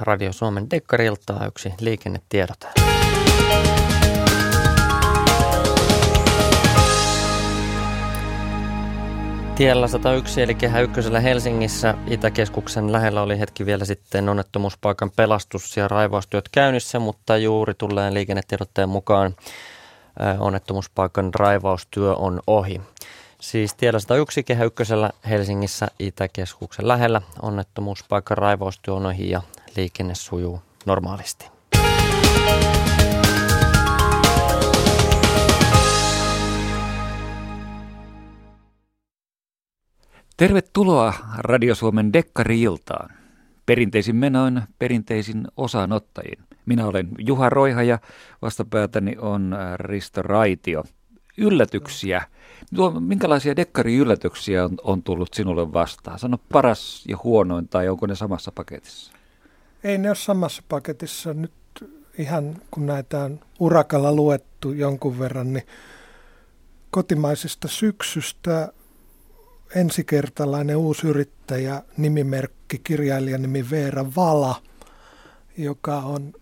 Radio Suomen Dekkariltaa yksi liikennetiedote. Tiellä 101 eli Kehä Ykkösellä Helsingissä Itäkeskuksen lähellä oli hetki vielä sitten onnettomuuspaikan pelastus- ja raivaustyöt käynnissä, mutta juuri tulleen liikennetiedotteen mukaan onnettomuuspaikan raivaustyö on ohi. Siis tiellä 101 Kehä Ykkösellä Helsingissä Itäkeskuksen lähellä onnettomuuspaikan raivaustyö on ohi ja liikenne sujuu normaalisti. Tervetuloa Radio Suomen Dekkari-iltaan. Perinteisin menoin, perinteisin osanottajin. Minä olen Juha Roiha ja vastapäätäni on Risto Raitio. Yllätyksiä. Minkälaisia dekkari-yllätyksiä on, on tullut sinulle vastaan? Sano paras ja huonoin tai onko ne samassa paketissa? Ei ne ole samassa paketissa. Nyt ihan kun näitä on urakalla luettu jonkun verran, niin kotimaisesta syksystä ensikertalainen uusyrittäjä, nimimerkki, kirjailijan nimi Veera Vala, joka on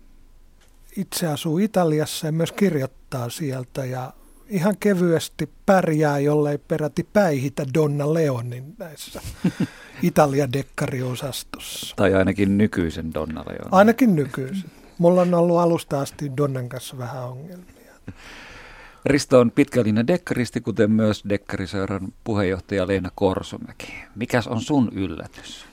itse asuu Italiassa ja myös kirjoittaa sieltä ja ihan kevyesti pärjää, jollei peräti päihitä Donna Leonin näissä Italia dekkariosastossa. Tai ainakin nykyisen Donna Leonin. Ainakin nykyisen. Mulla on ollut alusta asti Donnan kanssa vähän ongelmia. Risto on pitkällinen dekkaristi, kuten myös dekkariseuran puheenjohtaja Leena Korsomäki. Mikäs on sun yllätys?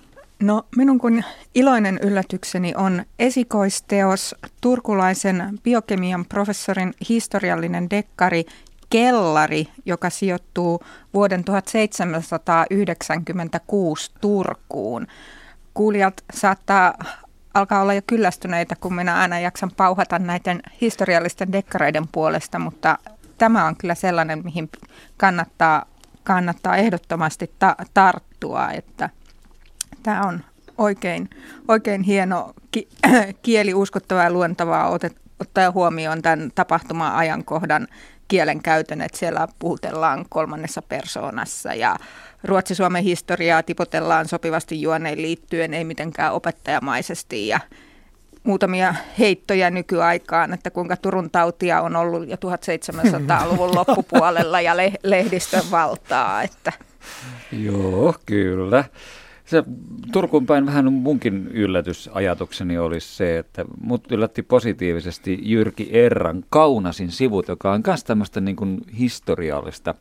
No minun kun iloinen yllätykseni on esikoisteos turkulaisen biokemian professorin historiallinen dekkari Kellari, joka sijoittuu vuoden 1796 Turkuun. Kuulijat saattaa alkaa olla jo kyllästyneitä, kun minä aina jaksan pauhata näiden historiallisten dekkareiden puolesta, mutta tämä on kyllä sellainen, mihin kannattaa, kannattaa ehdottomasti ta- tarttua, että tämä on oikein, oikein hieno ki- kieli, uskottava ja luontavaa otet, ottaa huomioon tämän tapahtuman ajankohdan kielen käytön, että siellä puhutellaan kolmannessa persoonassa ja Ruotsi-Suomen historiaa tipotellaan sopivasti juoneen liittyen, ei mitenkään opettajamaisesti ja muutamia heittoja nykyaikaan, että kuinka Turun tautia on ollut jo 1700-luvun loppupuolella ja le- lehdistön valtaa. Että. Joo, kyllä. Se Turkuun päin vähän munkin yllätysajatukseni olisi se, että mut yllätti positiivisesti Jyrki Erran Kaunasin sivut, joka on myös tämmöistä niin kuin historiallista,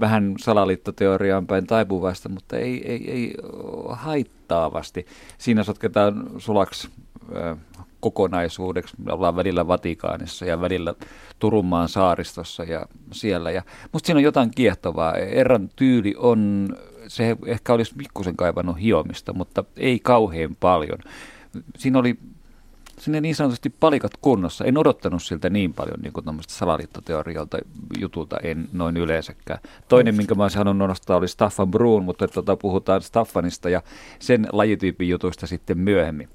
vähän salaliittoteoriaan päin taipuvasta, mutta ei, ei, ei haittaavasti. Siinä sotketaan sulaksi kokonaisuudeksi. Me ollaan välillä Vatikaanissa ja välillä Turunmaan saaristossa ja siellä. Ja musta siinä on jotain kiehtovaa. Erran tyyli on, se ehkä olisi pikkusen kaivannut hiomista, mutta ei kauhean paljon. Siinä oli sinne niin sanotusti palikat kunnossa. En odottanut siltä niin paljon niin kuin salaliittoteorialta jutulta, en noin yleensäkään. Toinen, minkä mä olisin halunnut nostaa, oli Staffan Bruun, mutta tota, puhutaan Staffanista ja sen lajityypin jutuista sitten myöhemmin.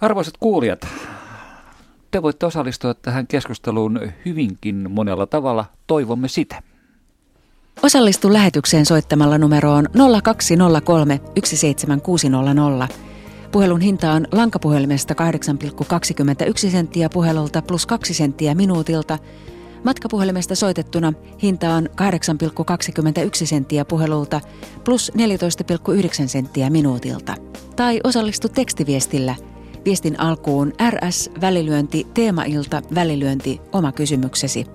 Arvoisat kuulijat, te voitte osallistua tähän keskusteluun hyvinkin monella tavalla. Toivomme sitä. Osallistu lähetykseen soittamalla numeroon 0203 17600. Puhelun hinta on lankapuhelimesta 8,21 senttiä puhelulta plus 2 senttiä minuutilta. Matkapuhelimesta soitettuna hinta on 8,21 senttiä puhelulta plus 14,9 senttiä minuutilta. Tai osallistu tekstiviestillä – Viestin alkuun RS välilyönti teemailta välilyönti oma kysymyksesi.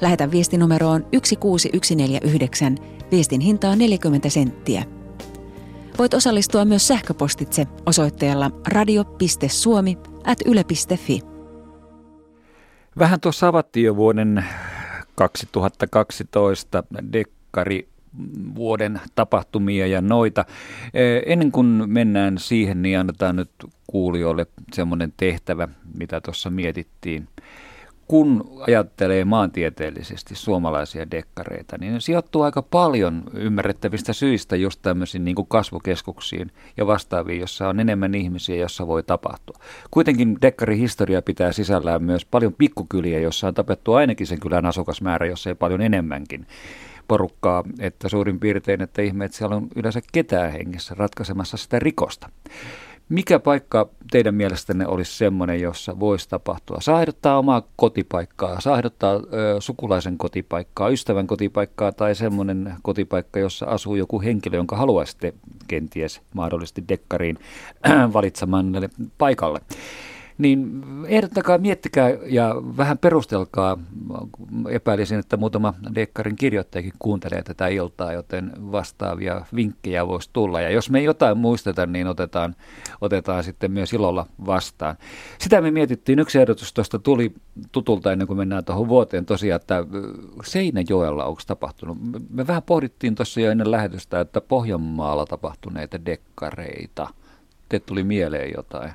Lähetä viestinumeroon 16149. Viestin hinta on 40 senttiä. Voit osallistua myös sähköpostitse osoitteella radio.suomi at yle.fi. Vähän tuossa avattiin jo vuoden 2012 dekkari vuoden tapahtumia ja noita. Ennen kuin mennään siihen, niin annetaan nyt kuulijoille semmoinen tehtävä, mitä tuossa mietittiin. Kun ajattelee maantieteellisesti suomalaisia dekkareita, niin ne sijoittuu aika paljon ymmärrettävistä syistä just tämmöisiin niin kasvukeskuksiin ja vastaaviin, jossa on enemmän ihmisiä, jossa voi tapahtua. Kuitenkin dekkarihistoria pitää sisällään myös paljon pikkukyliä, jossa on tapettu ainakin sen kylän asukasmäärä, jos ei paljon enemmänkin porukkaa, että suurin piirtein, että ihme, että siellä on yleensä ketään hengessä ratkaisemassa sitä rikosta. Mikä paikka teidän mielestänne olisi semmoinen, jossa voisi tapahtua? Saa ehdottaa omaa kotipaikkaa, saa ehdottaa ö, sukulaisen kotipaikkaa, ystävän kotipaikkaa tai semmoinen kotipaikka, jossa asuu joku henkilö, jonka haluaisitte kenties mahdollisesti dekkariin valitsemaan paikalle niin ehdottakaa, miettikää ja vähän perustelkaa. Epäilisin, että muutama Dekkarin kirjoittajakin kuuntelee tätä iltaa, joten vastaavia vinkkejä voisi tulla. Ja jos me ei jotain muisteta, niin otetaan, otetaan sitten myös ilolla vastaan. Sitä me mietittiin. Yksi ehdotus tuosta tuli tutulta ennen kuin mennään tuohon vuoteen tosiaan, että Seinäjoella onko tapahtunut. Me vähän pohdittiin tuossa jo ennen lähetystä, että Pohjanmaalla tapahtuneita dekkareita. Te tuli mieleen jotain.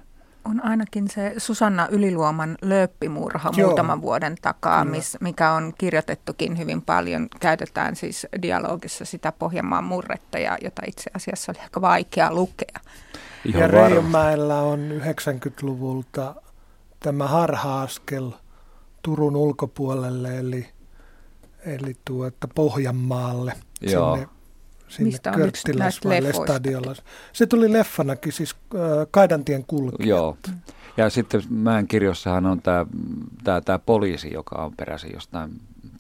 On ainakin se Susanna Yliluoman lööppimurha Joo. muutaman vuoden takaa, miss, mikä on kirjoitettukin hyvin paljon. Käytetään siis dialogissa sitä Pohjanmaan murretta, ja, jota itse asiassa oli aika vaikea lukea. Ihan ja Reijonmäellä on 90-luvulta tämä harha-askel Turun ulkopuolelle, eli, eli tuota Pohjanmaalle. Joo. Sinne sinne Mistä on Körttiläsvaille stadiolla. Se tuli leffanakin, siis äh, Kaidantien kulkijat. Joo. Ja sitten Mäen kirjossahan on tämä, tämä, tämä poliisi, joka on peräisin jostain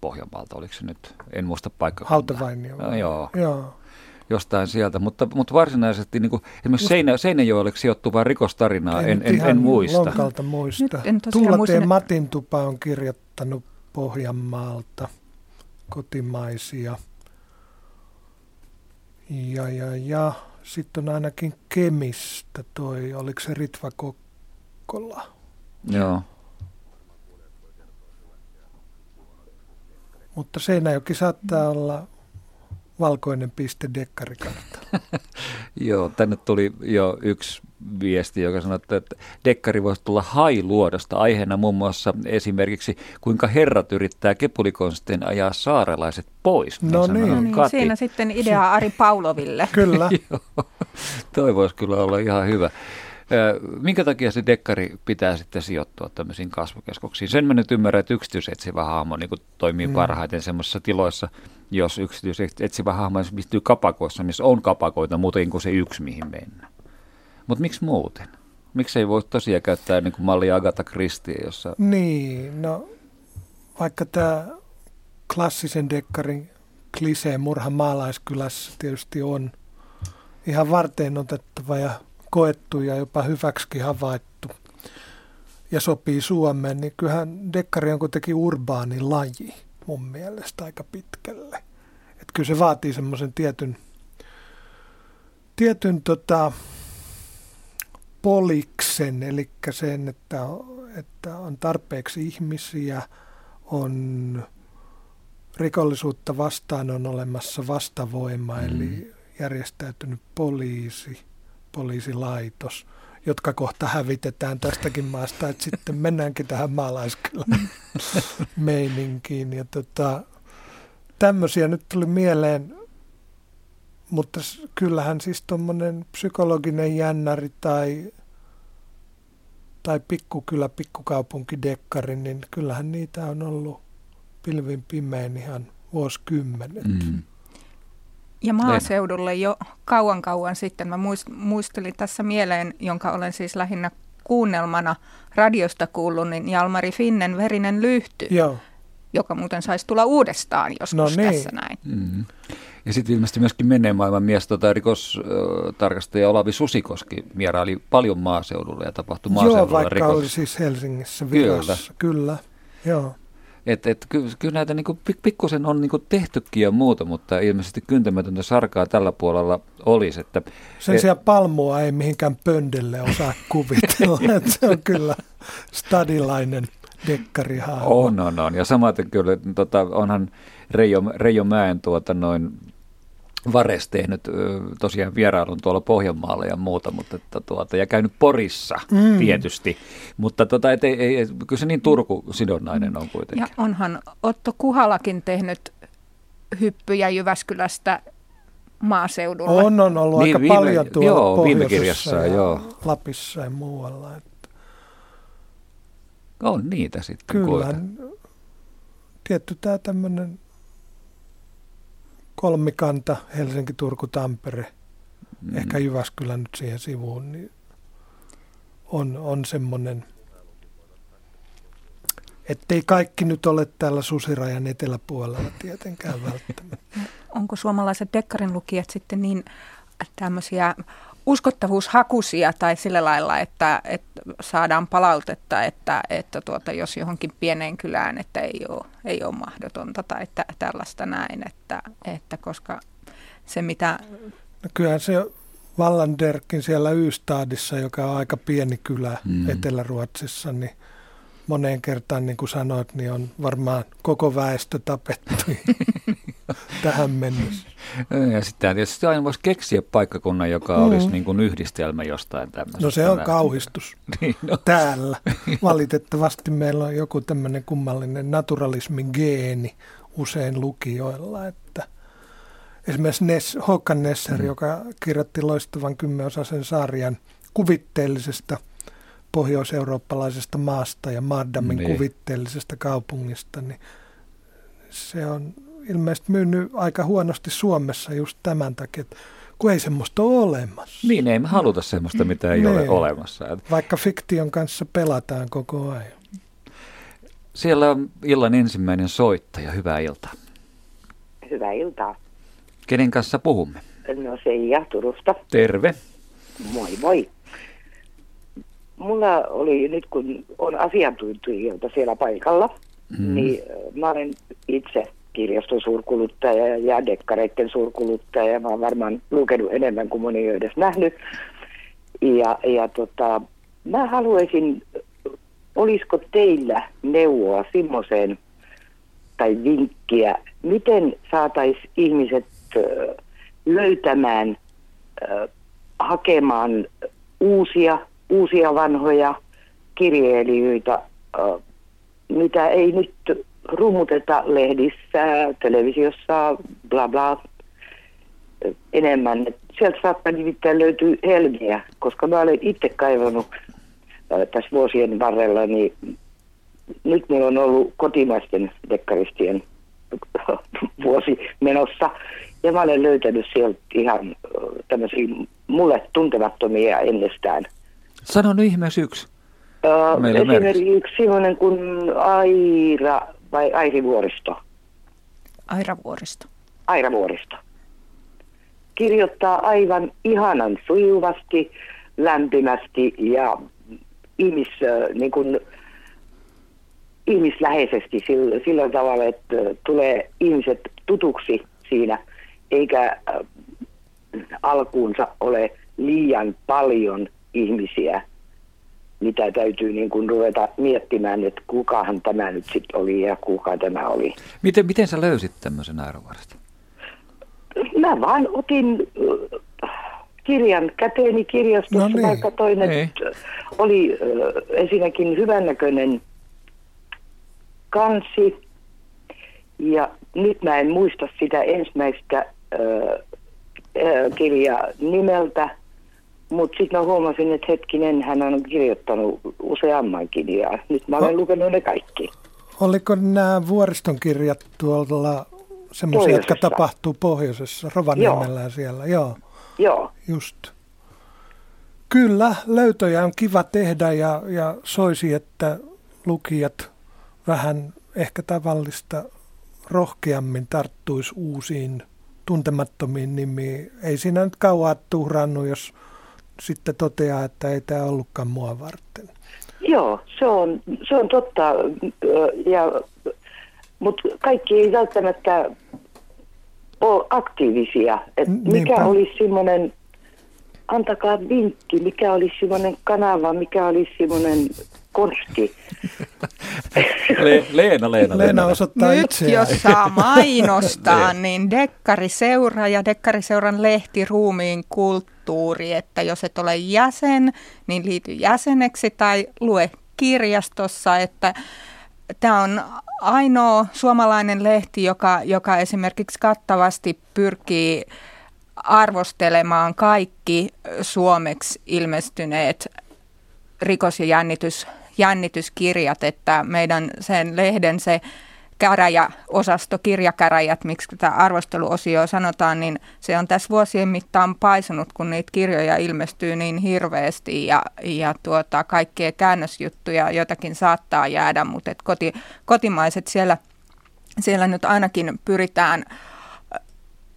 Pohjanmaalta, oliko se nyt, en muista paikkaa. Hautavainio. No, joo. joo. Jostain sieltä, mutta, mutta varsinaisesti niin kuin, esimerkiksi Seinä, Seinäjoelle sijoittuvaa rikostarinaa en, en, en, en muista. Lonkalta muista. Tuula Matin tupa on kirjoittanut Pohjanmaalta kotimaisia – ja, ja, ja. Sitten on ainakin Kemistä toi, oliko se Ritva Kokkola? Joo. Mutta Seinäjoki saattaa olla valkoinen piste dekkarikartta. Joo, tänne tuli jo yksi viesti, joka sanoi, että dekkari voisi tulla hailuodosta aiheena muun muassa esimerkiksi, kuinka herrat yrittää kepulikonsten ajaa saarelaiset pois. No niin. no niin. Siinä sitten idea Ari Pauloville. Kyllä. Toi voisi kyllä olla ihan hyvä. Minkä takia se dekkari pitää sitten sijoittua tämmöisiin kasvukeskuksiin? Sen mä nyt ymmärrän, että yksityisetsivä hahmo niin toimii mm. parhaiten semmoisissa tiloissa, jos yksityisetsivä hahmo pystyy kapakoissa, missä on kapakoita muuten kuin se yksi, mihin mennään. Mutta miksi muuten? Miksi ei voi tosiaan käyttää niin kuin mallia Agatha Christie, jossa... Niin, no vaikka tämä klassisen dekkarin klisee murha maalaiskylässä tietysti on ihan varteen otettava ja koettu ja jopa hyväksi havaittu ja sopii Suomeen, niin kyllähän dekkari on kuitenkin urbaani laji mun mielestä aika pitkälle. Että kyllä se vaatii semmoisen tietyn, tietyn tota, poliksen, eli sen, että, että on tarpeeksi ihmisiä, on rikollisuutta vastaan on olemassa vastavoima, mm. eli järjestäytynyt poliisi, poliisilaitos, jotka kohta hävitetään tästäkin maasta, että sitten mennäänkin tähän maalaiskylän meininkiin. Ja tota, tämmöisiä nyt tuli mieleen, mutta kyllähän siis tuommoinen psykologinen jännäri tai, tai pikkukylä, pikkukaupunki, dekkari, niin kyllähän niitä on ollut pilvin pimein ihan vuosikymmenet. Mm. Ja maaseudulle jo kauan kauan sitten, mä muistelin tässä mieleen, jonka olen siis lähinnä kuunnelmana radiosta kuullut, niin Jalmari Finnen Verinen lyhty, Joo. joka muuten saisi tulla uudestaan joskus no niin. tässä näin. Mm-hmm. Ja sitten ilmeisesti myöskin menneen maailman mies, tota, rikostarkastaja Olavi Susikoski vieraili paljon maaseudulla ja tapahtui maaseudulla Joo, vaikka rikos. oli siis Helsingissä virassa, kyllä. kyllä. Joo. Et, et, kyllä, kyllä näitä niin kuin, pikkusen on niin kuin tehtykin ja muuta, mutta ilmeisesti kyntämätöntä sarkaa tällä puolella olisi. Että, Sen et, sijaan palmua ei mihinkään pöndelle osaa kuvitella, että se on kyllä stadilainen dekkarihaava. On, on, on. Ja samaten kyllä tota, onhan Reijo, Reijo Mäen tuota, noin Vares tehnyt tosiaan vierailun tuolla Pohjanmaalla ja muuta, mutta että tuota, ja käynyt Porissa mm. tietysti, mutta tota, et, ei, ei, kyllä se niin Turku-sidonnainen on kuitenkin. Ja onhan Otto Kuhalakin tehnyt hyppyjä Jyväskylästä maaseudulle. On, on ollut niin, aika viime, paljon tuolla joo, viime kirjassa, ja joo. Lapissa ja muualla. Että. On niitä sitten. Kyllä. Tietty tämä tämmöinen kolmikanta Helsinki, Turku, Tampere, mm. ehkä Jyväskylä nyt siihen sivuun, niin on, on semmoinen, ettei kaikki nyt ole täällä susirajan eteläpuolella tietenkään välttämättä. Onko suomalaiset dekkarin lukijat sitten niin tämmöisiä uskottavuushakuisia tai sillä lailla, että, että saadaan palautetta, että, että tuota, jos johonkin pieneen kylään, että ei ole, ei ole mahdotonta tai että, tällaista näin, että, että koska se mitä... No kyllähän se Wallanderkin siellä Ystadissa, joka on aika pieni kylä mm. Etelä-Ruotsissa, niin moneen kertaan, niin kuin sanoit, niin on varmaan koko väestö tapettu tähän mennessä. Ja sitten tietysti aina voisi keksiä paikkakunnan, joka mm. olisi niin kuin yhdistelmä jostain tämmöisestä. No se on kauhistus niin, no. täällä. Valitettavasti meillä on joku tämmöinen kummallinen naturalismin geeni usein lukijoilla, että esimerkiksi Ness, Håkan Nesser, mm. joka kirjoitti loistavan kymmenosaisen sarjan kuvitteellisesta – pohjoiseurooppalaisesta maasta ja Maddamin niin. kuvitteellisesta kaupungista, niin se on ilmeisesti myynyt aika huonosti Suomessa just tämän takia, että kun ei semmoista ole olemassa. Niin, ei me haluta semmoista, mitä ei niin. ole olemassa. Vaikka fiktion kanssa pelataan koko ajan. Siellä on illan ensimmäinen soittaja. Hyvää iltaa. Hyvää iltaa. Kenen kanssa puhumme? No Seija Turusta. Terve. Moi moi mulla oli nyt kun on asiantuntijoita siellä paikalla, mm. niin mä olen itse kirjaston suurkuluttaja ja dekkareiden suurkuluttaja. Mä oon varmaan lukenut enemmän kuin moni on edes nähnyt. Ja, ja tota, mä haluaisin, olisiko teillä neuvoa semmoiseen tai vinkkiä, miten saataisiin ihmiset löytämään, hakemaan uusia uusia vanhoja kirjeilijöitä, mitä ei nyt rumuteta lehdissä, televisiossa, bla bla enemmän. Sieltä saattaa nimittäin löytyä helmiä, koska mä olen itse kaivannut tässä vuosien varrella, niin nyt mulla on ollut kotimaisten dekkaristien vuosi menossa. Ja mä olen löytänyt sieltä ihan tämmöisiä mulle tuntemattomia ennestään Sano nyt ihmeessä yksi. Uh, esimerkiksi sellainen kuin Aira vai Airivuoristo. Airavuoristo. Airavuoristo. Kirjoittaa aivan ihanan sujuvasti, lämpimästi ja ihmis, niin kuin, ihmisläheisesti sillä, sillä tavalla, että tulee ihmiset tutuksi siinä, eikä alkuunsa ole liian paljon ihmisiä, mitä täytyy niin kuin ruveta miettimään, että kukahan tämä nyt sitten oli ja kuka tämä oli. Miten, miten sä löysit tämmöisen aerovaraston? Mä vaan otin äh, kirjan käteeni kirjastossa, no niin. vaikka toinen Ei. oli äh, ensinnäkin hyvännäköinen kansi. Ja nyt mä en muista sitä ensimmäistä äh, äh, kirjaa nimeltä, mutta sitten mä huomasin, että hetkinen, hän on kirjoittanut useammankin ja nyt mä olen o- lukenut ne kaikki. Oliko nämä vuoriston kirjat tuolla semmoisia, jotka tapahtuu pohjoisessa, Rovaniemellä Joo. siellä? Joo. Joo. Just. Kyllä, löytöjä on kiva tehdä ja, ja soisi, että lukijat vähän ehkä tavallista rohkeammin tarttuisi uusiin tuntemattomiin nimiin. Ei siinä nyt kauan tuhrannut, jos sitten toteaa, että ei tämä ollutkaan mua varten. Joo, se on, se on totta, ja, mutta kaikki ei välttämättä ole aktiivisia. Et mikä olisi semmoinen, antakaa vinkki, mikä olisi semmoinen kanava, mikä olisi semmoinen konsti. Le- Leena, Leena, Leena osoittaa Nyt itseään. jos saa mainostaa, niin Dekkariseura ja Dekkariseuran lehti Ruumiin kulttuuri, että jos et ole jäsen, niin liity jäseneksi tai lue kirjastossa, että tämä on ainoa suomalainen lehti, joka, joka esimerkiksi kattavasti pyrkii arvostelemaan kaikki suomeksi ilmestyneet rikos- ja jännitys, jännityskirjat, että meidän sen lehden se käräjäosasto, kirjakäräjät, miksi tämä arvosteluosio sanotaan, niin se on tässä vuosien mittaan paisunut, kun niitä kirjoja ilmestyy niin hirveästi ja, ja tuota, kaikkea käännösjuttuja, jotakin saattaa jäädä, mutta et koti, kotimaiset siellä, siellä nyt ainakin pyritään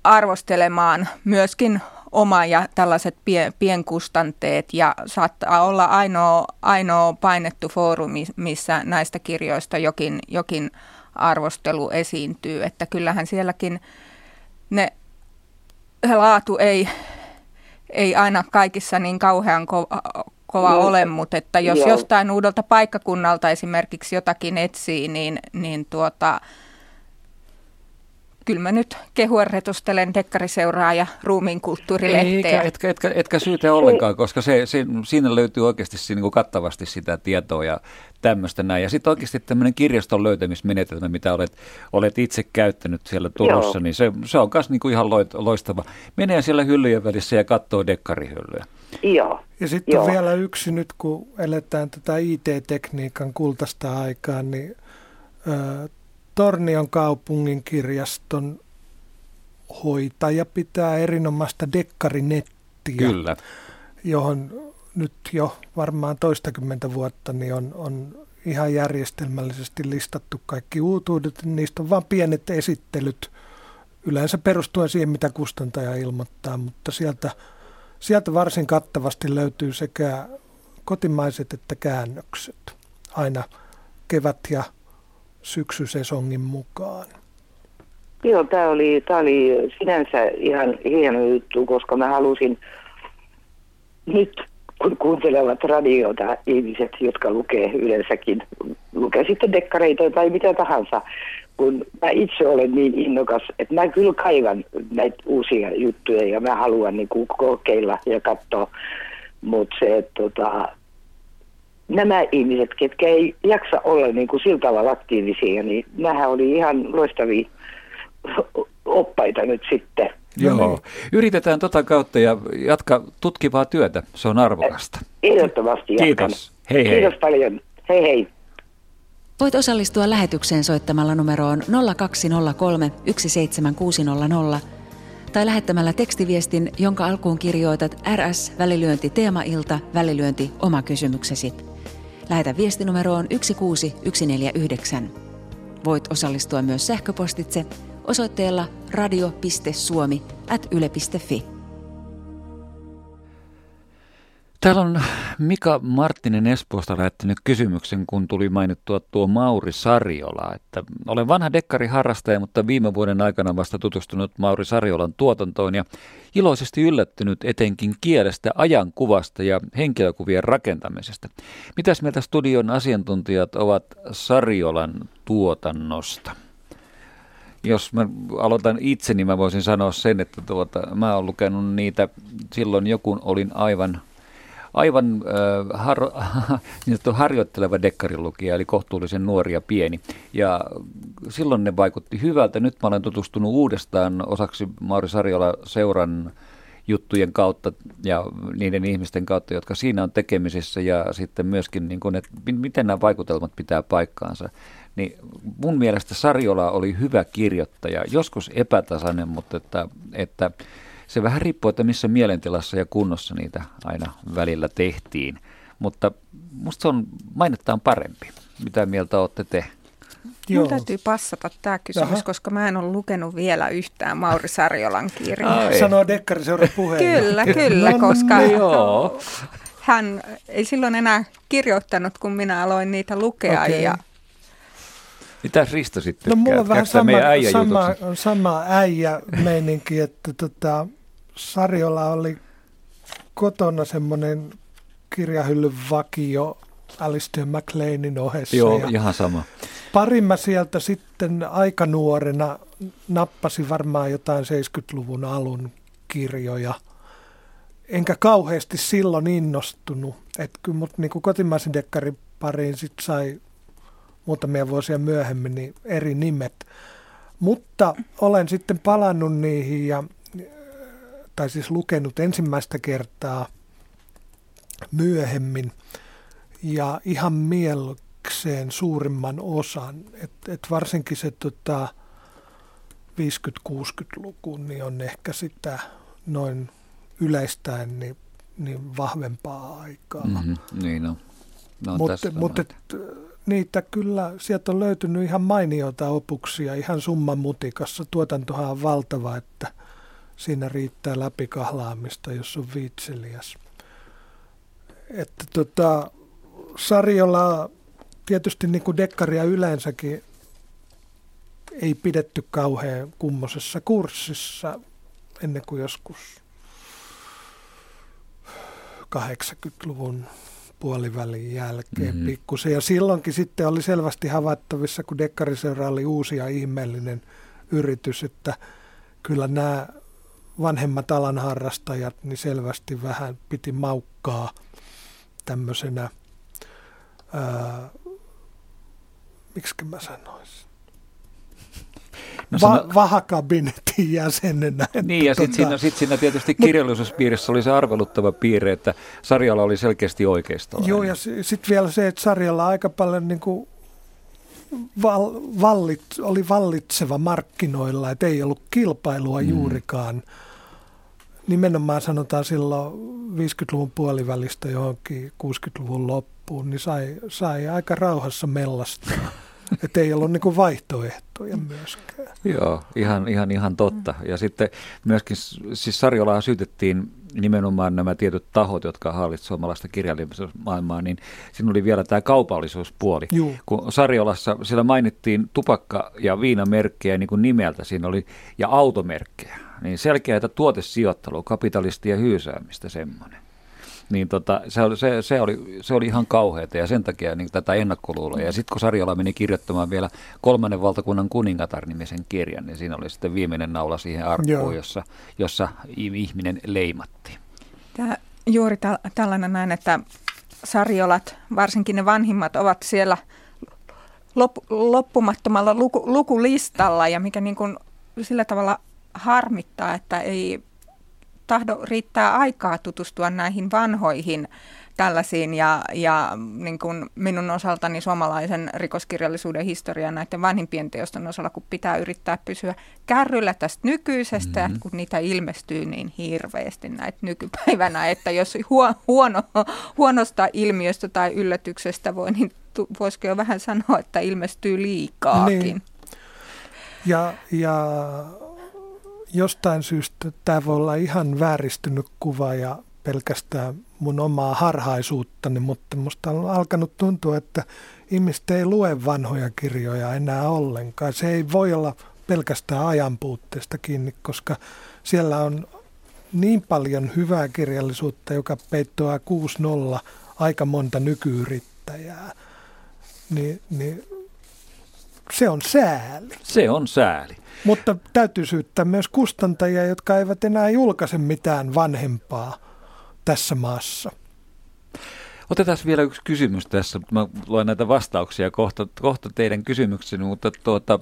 arvostelemaan myöskin oma ja tällaiset pien, pienkustanteet ja saattaa olla ainoa, ainoa painettu foorumi, missä näistä kirjoista jokin, jokin arvostelu esiintyy, että kyllähän sielläkin ne laatu ei, ei aina kaikissa niin kauhean ko- kova no, ole, mutta että jos joo. jostain uudelta paikkakunnalta esimerkiksi jotakin etsii, niin, niin tuota, kyllä mä nyt kehua retustelen dekkariseuraa ja ruumiin kulttuurilehteä. Eikä, etkä, etkä, etkä syytä ollenkaan, koska se, se, siinä löytyy oikeasti siinä, niin kattavasti sitä tietoa ja tämmöistä näin. Ja sitten oikeasti tämmöinen kirjaston löytämismenetelmä, mitä olet, olet itse käyttänyt siellä Turussa, Joo. niin se, se on myös niin ihan loistava. Menee siellä hyllyjen välissä ja katsoo dekkarihyllyä. Joo. Ja sitten Joo. vielä yksi nyt, kun eletään tätä IT-tekniikan kultaista aikaa, niin Tornion kaupungin kirjaston hoitaja pitää erinomaista dekkarinettiä, Kyllä. johon nyt jo varmaan toistakymmentä vuotta niin on, on ihan järjestelmällisesti listattu kaikki uutuudet. Niistä on vain pienet esittelyt, yleensä perustuen siihen, mitä kustantaja ilmoittaa, mutta sieltä, sieltä varsin kattavasti löytyy sekä kotimaiset että käännökset aina kevät- ja syksysesongin mukaan. Joo, tämä oli, oli sinänsä ihan hieno juttu, koska mä halusin nyt, kun kuuntelevat radiota ihmiset, jotka lukee yleensäkin, lukee sitten dekkareita tai mitä tahansa, kun mä itse olen niin innokas, että mä kyllä kaivan näitä uusia juttuja ja mä haluan niin kokeilla ja katsoa, mutta se, että tota, nämä ihmiset, ketkä ei jaksa olla niin kuin sillä tavalla aktiivisia, niin nämähän oli ihan loistavia oppaita nyt sitten. Joo, yritetään tota kautta ja jatka tutkivaa työtä, se on arvokasta. Ehdottomasti jatkan. Kiitos, hei hei. Kiitos paljon, hei hei. Voit osallistua lähetykseen soittamalla numeroon 0203 17600 tai lähettämällä tekstiviestin, jonka alkuun kirjoitat RS välilyönti teemailta välilyönti oma kysymyksesi. Lähetä viestinumeroon 16149. Voit osallistua myös sähköpostitse osoitteella radio.suomi Täällä on Mika Marttinen Espoosta lähettänyt kysymyksen, kun tuli mainittua tuo Mauri Sarjola. Että olen vanha dekkariharrastaja, mutta viime vuoden aikana vasta tutustunut Mauri Sarjolan tuotantoon ja iloisesti yllättynyt etenkin kielestä, ajankuvasta ja henkilökuvien rakentamisesta. Mitäs mieltä studion asiantuntijat ovat Sarjolan tuotannosta? jos mä aloitan itse, niin mä voisin sanoa sen, että tuota, mä oon lukenut niitä silloin joku olin aivan aivan äh, har, niin harjoitteleva dekkarilukija, eli kohtuullisen nuori ja pieni. Ja silloin ne vaikutti hyvältä. Nyt mä olen tutustunut uudestaan osaksi Mauri Sarjola seuran juttujen kautta ja niiden ihmisten kautta, jotka siinä on tekemisissä ja sitten myöskin, niin kuin, että miten nämä vaikutelmat pitää paikkaansa. Niin mun mielestä Sarjola oli hyvä kirjoittaja, joskus epätasainen, mutta että, että se vähän riippuu, että missä mielentilassa ja kunnossa niitä aina välillä tehtiin. Mutta musta se on mainettaan parempi. Mitä mieltä olette te? Joo. Minun täytyy passata tämä kysymys, Aha. koska mä en ole lukenut vielä yhtään Mauri Sarjolan kirjaa. Sanoo Dekkariseuran puheen. Kyllä, kyllä, no, koska joo. hän ei silloin enää kirjoittanut, kun minä aloin niitä lukea. Okay. Ja mitä Risto sitten No mulla on vähän sama, sama, sama äijä meininki, että tota, Sarjola oli kotona semmoinen kirjahyllyn vakio Alistair McLeanin ohessa. Joo, ja ihan sama. Pari mä sieltä sitten aika nuorena nappasin varmaan jotain 70-luvun alun kirjoja. Enkä kauheasti silloin innostunut. Että kyllä mut niin kotimaisen dekkarin pariin sit sai muutamia vuosia myöhemmin niin eri nimet. Mutta olen sitten palannut niihin ja tai siis lukenut ensimmäistä kertaa myöhemmin ja ihan mieliksi osakseen suurimman osan. Et, et varsinkin se tota, 50-60-luku niin on ehkä sitä noin yleistäen niin, niin vahvempaa aikaa. Mm-hmm, niin on. No, mutta mut et, niitä kyllä, sieltä on löytynyt ihan mainioita opuksia ihan summan mutikassa. Tuotantohan on valtava, että siinä riittää läpikahlaamista, jos on viitseliäs. Että tota, sarjolla tietysti niin kuin dekkaria yleensäkin ei pidetty kauhean kummosessa kurssissa ennen kuin joskus 80-luvun puolivälin jälkeen mm-hmm. pikkusen. Ja silloinkin sitten oli selvästi havaittavissa, kun Dekkariseura oli uusi ja ihmeellinen yritys, että kyllä nämä vanhemmat alan harrastajat niin selvästi vähän piti maukkaa tämmöisenä, ää, miksi mä sanoisin, No, Va- sano... vahakabinetin jäsenenä. Niin, ja sitten tota... siinä, sit siinä tietysti kirjallisuuspiirissä oli se arveluttava piirre, että sarjalla oli selkeästi oikeistoa. Joo, ja sitten vielä se, että sarjalla aika paljon niin kuin val, vallit, oli vallitseva markkinoilla, että ei ollut kilpailua mm. juurikaan. Nimenomaan sanotaan silloin 50-luvun puolivälistä johonkin 60-luvun loppuun, niin sai, sai aika rauhassa mellastaa. Että ei ollut niin vaihtoehtoja myöskään. Joo, ihan, ihan, ihan totta. Ja sitten myöskin, siis Sarjolaa syytettiin nimenomaan nämä tietyt tahot, jotka hallitsivat suomalaista kirjallisuusmaailmaa, niin siinä oli vielä tämä kaupallisuuspuoli. Juu. Kun Sarjolassa siellä mainittiin tupakka- ja viinamerkkejä niin kuin nimeltä, siinä oli, ja automerkkejä, niin selkeää tuotesijoittelua, kapitalistia ja hyysäämistä semmoinen niin tota, se, oli, se, se, oli, se oli ihan kauheata ja sen takia niin tätä ennakkoluuloa. Ja sitten kun Sarjola meni kirjoittamaan vielä kolmannen valtakunnan kuningatar-nimisen kirjan, niin siinä oli sitten viimeinen naula siihen arkkuun, jossa, jossa ihminen leimatti. Tämä, juuri täl, tällainen näin, että Sarjolat, varsinkin ne vanhimmat, ovat siellä lop, loppumattomalla luku, lukulistalla ja mikä niin kuin sillä tavalla harmittaa, että ei tahdo riittää aikaa tutustua näihin vanhoihin tällaisiin ja, ja niin kuin minun osaltani suomalaisen rikoskirjallisuuden historian näiden vanhimpien teosten osalla, kun pitää yrittää pysyä kärryllä tästä nykyisestä, mm-hmm. kun niitä ilmestyy niin hirveästi näitä nykypäivänä, että jos huo, huono, huonosta ilmiöstä tai yllätyksestä voi, niin voisiko jo vähän sanoa, että ilmestyy liikaakin. Niin. Ja, ja jostain syystä tämä voi olla ihan vääristynyt kuva ja pelkästään mun omaa harhaisuuttani, mutta musta on alkanut tuntua, että ihmiset ei lue vanhoja kirjoja enää ollenkaan. Se ei voi olla pelkästään ajanpuutteesta kiinni, koska siellä on niin paljon hyvää kirjallisuutta, joka peittoaa 6-0 aika monta nykyyrittäjää. Niin, niin se on sääli. Se on sääli. Mutta täytyy syyttää myös kustantajia, jotka eivät enää julkaise mitään vanhempaa tässä maassa. Otetaan vielä yksi kysymys tässä. Mä luen näitä vastauksia kohta, kohta teidän kysymykseni, mutta tuota,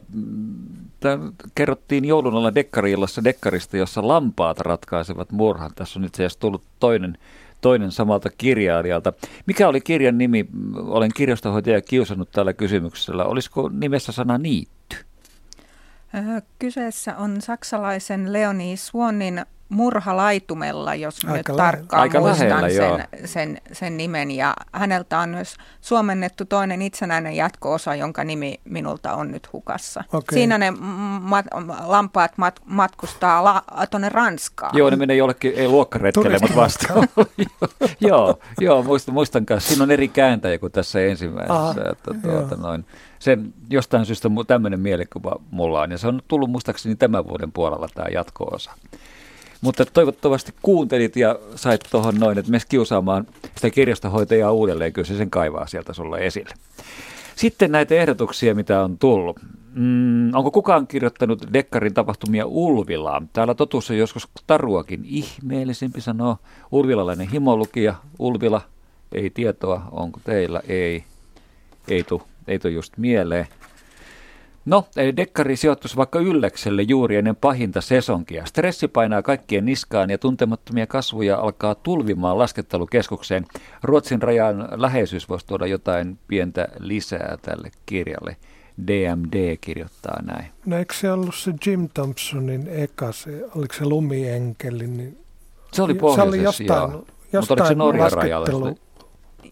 kerrottiin joulun alla Dekkariillassa Dekkarista, jossa lampaat ratkaisevat murhan. Tässä on itse asiassa tullut toinen, toinen samalta kirjailijalta. Mikä oli kirjan nimi? Olen kirjastohoitaja kiusannut tällä kysymyksellä. Olisiko nimessä sana niitty? Kyseessä on saksalaisen Leonie Swannin murha laitumella, jos Aika nyt tarkkaan Aika muistan lähellä, sen, sen, sen nimen. Ja häneltä on myös suomennettu toinen itsenäinen jatko-osa, jonka nimi minulta on nyt hukassa. Okay. Siinä ne mat- lampaat mat- matkustaa la- tuonne Ranskaan. Joo, ne menee jollekin, ei luokkaretkelle, mutta vastaan. joo, joo muistan, muistan kanssa. Siinä on eri kääntäjä kuin tässä ensimmäisessä. Aha, että, tuota, noin. Sen jostain syystä tämmöinen mielikuva mulla on, ja se on tullut muistaakseni tämän vuoden puolella tämä jatko-osa. Mutta toivottavasti kuuntelit ja sait tuohon noin, että mes kiusaamaan sitä kirjastohoitajaa uudelleen, kyllä se sen kaivaa sieltä sulle esille. Sitten näitä ehdotuksia, mitä on tullut. Mm, onko kukaan kirjoittanut Dekkarin tapahtumia Ulvilaan? Täällä totuus on joskus taruakin ihmeellisempi sanoo. Ulvilalainen himolukija, Ulvila, ei tietoa, onko teillä, ei, ei tu, ei tu just mieleen. No, eli dekkari sijoittuisi vaikka Yllekselle juuri ennen pahinta sesonkia. Stressi painaa kaikkien niskaan ja tuntemattomia kasvuja alkaa tulvimaan laskettelukeskukseen. Ruotsin rajan läheisyys voisi tuoda jotain pientä lisää tälle kirjalle. DMD kirjoittaa näin. No eikö se ollut se Jim Thompsonin eka, se, oliko se lumienkeli? Niin se oli pohjoisessa, se oli jostain, joo. jostain Mutta se Norjan rajalla?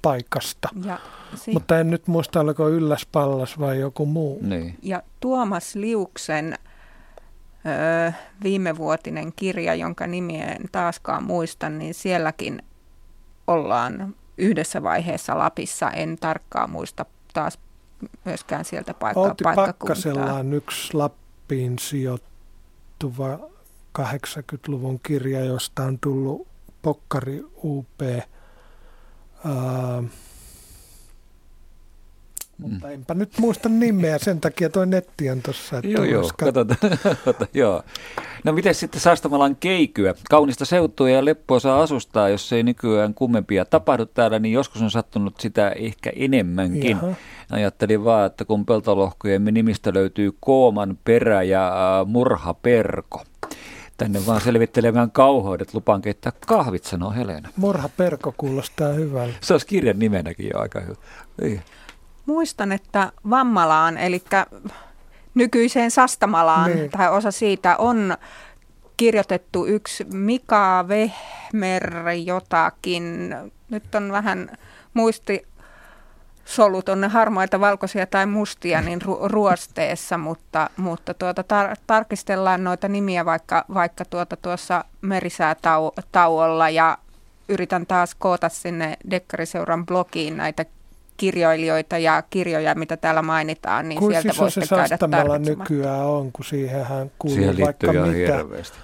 paikasta. Ja si- Mutta en nyt muista, oliko Ylläs Pallas vai joku muu. Niin. Ja Tuomas Liuksen ö, viimevuotinen kirja, jonka nimiä en taaskaan muista, niin sielläkin ollaan yhdessä vaiheessa Lapissa. En tarkkaan muista taas myöskään sieltä paikka, Outi Pakkasella on yksi Lappiin sijoittuva 80-luvun kirja, josta on tullut Pokkari UP. Uh, mutta mm. enpä nyt muista nimeä, sen takia toi netti on tuossa. Joo, joo, katsotaan. joo. No miten sitten Sastamalan keikyä? Kaunista seutua ja leppoa asustaa, jos ei nykyään kummempia tapahdu täällä, niin joskus on sattunut sitä ehkä enemmänkin. Jaha. Ajattelin vaan, että kun peltolohkojen nimistä löytyy Kooman perä ja äh, murhaperko. Tänne vaan selvittelemään kauheudet, lupaan keittää kahvit, sanoo Helena. Murhaperko kuulostaa hyvältä. Se olisi kirjan nimenäkin jo aika hyvä. Niin. Muistan, että Vammalaan, eli nykyiseen Sastamalaan, niin. tai osa siitä on kirjoitettu yksi Mika Vehmer jotakin. Nyt on vähän muisti solut on ne harmaita, valkoisia tai mustia niin ru- ruosteessa, mutta, mutta tuota, tar- tarkistellaan noita nimiä vaikka, vaikka tuota tuossa merisäätauolla ja yritän taas koota sinne Dekkariseuran blogiin näitä kirjoilijoita ja kirjoja, mitä täällä mainitaan, niin Kuin sieltä siis voitte se käydä tarkitsemaan. nykyään on, kun siihenhän kuuluu siihen vaikka mitä. Hirveästi.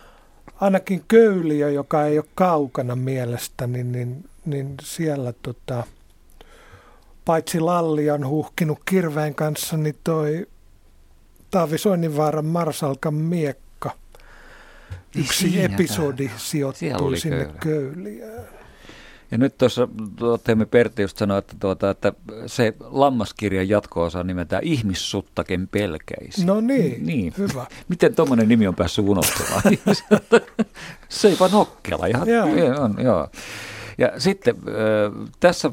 Ainakin Köyliö, joka ei ole kaukana mielestäni, niin, niin, niin siellä tota, paitsi Lalli on huhkinut kirveen kanssa, niin toi Taavi Soininvaaran Marsalkan miekka, yksi Siinä episodi sijoittui sinne Köyliöön. Ja nyt tuossa Teemme Pertti just sanoi, että, tuota, että se lammaskirjan jatko-osa nimetään Ihmissuttaken pelkäisi. No niin, niin. hyvä. Miten tuommoinen nimi on päässyt unohtumaan? Seipä nokkela, ihan, joo. On, joo. Ja sitten tässä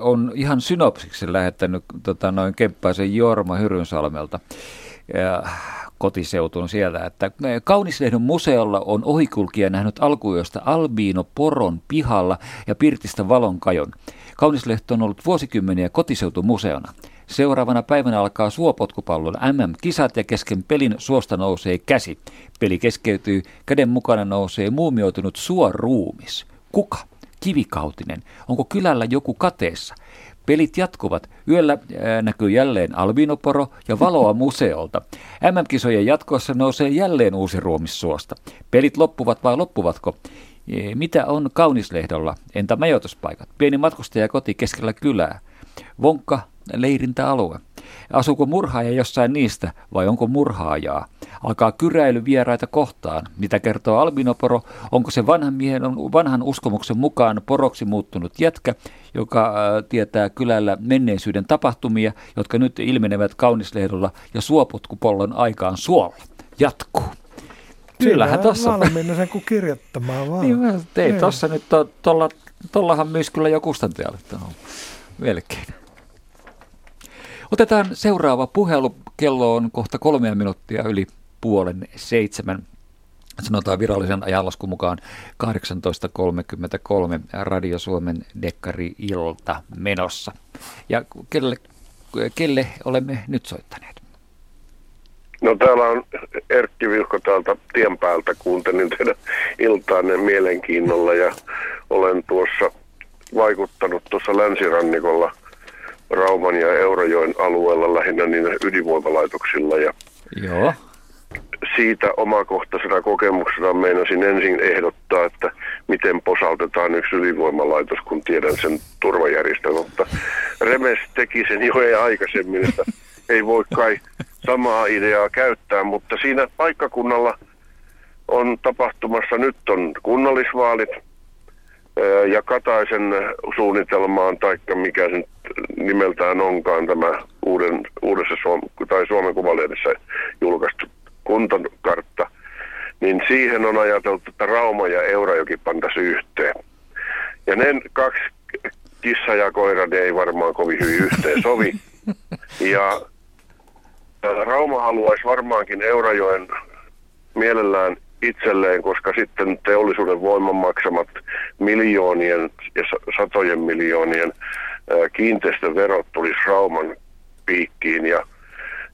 on ihan synopsiksi lähettänyt tota, noin Kemppaisen Jorma Hyrynsalmelta. Ja kotiseutuun sieltä, että Kaunislehden museolla on ohikulkija nähnyt alkuyöstä albiino poron pihalla ja pirtistä valonkajon. Kaunislehto on ollut vuosikymmeniä kotiseutumuseona. Seuraavana päivänä alkaa suopotkupallon MM-kisat ja kesken pelin suosta nousee käsi. Peli keskeytyy, käden mukana nousee muumioitunut suoruumis. Kuka? Kivikautinen. Onko kylällä joku kateessa? Pelit jatkuvat. Yöllä näkyy jälleen albinoporo ja valoa museolta. MM-kisojen jatkossa nousee jälleen uusi ruumis suosta. Pelit loppuvat vai loppuvatko? E, mitä on Kaunislehdolla? Entä majoituspaikat? Pieni matkustajakoti keskellä kylää. Vonkka leirintäalue. Asuuko murhaaja jossain niistä vai onko murhaajaa? Alkaa kyräily vieraita kohtaan. Mitä kertoo albinoporo? Onko se vanhan, miehen, vanhan uskomuksen mukaan poroksi muuttunut jätkä, joka äh, tietää kylällä menneisyyden tapahtumia, jotka nyt ilmenevät kaunislehdolla ja suoputkupollon aikaan suolla? Jatkuu. Kyllähän tuossa. Valmiina sen kuin kirjoittamaan vaan. niin, tein niin. tuossa nyt, tuollahan to, myös kyllä jo kustantajalle. Melkein. Otetaan seuraava puhelu. Kello on kohta kolmea minuuttia yli puolen seitsemän. Sanotaan virallisen ajanlaskun mukaan 18.33 Radio Suomen Dekkari-ilta menossa. Ja kelle, kelle olemme nyt soittaneet? No täällä on Erkki Vilkko täältä tien päältä. Kuuntelin teidän iltaanne mielenkiinnolla ja olen tuossa vaikuttanut tuossa länsirannikolla Rauman ja Eurajoen alueella lähinnä niin ydinvoimalaitoksilla. Ja Joo. Siitä omakohtaisena kokemuksena meinasin ensin ehdottaa, että miten posautetaan yksi ydinvoimalaitos, kun tiedän sen turvajärjestelmä. Mutta Remes teki sen jo ei aikaisemmin, että ei voi kai samaa ideaa käyttää, mutta siinä paikkakunnalla on tapahtumassa, nyt on kunnallisvaalit – ja Kataisen suunnitelmaan, taikka mikä sen nimeltään onkaan tämä uuden, uudessa Suom- tai Suomen Kuvalehdessä julkaistu kuntokartta, niin siihen on ajateltu, että Rauma ja Eurajoki pantaisi yhteen. Ja ne kaksi kissa ja koira, ne ei varmaan kovin hyvin yhteen sovi. Ja Rauma haluaisi varmaankin Eurajoen mielellään itselleen, koska sitten teollisuuden voiman maksamat miljoonien ja satojen miljoonien kiinteistöverot tulisi Rauman piikkiin ja,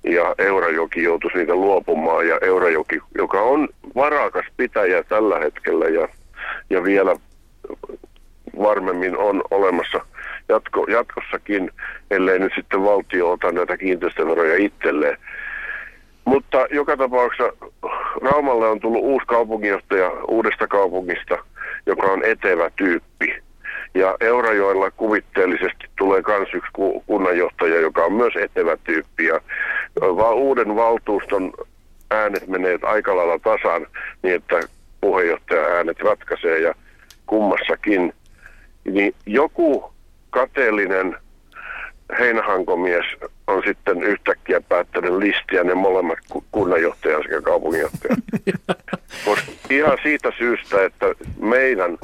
ja Eurajoki joutuisi niitä luopumaan ja Eurajoki, joka on varakas pitäjä tällä hetkellä ja, ja vielä varmemmin on olemassa jatko, jatkossakin, ellei nyt sitten valtio ota näitä kiinteistöveroja itselleen. Mutta joka tapauksessa Raumalle on tullut uusi kaupunginjohtaja uudesta kaupungista, joka on etevä tyyppi. Ja Eurajoella kuvitteellisesti tulee myös yksi kunnanjohtaja, joka on myös etevä tyyppi. Ja uuden valtuuston äänet menee aika lailla tasan niin, että puheenjohtaja äänet ratkaisee ja kummassakin. Niin joku kateellinen heinähankomies on sitten yhtäkkiä päättänyt listiä ne molemmat kunnanjohtajan sekä kaupunginjohtajan. Koska ihan siitä syystä, että meidän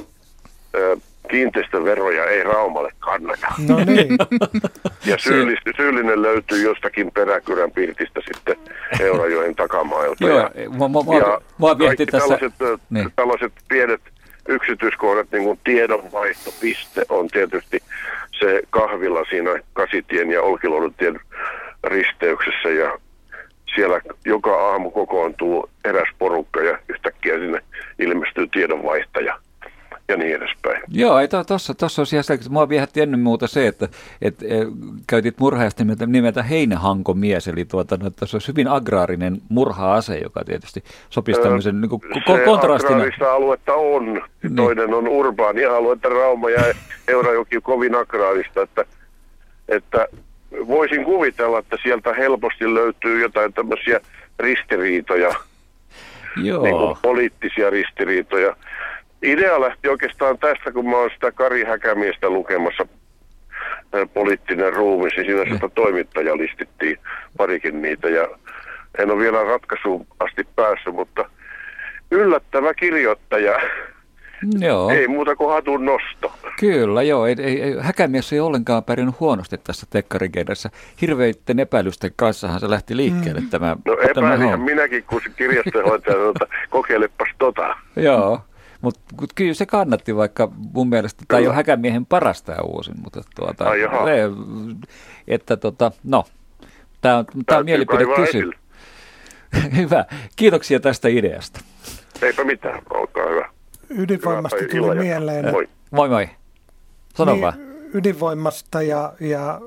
kiinteistöveroja ei Raumalle kannata. No niin. Ja syyllis, syyllinen löytyy jostakin peräkyrän pirtistä sitten Eurajoen takamailta. Joo, ja, mua, mua, mua, ja mua kaikki tässä. tällaiset, Niin. niin. tällaiset pienet yksityiskohdat, niin kuin tiedonvaihtopiste on tietysti se kahvila siinä Kasitien ja Olkiluodon risteyksessä ja siellä joka aamu kokoontuu eräs porukka ja yhtäkkiä sinne ilmestyy tiedonvaihtaja ja niin edespäin. Joo, ei tuossa tossa olisi ihan selkeästi. Mua viehätti ennen muuta se, että et, e, käytit murhaajasta nimeltä, nimeltä heinähankomies, eli tuota, no, tässä olisi hyvin agraarinen murha-ase, joka tietysti sopisi tämmöisen niin kuin, ko- Se kontrastina. agraarista aluetta on, Niin. toinen on urbaania aluetta, Rauma ja Eurajoki kovin agraarista, että, että voisin kuvitella, että sieltä helposti löytyy jotain tämmöisiä ristiriitoja, Joo. niin kuin poliittisia ristiriitoja. Idea lähti oikeastaan tästä, kun mä oon sitä Kari Häkämiestä lukemassa poliittinen ruumis, niin siinä sitä toimittaja listittiin parikin niitä ja en ole vielä ratkaisuun asti päässyt, mutta yllättävä kirjoittaja. Joo. Ei muuta kuin hatun nosto. Kyllä, joo. Ei, ei, ei, Häkämies ei ollenkaan pärjännyt huonosti tässä tekkarikenessä. Hirveitten epäilysten kanssahan se lähti liikkeelle mm. tämä. No homma. minäkin, kun se kirjastonhoitaja sanoi, että kokeilepas tota. Joo, mutta kyllä se kannatti, vaikka mun mielestä tämä ei ole Häkämiehen parasta ja uusin, mutta tuota, Ai jaha. se, että tota, no, tämä on, tää on Täytyy mielipide kaivaa kysy. esille. Hyvä, kiitoksia tästä ideasta. Eipä mitään, olkaa hyvä. Ydinvoimasta tuli illanjatkoa. mieleen, Moi. Moi moi, sano niin, vaan. ydinvoimasta ja, ja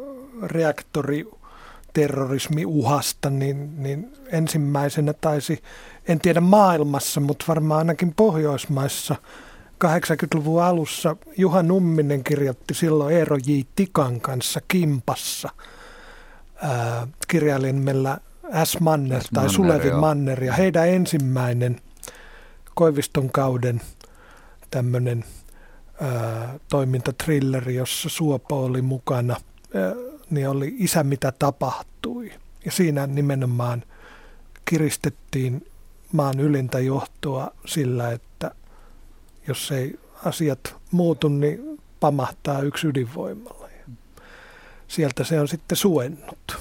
reaktoriterrorismiuhasta, niin, niin ensimmäisenä taisi, en tiedä maailmassa, mutta varmaan ainakin Pohjoismaissa 80-luvun alussa Juha Numminen kirjoitti silloin Eero J. Tikan kanssa Kimpassa ää, kirjailijan nimellä S. Manner S. tai Manner, Sulevi joo. Manner ja heidän ensimmäinen Koiviston kauden tämmöinen toimintatrilleri, jossa Suopo oli mukana, ää, niin oli Isä mitä tapahtui. Ja siinä nimenomaan kiristettiin maan ylintä johtoa sillä, että jos ei asiat muutu, niin pamahtaa yksi ydinvoimalla. Ja sieltä se on sitten suennut.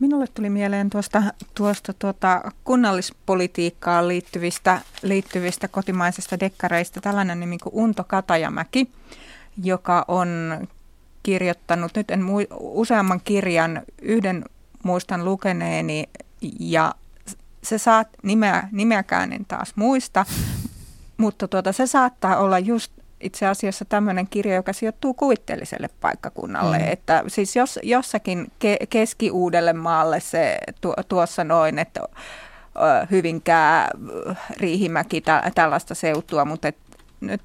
Minulle tuli mieleen tuosta, tuosta tuota kunnallispolitiikkaan liittyvistä, liittyvistä kotimaisista dekkareista tällainen nimi kuin Unto Katajamäki, joka on kirjoittanut nyt en mui, useamman kirjan, yhden muistan lukeneeni ja se saat, nimeä, nimeäkään en taas muista, mutta tuota, se saattaa olla just itse asiassa tämmöinen kirja, joka sijoittuu kuvitteelliselle paikkakunnalle. Mm. Että siis jos, jossakin ke, Keski-Uudellemaalle se tu, tuossa noin, että ö, Hyvinkää, Riihimäki, tä, tällaista seutua, mutta et, nyt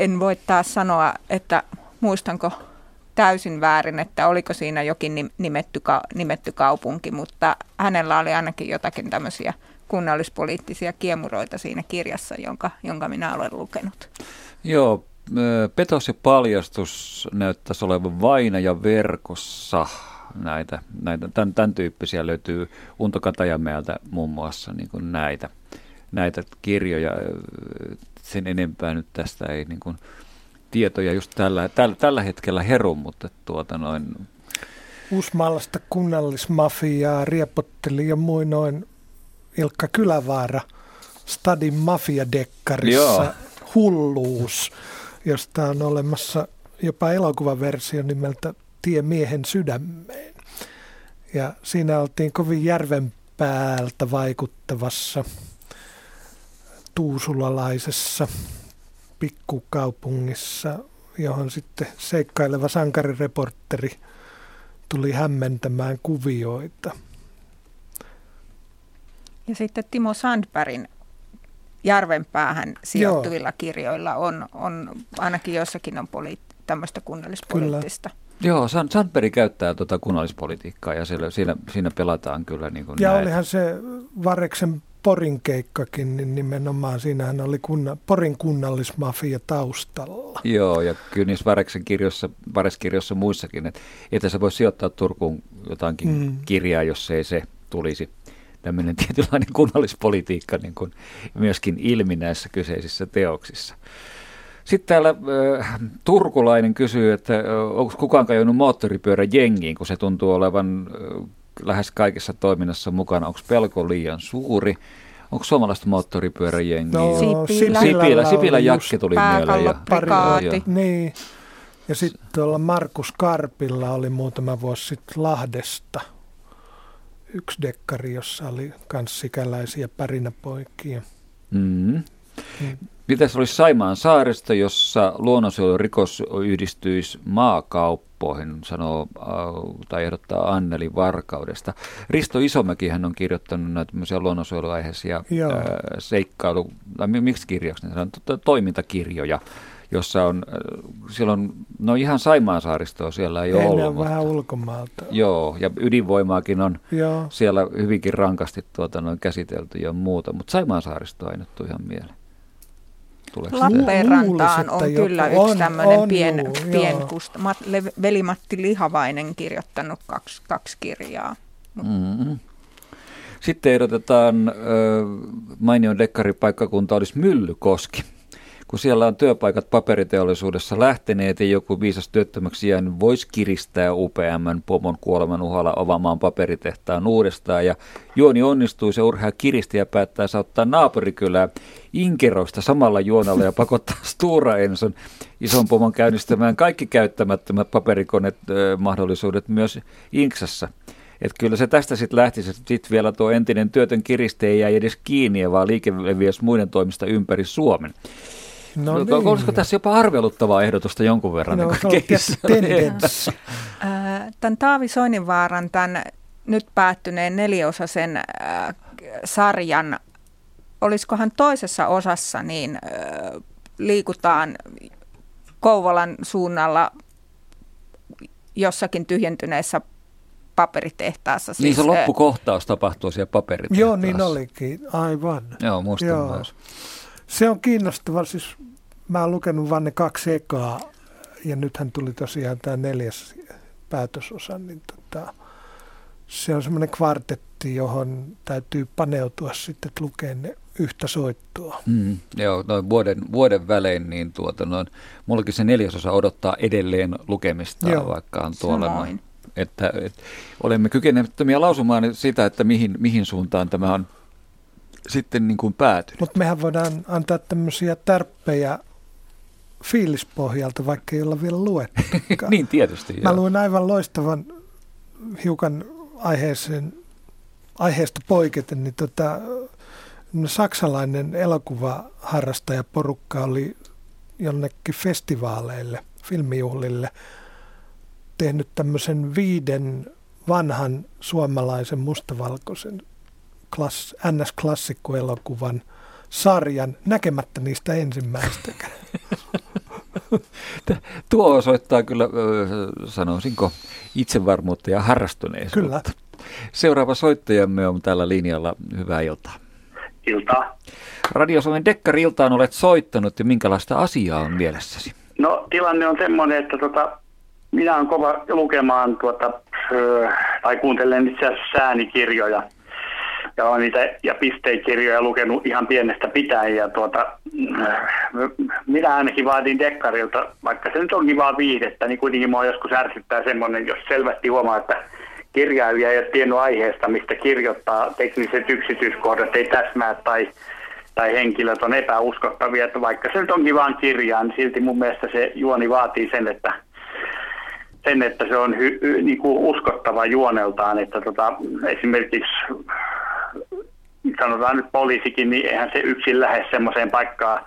en voi taas sanoa, että muistanko täysin väärin, että oliko siinä jokin nimetty, nimetty kaupunki, mutta hänellä oli ainakin jotakin tämmöisiä kunnallispoliittisia kiemuroita siinä kirjassa, jonka, jonka minä olen lukenut. Joo, petos ja paljastus näyttäisi olevan vaina ja verkossa. Näitä, näitä tämän, tämän tyyppisiä löytyy Unto Katajamäeltä muun muassa niin kuin näitä, näitä kirjoja. Sen enempää nyt tästä ei niin kuin, tietoja just tällä, tällä, tällä hetkellä heru, mutta tuota noin... Uusmaalaista kunnallismafiaa riepotteli jo muinoin Ilkka Kylävaara Stadin mafiadekkarissa Hulluus, josta on olemassa jopa elokuvaversio nimeltä Tie miehen sydämeen. Ja siinä oltiin kovin järven päältä vaikuttavassa tuusulalaisessa pikkukaupungissa, johon sitten seikkaileva sankarireportteri tuli hämmentämään kuvioita. Ja sitten Timo Sandbergin Järvenpäähän sijoittuvilla Joo. kirjoilla on, on, ainakin jossakin on poli, tämmöistä kunnallispoliittista. Kyllä. Joo, Sandberg käyttää tuota kunnallispolitiikkaa ja siellä, siinä, siinä pelataan kyllä niin kuin Ja näin. olihan se Vareksen Porin keikkakin, niin nimenomaan siinähän oli kunna, Porin kunnallismafia taustalla. Joo, ja kyllä niissä Vareksen kirjoissa, Vareskirjoissa muissakin, että että se voi sijoittaa Turkuun jotakin mm. kirjaa, jos ei se tulisi tämmöinen tietynlainen kunnallispolitiikka niin kuin myöskin ilmi näissä kyseisissä teoksissa. Sitten täällä äh, Turkulainen kysyy, että äh, onko kukaan kajonnut moottoripyörä jengiin, kun se tuntuu olevan äh, lähes kaikessa toiminnassa mukana. Onko pelko liian suuri? Onko suomalaista moottoripyöräjengiä? No, Sipilä. Sipilä, Sipilä Jakki tuli mieleen. Jo. Prikaati. Niin. Ja sitten tuolla Markus Karpilla oli muutama vuosi sitten Lahdesta yksi dekkari, jossa oli myös sikäläisiä pärinäpoikia. Mm. Mm. Mitäs olisi Saimaan saaristo, jossa luonnonsuojelurikos yhdistyisi maakauppoihin, sanoo äh, tai ehdottaa Anneli Varkaudesta. Risto Isomäki hän on kirjoittanut näitä luonnonsuojeluaiheisia äh, seikkailu, tai miksi kirjaksi ne sanoo, toimintakirjoja jossa on, äh, siellä on, no ihan Saimaan saaristoa siellä ei, ei ole ollut. vähän ulkomaalta. Joo, ja ydinvoimaakin on Joo. siellä hyvinkin rankasti tuota, noin käsitelty ja muuta, mutta Saimaan saaristoa ei nyt tule ihan mieleen. Lappeenrantaan on kyllä on, yksi tämmöinen pien, juu, pien kust, Mat, Le, veli-Matti Lihavainen kirjoittanut kaksi, kaksi kirjaa. Mm-hmm. Sitten ehdotetaan, äh, mainion dekkaripaikkakunta olisi Myllykoski kun siellä on työpaikat paperiteollisuudessa lähteneet ja joku viisas työttömäksi jäänyt, voisi kiristää UPM pomon kuoleman uhalla ovamaan paperitehtaan uudestaan. Ja juoni onnistuu, se urhea kiristi ja päättää saattaa naapurikylää inkeroista samalla juonalla ja pakottaa Stura Enson ison pomon käynnistämään kaikki käyttämättömät paperikonet mahdollisuudet myös Inksassa. Että kyllä se tästä sitten lähti, sitten vielä tuo entinen työtön kiriste ei edes kiinni, vaan liike leviäisi muiden toimista ympäri Suomen. No, no niin. Olisiko tässä jopa arveluttavaa ehdotusta jonkun verran? No, niin tendenssi. tämän Taavi Soininvaaran, tämän nyt päättyneen neliosaisen sarjan, olisikohan toisessa osassa, niin liikutaan Kouvolan suunnalla jossakin tyhjentyneessä paperitehtaassa. Siis, niin se loppukohtaus tapahtuu siellä paperitehtaassa. Joo, niin olikin, aivan. Joo, muistan Joo. myös. Se on kiinnostava. Siis mä oon lukenut vain ne kaksi ekaa ja nythän tuli tosiaan tämä neljäs päätösosa, niin tota, se on semmoinen kvartetti, johon täytyy paneutua sitten, että lukee ne yhtä soittoa. Mm, joo, noin vuoden, vuoden välein, niin tuota, noin, mullakin se neljäsosa odottaa edelleen lukemista, joo. vaikka on tuolla noin. Että, että olemme kykenemättömiä lausumaan sitä, että mihin, mihin suuntaan tämä on sitten niin kuin päätynyt. Mutta mehän voidaan antaa tämmöisiä tärppejä fiilispohjalta, vaikka ei olla vielä luettu. niin tietysti. Mä luin aivan loistavan hiukan aiheeseen, aiheesta poiketen, niin tota, saksalainen elokuvaharrastajaporukka oli jonnekin festivaaleille, filmijuhlille tehnyt tämmöisen viiden vanhan suomalaisen mustavalkoisen klass, NS-klassikkoelokuvan sarjan näkemättä niistä ensimmäistäkään. Tuo osoittaa kyllä, sanoisinko, itsevarmuutta ja harrastuneisuutta. Kyllä. Seuraava soittajamme on tällä linjalla. Hyvää iltaa. iltaa. Radio Suomen Dekkari-iltaan olet soittanut ja minkälaista asiaa on mielessäsi? No tilanne on semmoinen, että tota, minä olen kova lukemaan tuota, tai kuuntelen itse asiassa säänikirjoja – ja olen niitä ja pisteikirjoja lukenut ihan pienestä pitäen ja tuota, minä ainakin vaadin dekkarilta, vaikka se nyt onkin vaan viihdettä, niin kuitenkin mua joskus ärsyttää semmoinen, jos selvästi huomaa, että kirjailija ei ole tiennyt aiheesta, mistä kirjoittaa tekniset yksityiskohdat, ei täsmää tai, tai henkilöt on epäuskottavia, että vaikka se nyt onkin vaan kirjaa, niin silti mun mielestä se juoni vaatii sen, että sen, että se on hy, hy, niin kuin uskottava juoneltaan, että tota, esimerkiksi sanotaan nyt poliisikin, niin eihän se yksin lähde semmoiseen paikkaan,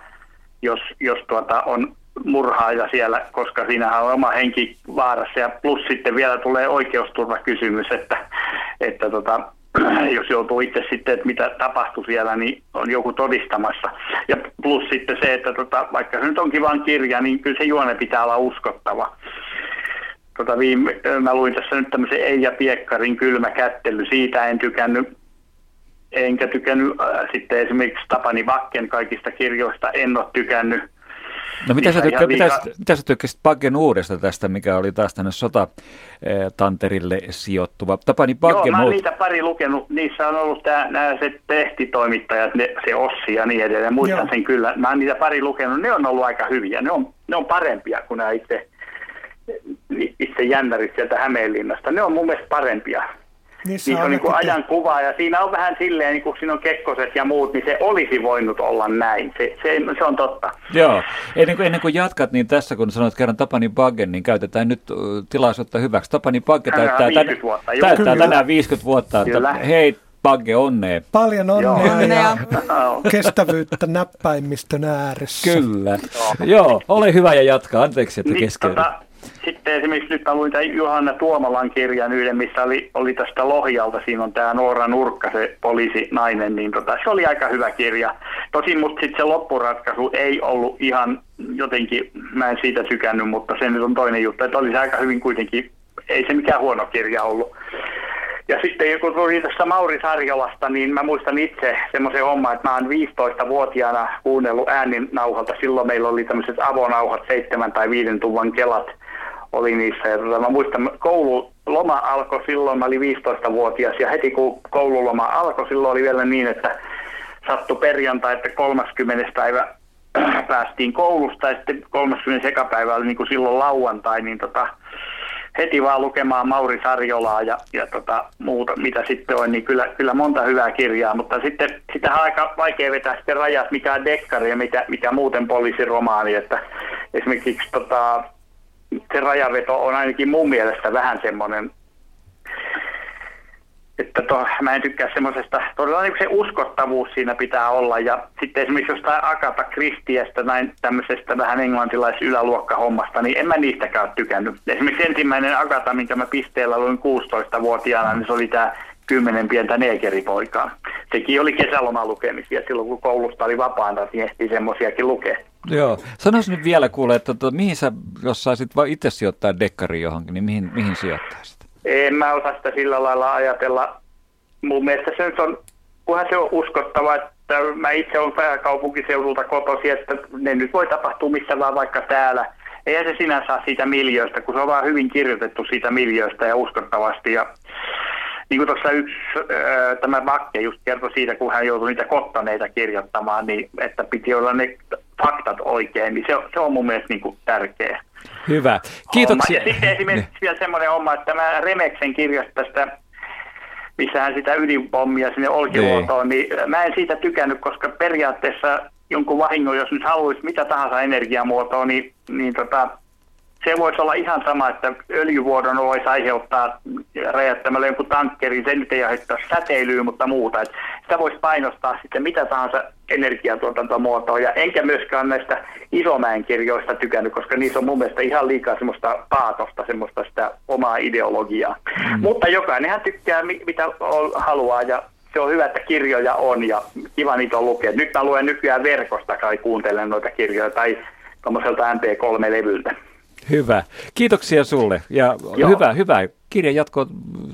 jos, jos tuota on murhaaja siellä, koska siinähän on oma henki vaarassa ja plus sitten vielä tulee oikeusturvakysymys, että, että tota, jos joutuu itse sitten, että mitä tapahtui siellä, niin on joku todistamassa. Ja plus sitten se, että tota, vaikka se nyt onkin vain kirja, niin kyllä se juone pitää olla uskottava. Tota viime, mä luin tässä nyt tämmöisen Eija Piekkarin kylmä kättely, siitä en tykännyt enkä tykännyt äh, sitten esimerkiksi Tapani Vakken kaikista kirjoista, en ole tykännyt. No mitä sä, tykkä, mitä, mitä sä tykkäsit Bakken uudesta tästä, mikä oli taas tänne sotatanterille sijoittuva? Tapani Bakken Joo, mä muut... niitä pari lukenut. Niissä on ollut tää, nämä se tehtitoimittajat, ne, se Ossi ja niin edelleen. Muistan Joo. sen kyllä. Mä oon niitä pari lukenut. Ne on ollut aika hyviä. Ne on, ne on parempia kuin nämä itse, itse jännärit sieltä Hämeenlinnasta. Ne on mun mielestä parempia. Niissä niin se on niin kuin ajan kuva ja siinä on vähän silleen, niin kuin siinä on kekkoset ja muut, niin se olisi voinut olla näin. Se, se, se on totta. Joo. Ennen kuin, ennen kuin jatkat, niin tässä kun sanoit kerran Tapani Baggen, niin käytetään nyt tilaisuutta hyväksi. Tapani Bagge täyttää, vuotta, täyttää tänään 50 vuotta. Kyllä. Hei, Bagge, onnea. Paljon onnea, onnea. ja kestävyyttä näppäimistön ääressä. Kyllä. Joo, Joo ole hyvä ja jatka. Anteeksi, että niin, Tota, sitten esimerkiksi nyt mä luin tämän Johanna Tuomalan kirjan yhden, missä oli, oli tästä Lohjalta, siinä on tämä Noora Nurkka, se poliisinainen, niin tota, se oli aika hyvä kirja. Tosin musta sitten se loppuratkaisu ei ollut ihan jotenkin, mä en siitä tykännyt, mutta se nyt on toinen juttu, että oli se aika hyvin kuitenkin, ei se mikään huono kirja ollut. Ja sitten kun tuli tästä Mauri Sarjolasta, niin mä muistan itse semmoisen homman, että mä oon 15-vuotiaana kuunnellut ääninauhalta. Silloin meillä oli tämmöiset avonauhat, seitsemän tai viiden tuvan kelat oli niissä. Ja tota, mä muistan, koululoma alkoi silloin, mä olin 15-vuotias ja heti kun koululoma alkoi, silloin oli vielä niin, että sattui perjantai, että 30. päivä päästiin koulusta ja sitten 30. sekapäivä oli niin kuin silloin lauantai, niin tota, heti vaan lukemaan Mauri Sarjolaa ja, ja tota, muuta, mitä sitten on, niin kyllä, kyllä monta hyvää kirjaa, mutta sitten sitä on aika vaikea vetää sitten rajat, mikä on dekkari ja mikä, mikä muuten poliisiromaani, että esimerkiksi tota, se rajaveto on ainakin mun mielestä vähän semmoinen, että to, mä en tykkää semmoisesta, todella niin se uskottavuus siinä pitää olla ja sitten esimerkiksi jostain Akata Kristiästä, näin tämmöisestä vähän englantilais-yläluokkahommasta, niin en mä niistäkään tykännyt. Esimerkiksi ensimmäinen Akata, minkä mä pisteellä luin 16-vuotiaana, niin se oli tämä kymmenen pientä neekeripoikaa. Sekin oli lukemisia silloin, kun koulusta oli vapaana, niin ehtii semmoisiakin lukea. Joo. Sanois nyt vielä kuule, että to, mihin sä, jos saisit itse sijoittaa dekkari johonkin, niin mihin, mihin sijoittaisit? En mä osaa sitä sillä lailla ajatella. Mun mielestä se nyt on, kunhan se on uskottava, että mä itse olen pääkaupunkiseudulta kotosi, että ne nyt voi tapahtua missä vaan vaikka täällä. Eihän se sinänsä saa siitä miljöistä, kun se on vaan hyvin kirjoitettu siitä miljöistä ja uskottavasti. Ja niin kuin tuossa yksi, ää, tämä Bakke just kertoi siitä, kun hän joutui niitä kottaneita kirjoittamaan, niin että piti olla ne faktat oikein, niin se, se on mun mielestä niin kuin tärkeä. Hyvä. Kiitoksia. Homma. Ja sitten esimerkiksi ne. vielä semmoinen homma, että tämä Remeksen kirjasta tästä missä hän sitä ydinpommia sinne Olkiluotoon, niin. niin mä en siitä tykännyt, koska periaatteessa jonkun vahingon, jos nyt haluaisi mitä tahansa energiamuotoa, niin, niin tota, se voisi olla ihan sama, että öljyvuodon voisi aiheuttaa räjättämällä jonkun tankkerin, se nyt ei aiheuta säteilyä, mutta muuta. Että sitä voisi painostaa sitten mitä tahansa energiantuotantomuotoa. Ja enkä myöskään näistä isomäen kirjoista tykännyt, koska niissä on mun mielestä ihan liikaa semmoista paatosta, semmoista sitä omaa ideologiaa. Mm. Mutta jokainenhan tykkää mitä haluaa ja se on hyvä, että kirjoja on ja kiva niitä on lukea. Nyt mä luen nykyään verkosta kai kuuntelen noita kirjoja tai tuommoiselta MP3-levyltä. Hyvä. Kiitoksia sulle ja Joo. hyvä, hyvä kirjan jatko.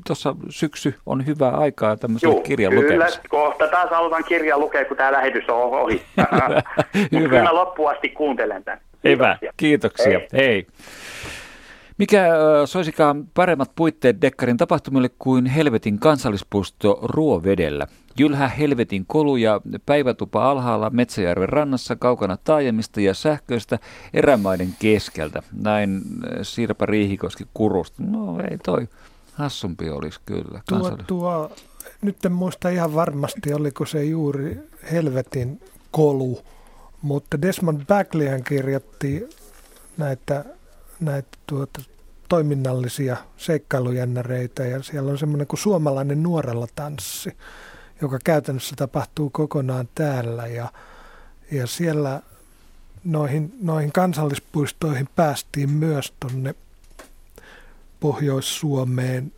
Tuossa syksy on hyvää aikaa tämmöiselle Joo, kirjan kyllä. lukemiselle. Kohta taas aloitan kirjan lukea, kun tämä lähetys on ohi. hyvä. Kyllä loppuun asti kuuntelen tämän. Kiitoksia. Hyvä. Kiitoksia. Hei. Hei. Mikä soisikaan paremmat puitteet Dekkarin tapahtumille kuin Helvetin kansallispuisto Ruovedellä? Jylhä Helvetin kolu ja päivätupa alhaalla Metsäjärven rannassa kaukana taajemista ja sähköistä erämaiden keskeltä. Näin Sirpa Riihikoski kurusta. No ei toi hassumpi olisi kyllä. Tuo, tuo, nyt en muista ihan varmasti, oliko se juuri Helvetin kolu, mutta Desmond Bagleyhän kirjoitti näitä näitä tuota, toiminnallisia seikkailujännäreitä ja siellä on semmoinen kuin suomalainen nuorella tanssi, joka käytännössä tapahtuu kokonaan täällä ja, ja siellä noihin, noihin kansallispuistoihin päästiin myös tuonne Pohjois-Suomeen.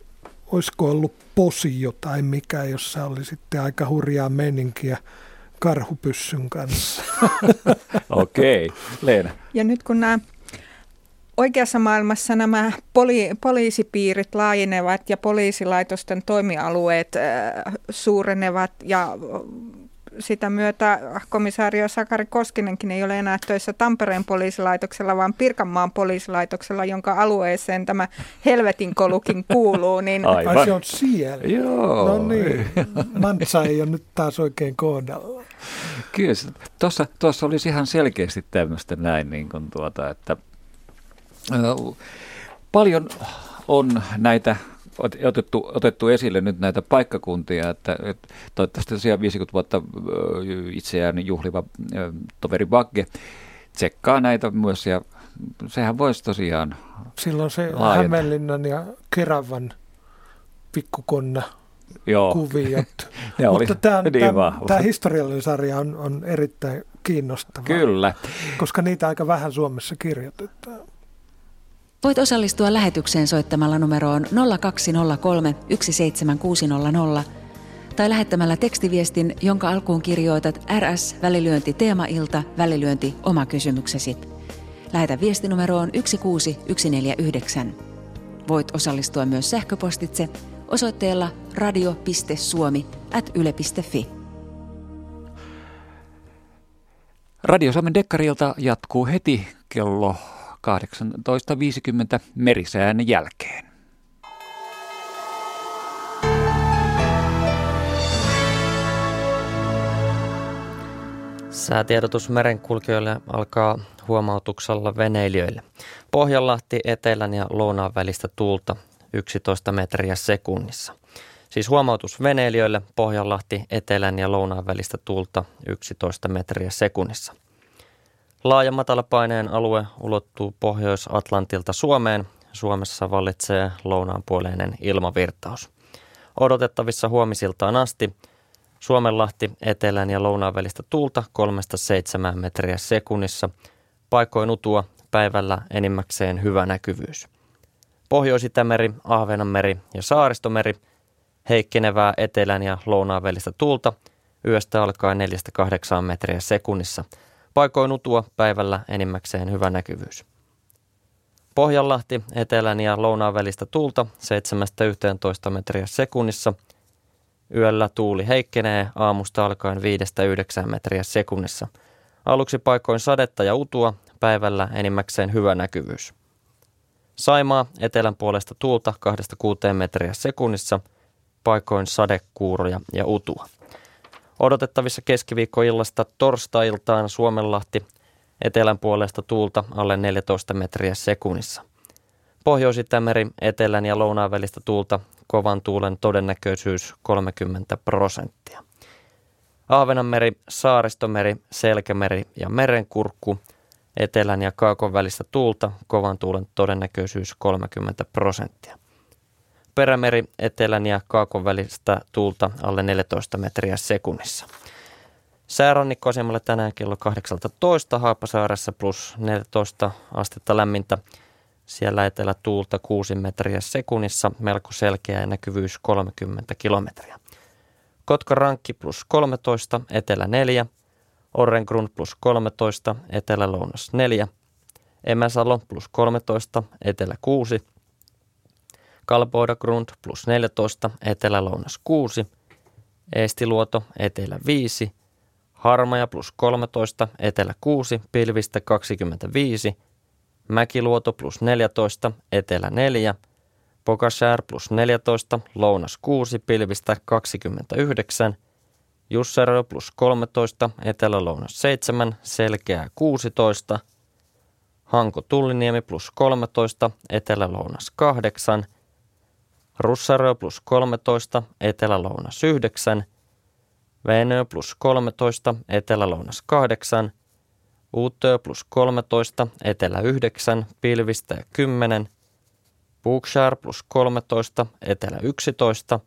Olisiko ollut Posio tai mikä, jossa oli sitten aika hurjaa meninkiä karhupyssyn kanssa. Okei, okay. Leena. Ja nyt kun nämä Oikeassa maailmassa nämä poli- poliisipiirit laajenevat ja poliisilaitosten toimialueet äh, suurenevat ja sitä myötä komisaario Sakari Koskinenkin ei ole enää töissä Tampereen poliisilaitoksella, vaan Pirkanmaan poliisilaitoksella, jonka alueeseen tämä helvetin kolukin kuuluu. Niin... Aivan. Ai se on siellä. Joo. No niin, Mantsa ei ole nyt taas oikein kohdalla. Kyllä, tuossa, tuossa olisi ihan selkeästi tämmöistä näin, niin kuin tuota, että – Paljon on näitä otettu, otettu esille nyt näitä paikkakuntia, että, että toivottavasti tosiaan 50 vuotta itseään juhliva toveri Bagge tsekkaa näitä myös ja sehän voisi tosiaan Silloin se laajentaa. Hämeenlinnan ja Keravan pikkukonna Joo. kuviot. Mutta tämä, niin tämä, tämä historiallinen sarja on, on erittäin kiinnostava. Kyllä. Koska niitä aika vähän Suomessa kirjoitetaan. Voit osallistua lähetykseen soittamalla numeroon 0203 17600 tai lähettämällä tekstiviestin, jonka alkuun kirjoitat RS välilyönti teemailta välilyönti oma kysymyksesi. Lähetä viesti numeroon 16149. Voit osallistua myös sähköpostitse osoitteella radio.suomi at yle.fi. Radio Suomen Dekkarilta jatkuu heti kello 18.50 merisään jälkeen. Säätiedotus merenkulkijoille alkaa huomautuksella veneilijöille. Pohjanlahti etelän ja lounaan välistä tuulta 11 metriä sekunnissa. Siis huomautus veneilijöille Pohjanlahti etelän ja lounaan välistä tuulta 11 metriä sekunnissa. Laaja matalapaineen alue ulottuu Pohjois-Atlantilta Suomeen. Suomessa vallitsee lounaanpuoleinen ilmavirtaus. Odotettavissa huomisiltaan asti Suomenlahti etelän ja lounaan välistä tuulta 3-7 metriä sekunnissa. Paikoin utua päivällä enimmäkseen hyvä näkyvyys. Pohjois-Itämeri, Ahvenanmeri ja Saaristomeri heikkenevää etelän ja lounaan välistä tuulta yöstä alkaen 4-8 metriä sekunnissa – Paikoin utua päivällä enimmäkseen hyvä näkyvyys. Pohjanlahti etelän ja lounaan välistä tuulta 7-11 metriä sekunnissa. Yöllä tuuli heikkenee aamusta alkaen 5-9 metriä sekunnissa. Aluksi paikoin sadetta ja utua, päivällä enimmäkseen hyvä näkyvyys. Saimaa etelän puolesta tuulta 2-6 metriä sekunnissa, paikoin sadekuuroja ja utua. Odotettavissa keskiviikkoillasta torstai-iltaan Suomenlahti etelän puolesta tuulta alle 14 metriä sekunnissa. Pohjois-Itämeri etelän ja lounaan välistä tuulta kovan tuulen todennäköisyys 30 prosenttia. Ahvenanmeri, Saaristomeri, Selkämeri ja Merenkurkku etelän ja kaakon välistä tuulta kovan tuulen todennäköisyys 30 prosenttia. Perämeri etelän ja kaakon välistä tuulta alle 14 metriä sekunnissa. Säärannikko asemalla tänään kello 18 Haapasaaressa plus 14 astetta lämmintä. Siellä etelä tuulta 6 metriä sekunnissa, melko selkeä ja näkyvyys 30 kilometriä. Kotka Rankki plus 13, etelä 4. Orrengrund plus 13, etelä lounas 4. Emäsalo plus 13, etelä 6, Kalboidagrund plus 14, etelä-lounas 6, Eestiluoto, etelä 5, Harmaja plus 13, etelä 6, pilvistä 25, Mäkiluoto plus 14, etelä 4, Pokashär plus 14, lounas 6, pilvistä 29, Jussero plus 13, etelä-lounas 7, selkeää 16, Hanko Tulliniemi plus 13, etelä-lounas 8, Russarö plus 13, etelä-lounas 9, Veenö plus 13, etelä-lounas 8, Uutö plus 13, etelä 9, pilvistä 10, Bookshire plus 13, etelä 11,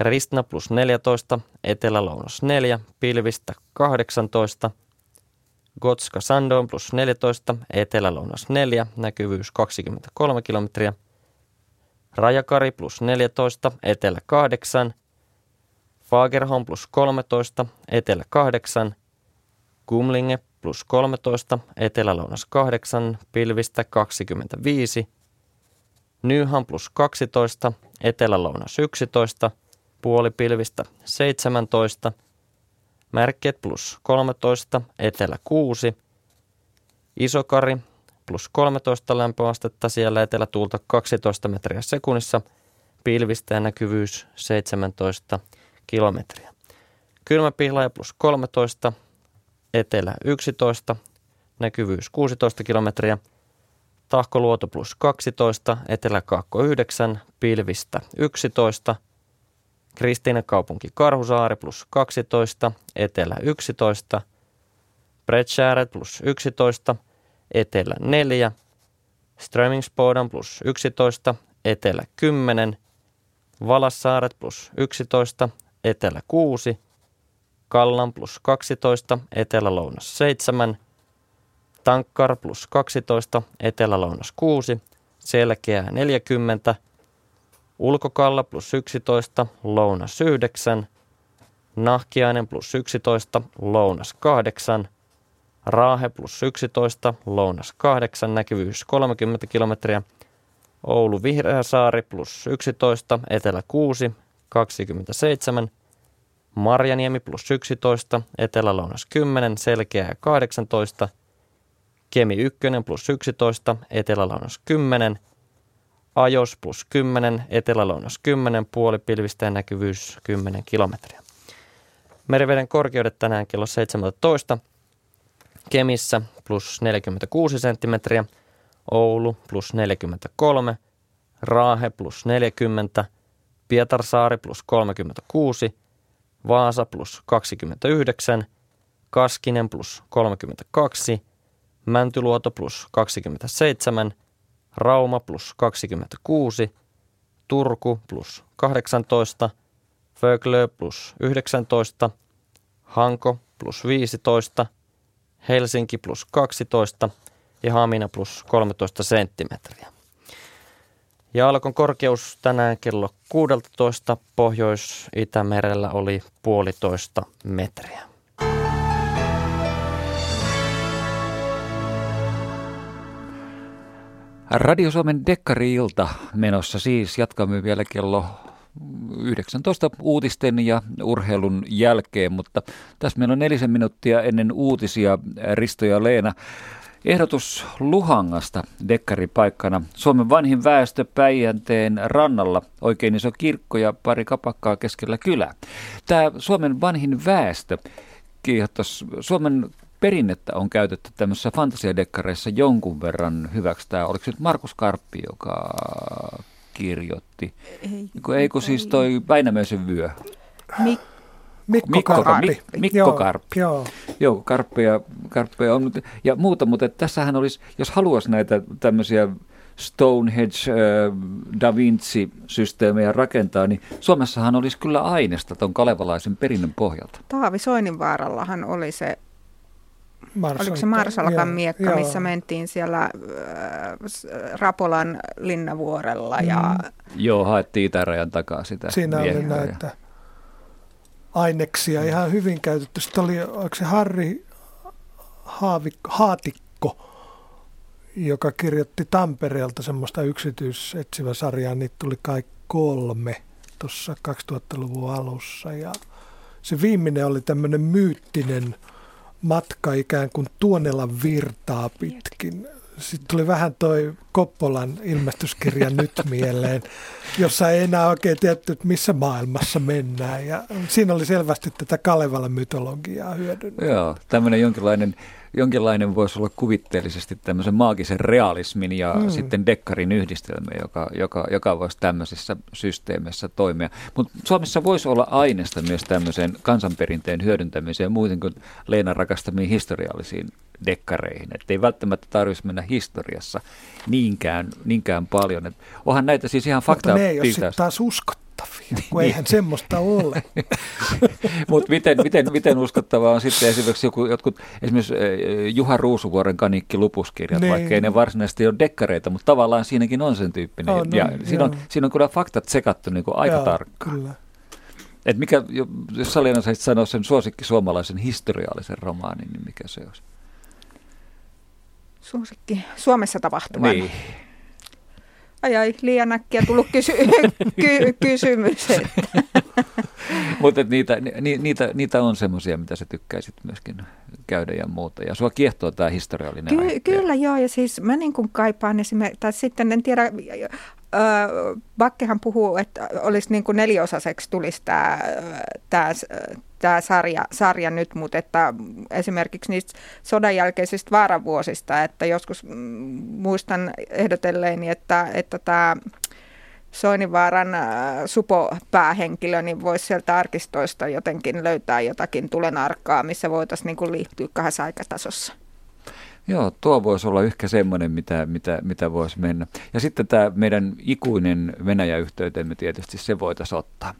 Ristna plus 14, etelä-lounas 4, pilvistä 18, Gotska Sandoon plus 14, etelä-lounas 4, näkyvyys 23 kilometriä, Rajakari plus 14, etelä 8, Fagerholm plus 13, etelä 8, Kumlinge plus 13, etelä-lounas 8, pilvistä 25, Nyhan plus 12, etelä-lounas 11, puoli pilvistä 17, Märket plus 13, etelä 6, Isokari plus 13 lämpöastetta siellä etelätuulta 12 metriä sekunnissa, pilvistä ja näkyvyys 17 kilometriä. Kylmäpihlaja plus 13, etelä 11, näkyvyys 16 kilometriä. Tahkoluoto plus 12, eteläkaakko 9, pilvistä 11. Kristiinen kaupunki Karhusaari plus 12, etelä 11. Bredshäret plus 11, etelä 4. Strömingspodan plus 11, etelä 10. Valassaaret plus 11, etelä 6. Kallan plus 12, etelä-lounas 7. Tankkar plus 12, etelä-lounas 6. Selkeää 40. Ulkokalla plus 11, lounas 9. Nahkiainen plus 11, lounas 8. Raahe plus 11, lounas 8, näkyvyys 30 kilometriä. Oulu Vihreäsaari plus 11, etelä 6, 27. Marjaniemi plus 11, etelä-lounas 10, selkeää 18. Kemi 1 plus 11, etelä-lounas 10. Ajos plus 10, etelä-lounas 10, puoli pilvistä näkyvyys 10 kilometriä. Meriveden korkeudet tänään kello 17. Kemissä plus 46 senttimetriä, Oulu plus 43, Raahe plus 40, Pietarsaari plus 36, Vaasa plus 29, Kaskinen plus 32, Mäntyluoto plus 27, Rauma plus 26, Turku plus 18, Föglö plus 19, Hanko plus 15, Helsinki plus 12 ja Hamina plus 13 senttimetriä. Ja alkon korkeus tänään kello 16 Pohjois-Itämerellä oli puolitoista metriä. Radio Suomen Dekkari-ilta menossa siis. Jatkamme vielä kello 19 uutisten ja urheilun jälkeen, mutta tässä meillä on nelisen minuuttia ennen uutisia. Risto ja Leena, Ehdotus Luhangasta dekkaripaikkana. Suomen vanhin väestö Päijänteen rannalla, oikein iso kirkko ja pari kapakkaa keskellä kylää. Tämä Suomen vanhin väestö kiihottas Suomen perinnettä on käytetty tämmöisissä fantasiadekkareissa jonkun verran hyväksi. Tämä, oliko se nyt Markus Karppi, joka kirjoitti? Ei, ei kun siis toi Väinämöisen vyö. Mik- Mikko, Mikko Karppi. Mik, Mikko joo, Karppi. Joo, joo Karppeja, Karppeja on. Ja muuta, mutta tässähän olisi, jos haluaisi näitä tämmöisiä Stonehenge, äh, Da Vinci-systeemejä rakentaa, niin Suomessahan olisi kyllä aineesta tuon kalevalaisen perinnön pohjalta. Taavi Soininvaarallahan oli se Marsalka, Oliko se Marsalkan miekka, joo. missä mentiin siellä äh, Rapolan linnavuorella? Ja... Mm. Joo, haettiin itärajan takaa sitä Siinä oli näitä ja aineksia ihan hyvin käytetty. Sitten oli, oliko se Harri Haavik, Haatikko, joka kirjoitti Tampereelta semmoista yksityisetsivä sarjaa, niitä tuli kai kolme tuossa 2000-luvun alussa. Ja se viimeinen oli tämmöinen myyttinen matka ikään kuin Tuonelan virtaa pitkin. Sitten tuli vähän toi Koppolan ilmestyskirja nyt mieleen, jossa ei enää oikein tietty, että missä maailmassa mennään. Ja siinä oli selvästi tätä Kalevalan mytologiaa hyödynnetty. Joo, tämmöinen jonkinlainen jonkinlainen voisi olla kuvitteellisesti tämmöisen maagisen realismin ja mm. sitten dekkarin yhdistelmä, joka, joka, joka voisi tämmöisissä systeemeissä toimia. Mutta Suomessa voisi olla aineesta myös tämmöiseen kansanperinteen hyödyntämiseen muuten kuin Leena rakastamiin historiallisiin dekkareihin. Että ei välttämättä tarvitsisi mennä historiassa niinkään, niinkään paljon. Et onhan näitä siis ihan faktaa. Mutta ne ei ole taas uskottu uskottavia, kun eihän semmoista ole. Mutta miten, miten, miten uskottavaa on sitten esimerkiksi joku, jotkut, esimerkiksi Juha Ruusuvuoren kanikki lupuskirjat, niin. vaikka ei ne varsinaisesti ole dekkareita, mutta tavallaan siinäkin on sen tyyppinen. On, ja no, siinä, on, siinä on kyllä faktat sekattu niin kuin aika joo, tarkkaan. Kyllä. Et mikä, jos Salina saisit sanoa sen suosikki suomalaisen historiallisen romaanin, niin mikä se olisi? Suosikki Suomessa tapahtuvan. Niin. Ai ai, liian äkkiä tullut kysy- ky- kysymys. Mutta niitä, ni, niitä, niitä on semmoisia, mitä sä tykkäisit myöskin käydä ja muuta. Ja sua kiehtoo tämä historiallinen Ky- Kyllä joo, ja siis mä niin kuin kaipaan esimerkiksi, tai sitten en tiedä, Bakkehan puhuu, että olisi niin kuin neliosaiseksi tulisi tämä, tämä, tämä sarja, sarja nyt, mutta että esimerkiksi niistä sodan jälkeisistä vaaravuosista, että joskus mm, muistan ehdotelleeni, että, että tämä Soinivaaran supopäähenkilö, niin voisi sieltä arkistoista jotenkin löytää jotakin tulenarkkaa, missä voitaisiin niin liittyä kahdessa aikatasossa. Joo, tuo voisi olla ehkä semmoinen, mitä, mitä, mitä voisi mennä. Ja sitten tämä meidän ikuinen Venäjä-yhteytemme tietysti se voitaisiin ottaa.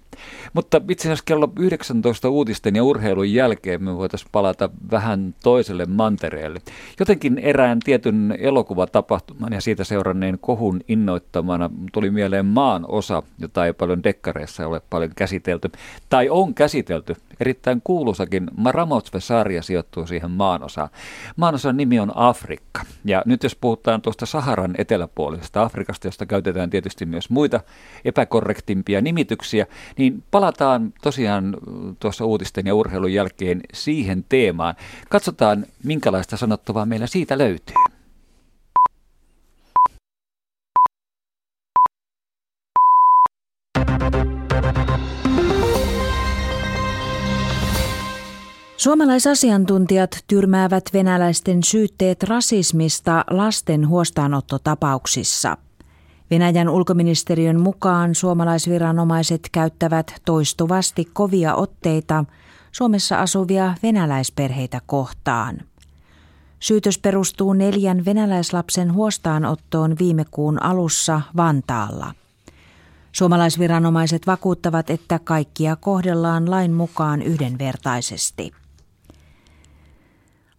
Mutta itse asiassa kello 19 uutisten ja urheilun jälkeen me voitaisiin palata vähän toiselle mantereelle. Jotenkin erään tietyn elokuvatapahtuman ja siitä seuranneen kohun innoittamana tuli mieleen maan osa, jota ei paljon dekkareissa ole paljon käsitelty. Tai on käsitelty. Erittäin kuuluisakin Maramotsve-sarja sijoittuu siihen maanosaan. Maanosan nimi on Afrikka. Ja nyt jos puhutaan tuosta Saharan eteläpuolisesta Afrikasta, josta käytetään tietysti myös muita epäkorrektimpia nimityksiä, niin palataan tosiaan tuossa uutisten ja urheilun jälkeen siihen teemaan. Katsotaan, minkälaista sanottavaa meillä siitä löytyy. Suomalaisasiantuntijat tyrmäävät venäläisten syytteet rasismista lasten huostaanottotapauksissa. Venäjän ulkoministeriön mukaan suomalaisviranomaiset käyttävät toistuvasti kovia otteita Suomessa asuvia venäläisperheitä kohtaan. Syytös perustuu neljän venäläislapsen huostaanottoon viime kuun alussa Vantaalla. Suomalaisviranomaiset vakuuttavat, että kaikkia kohdellaan lain mukaan yhdenvertaisesti.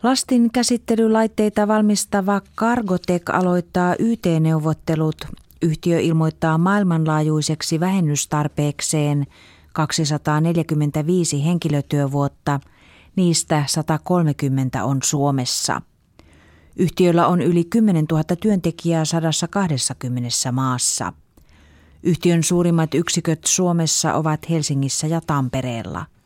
Lastin käsittelylaitteita valmistava Cargotec aloittaa YT-neuvottelut. Yhtiö ilmoittaa maailmanlaajuiseksi vähennystarpeekseen 245 henkilötyövuotta, niistä 130 on Suomessa. Yhtiöllä on yli 10 000 työntekijää 120 maassa. Yhtiön suurimmat yksiköt Suomessa ovat Helsingissä ja Tampereella –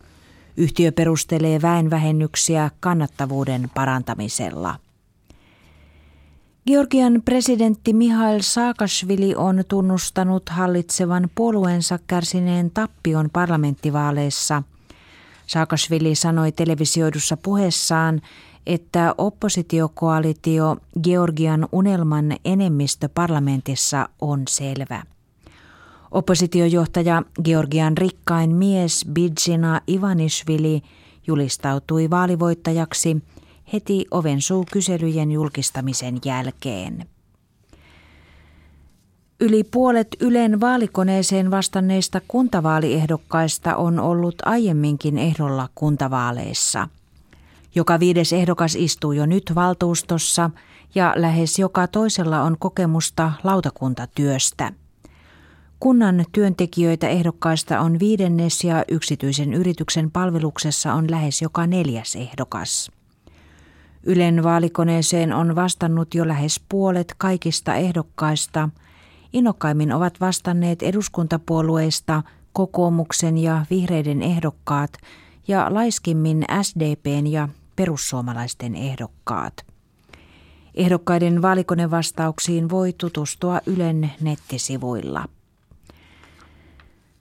Yhtiö perustelee väenvähennyksiä kannattavuuden parantamisella. Georgian presidentti Mihail Saakashvili on tunnustanut hallitsevan puolueensa kärsineen tappion parlamenttivaaleissa. Saakashvili sanoi televisioidussa puheessaan, että oppositiokoalitio Georgian unelman enemmistö parlamentissa on selvä. Oppositiojohtaja Georgian rikkain mies Bidzina Ivanishvili julistautui vaalivoittajaksi heti ovensuu kyselyjen julkistamisen jälkeen. Yli puolet Ylen vaalikoneeseen vastanneista kuntavaaliehdokkaista on ollut aiemminkin ehdolla kuntavaaleissa. Joka viides ehdokas istuu jo nyt valtuustossa ja lähes joka toisella on kokemusta lautakuntatyöstä – Kunnan työntekijöitä ehdokkaista on viidennes ja yksityisen yrityksen palveluksessa on lähes joka neljäs ehdokas. Ylen vaalikoneeseen on vastannut jo lähes puolet kaikista ehdokkaista. Innokkaimmin ovat vastanneet eduskuntapuolueista kokoomuksen ja vihreiden ehdokkaat ja laiskimmin SDPn ja perussuomalaisten ehdokkaat. Ehdokkaiden vaalikonevastauksiin voi tutustua Ylen nettisivuilla.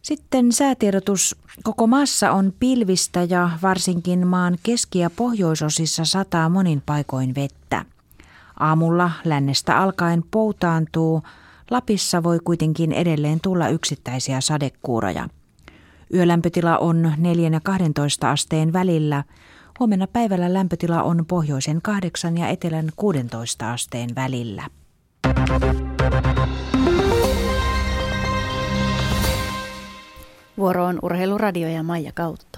Sitten säätiedotus. Koko maassa on pilvistä ja varsinkin maan keski- ja pohjoisosissa sataa monin paikoin vettä. Aamulla lännestä alkaen poutaantuu. Lapissa voi kuitenkin edelleen tulla yksittäisiä sadekuuroja. Yölämpötila on 4 ja 12 asteen välillä. Huomenna päivällä lämpötila on pohjoisen 8 ja etelän 16 asteen välillä. Vuoro on Urheiluradio ja Maija Kautto.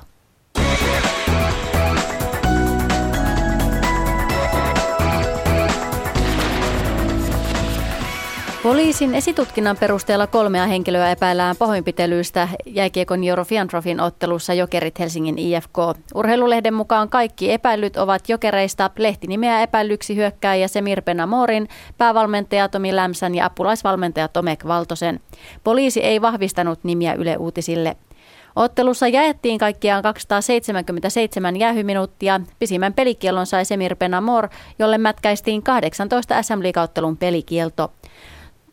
Poliisin esitutkinnan perusteella kolmea henkilöä epäillään pahoinpitelyistä jääkiekon Eurofian Trofin ottelussa Jokerit Helsingin IFK. Urheilulehden mukaan kaikki epäilyt ovat Jokereista. Lehti nimeää epäilyksi hyökkääjä Semir Penamorin, päävalmentaja Tomi Lämsän ja apulaisvalmentaja Tomek Valtosen. Poliisi ei vahvistanut nimiä Yle Uutisille. Ottelussa jaettiin kaikkiaan 277 jäähyminuuttia. Pisimmän pelikielon sai Semir Penamor, jolle mätkäistiin 18 SM Liigauttelun pelikielto.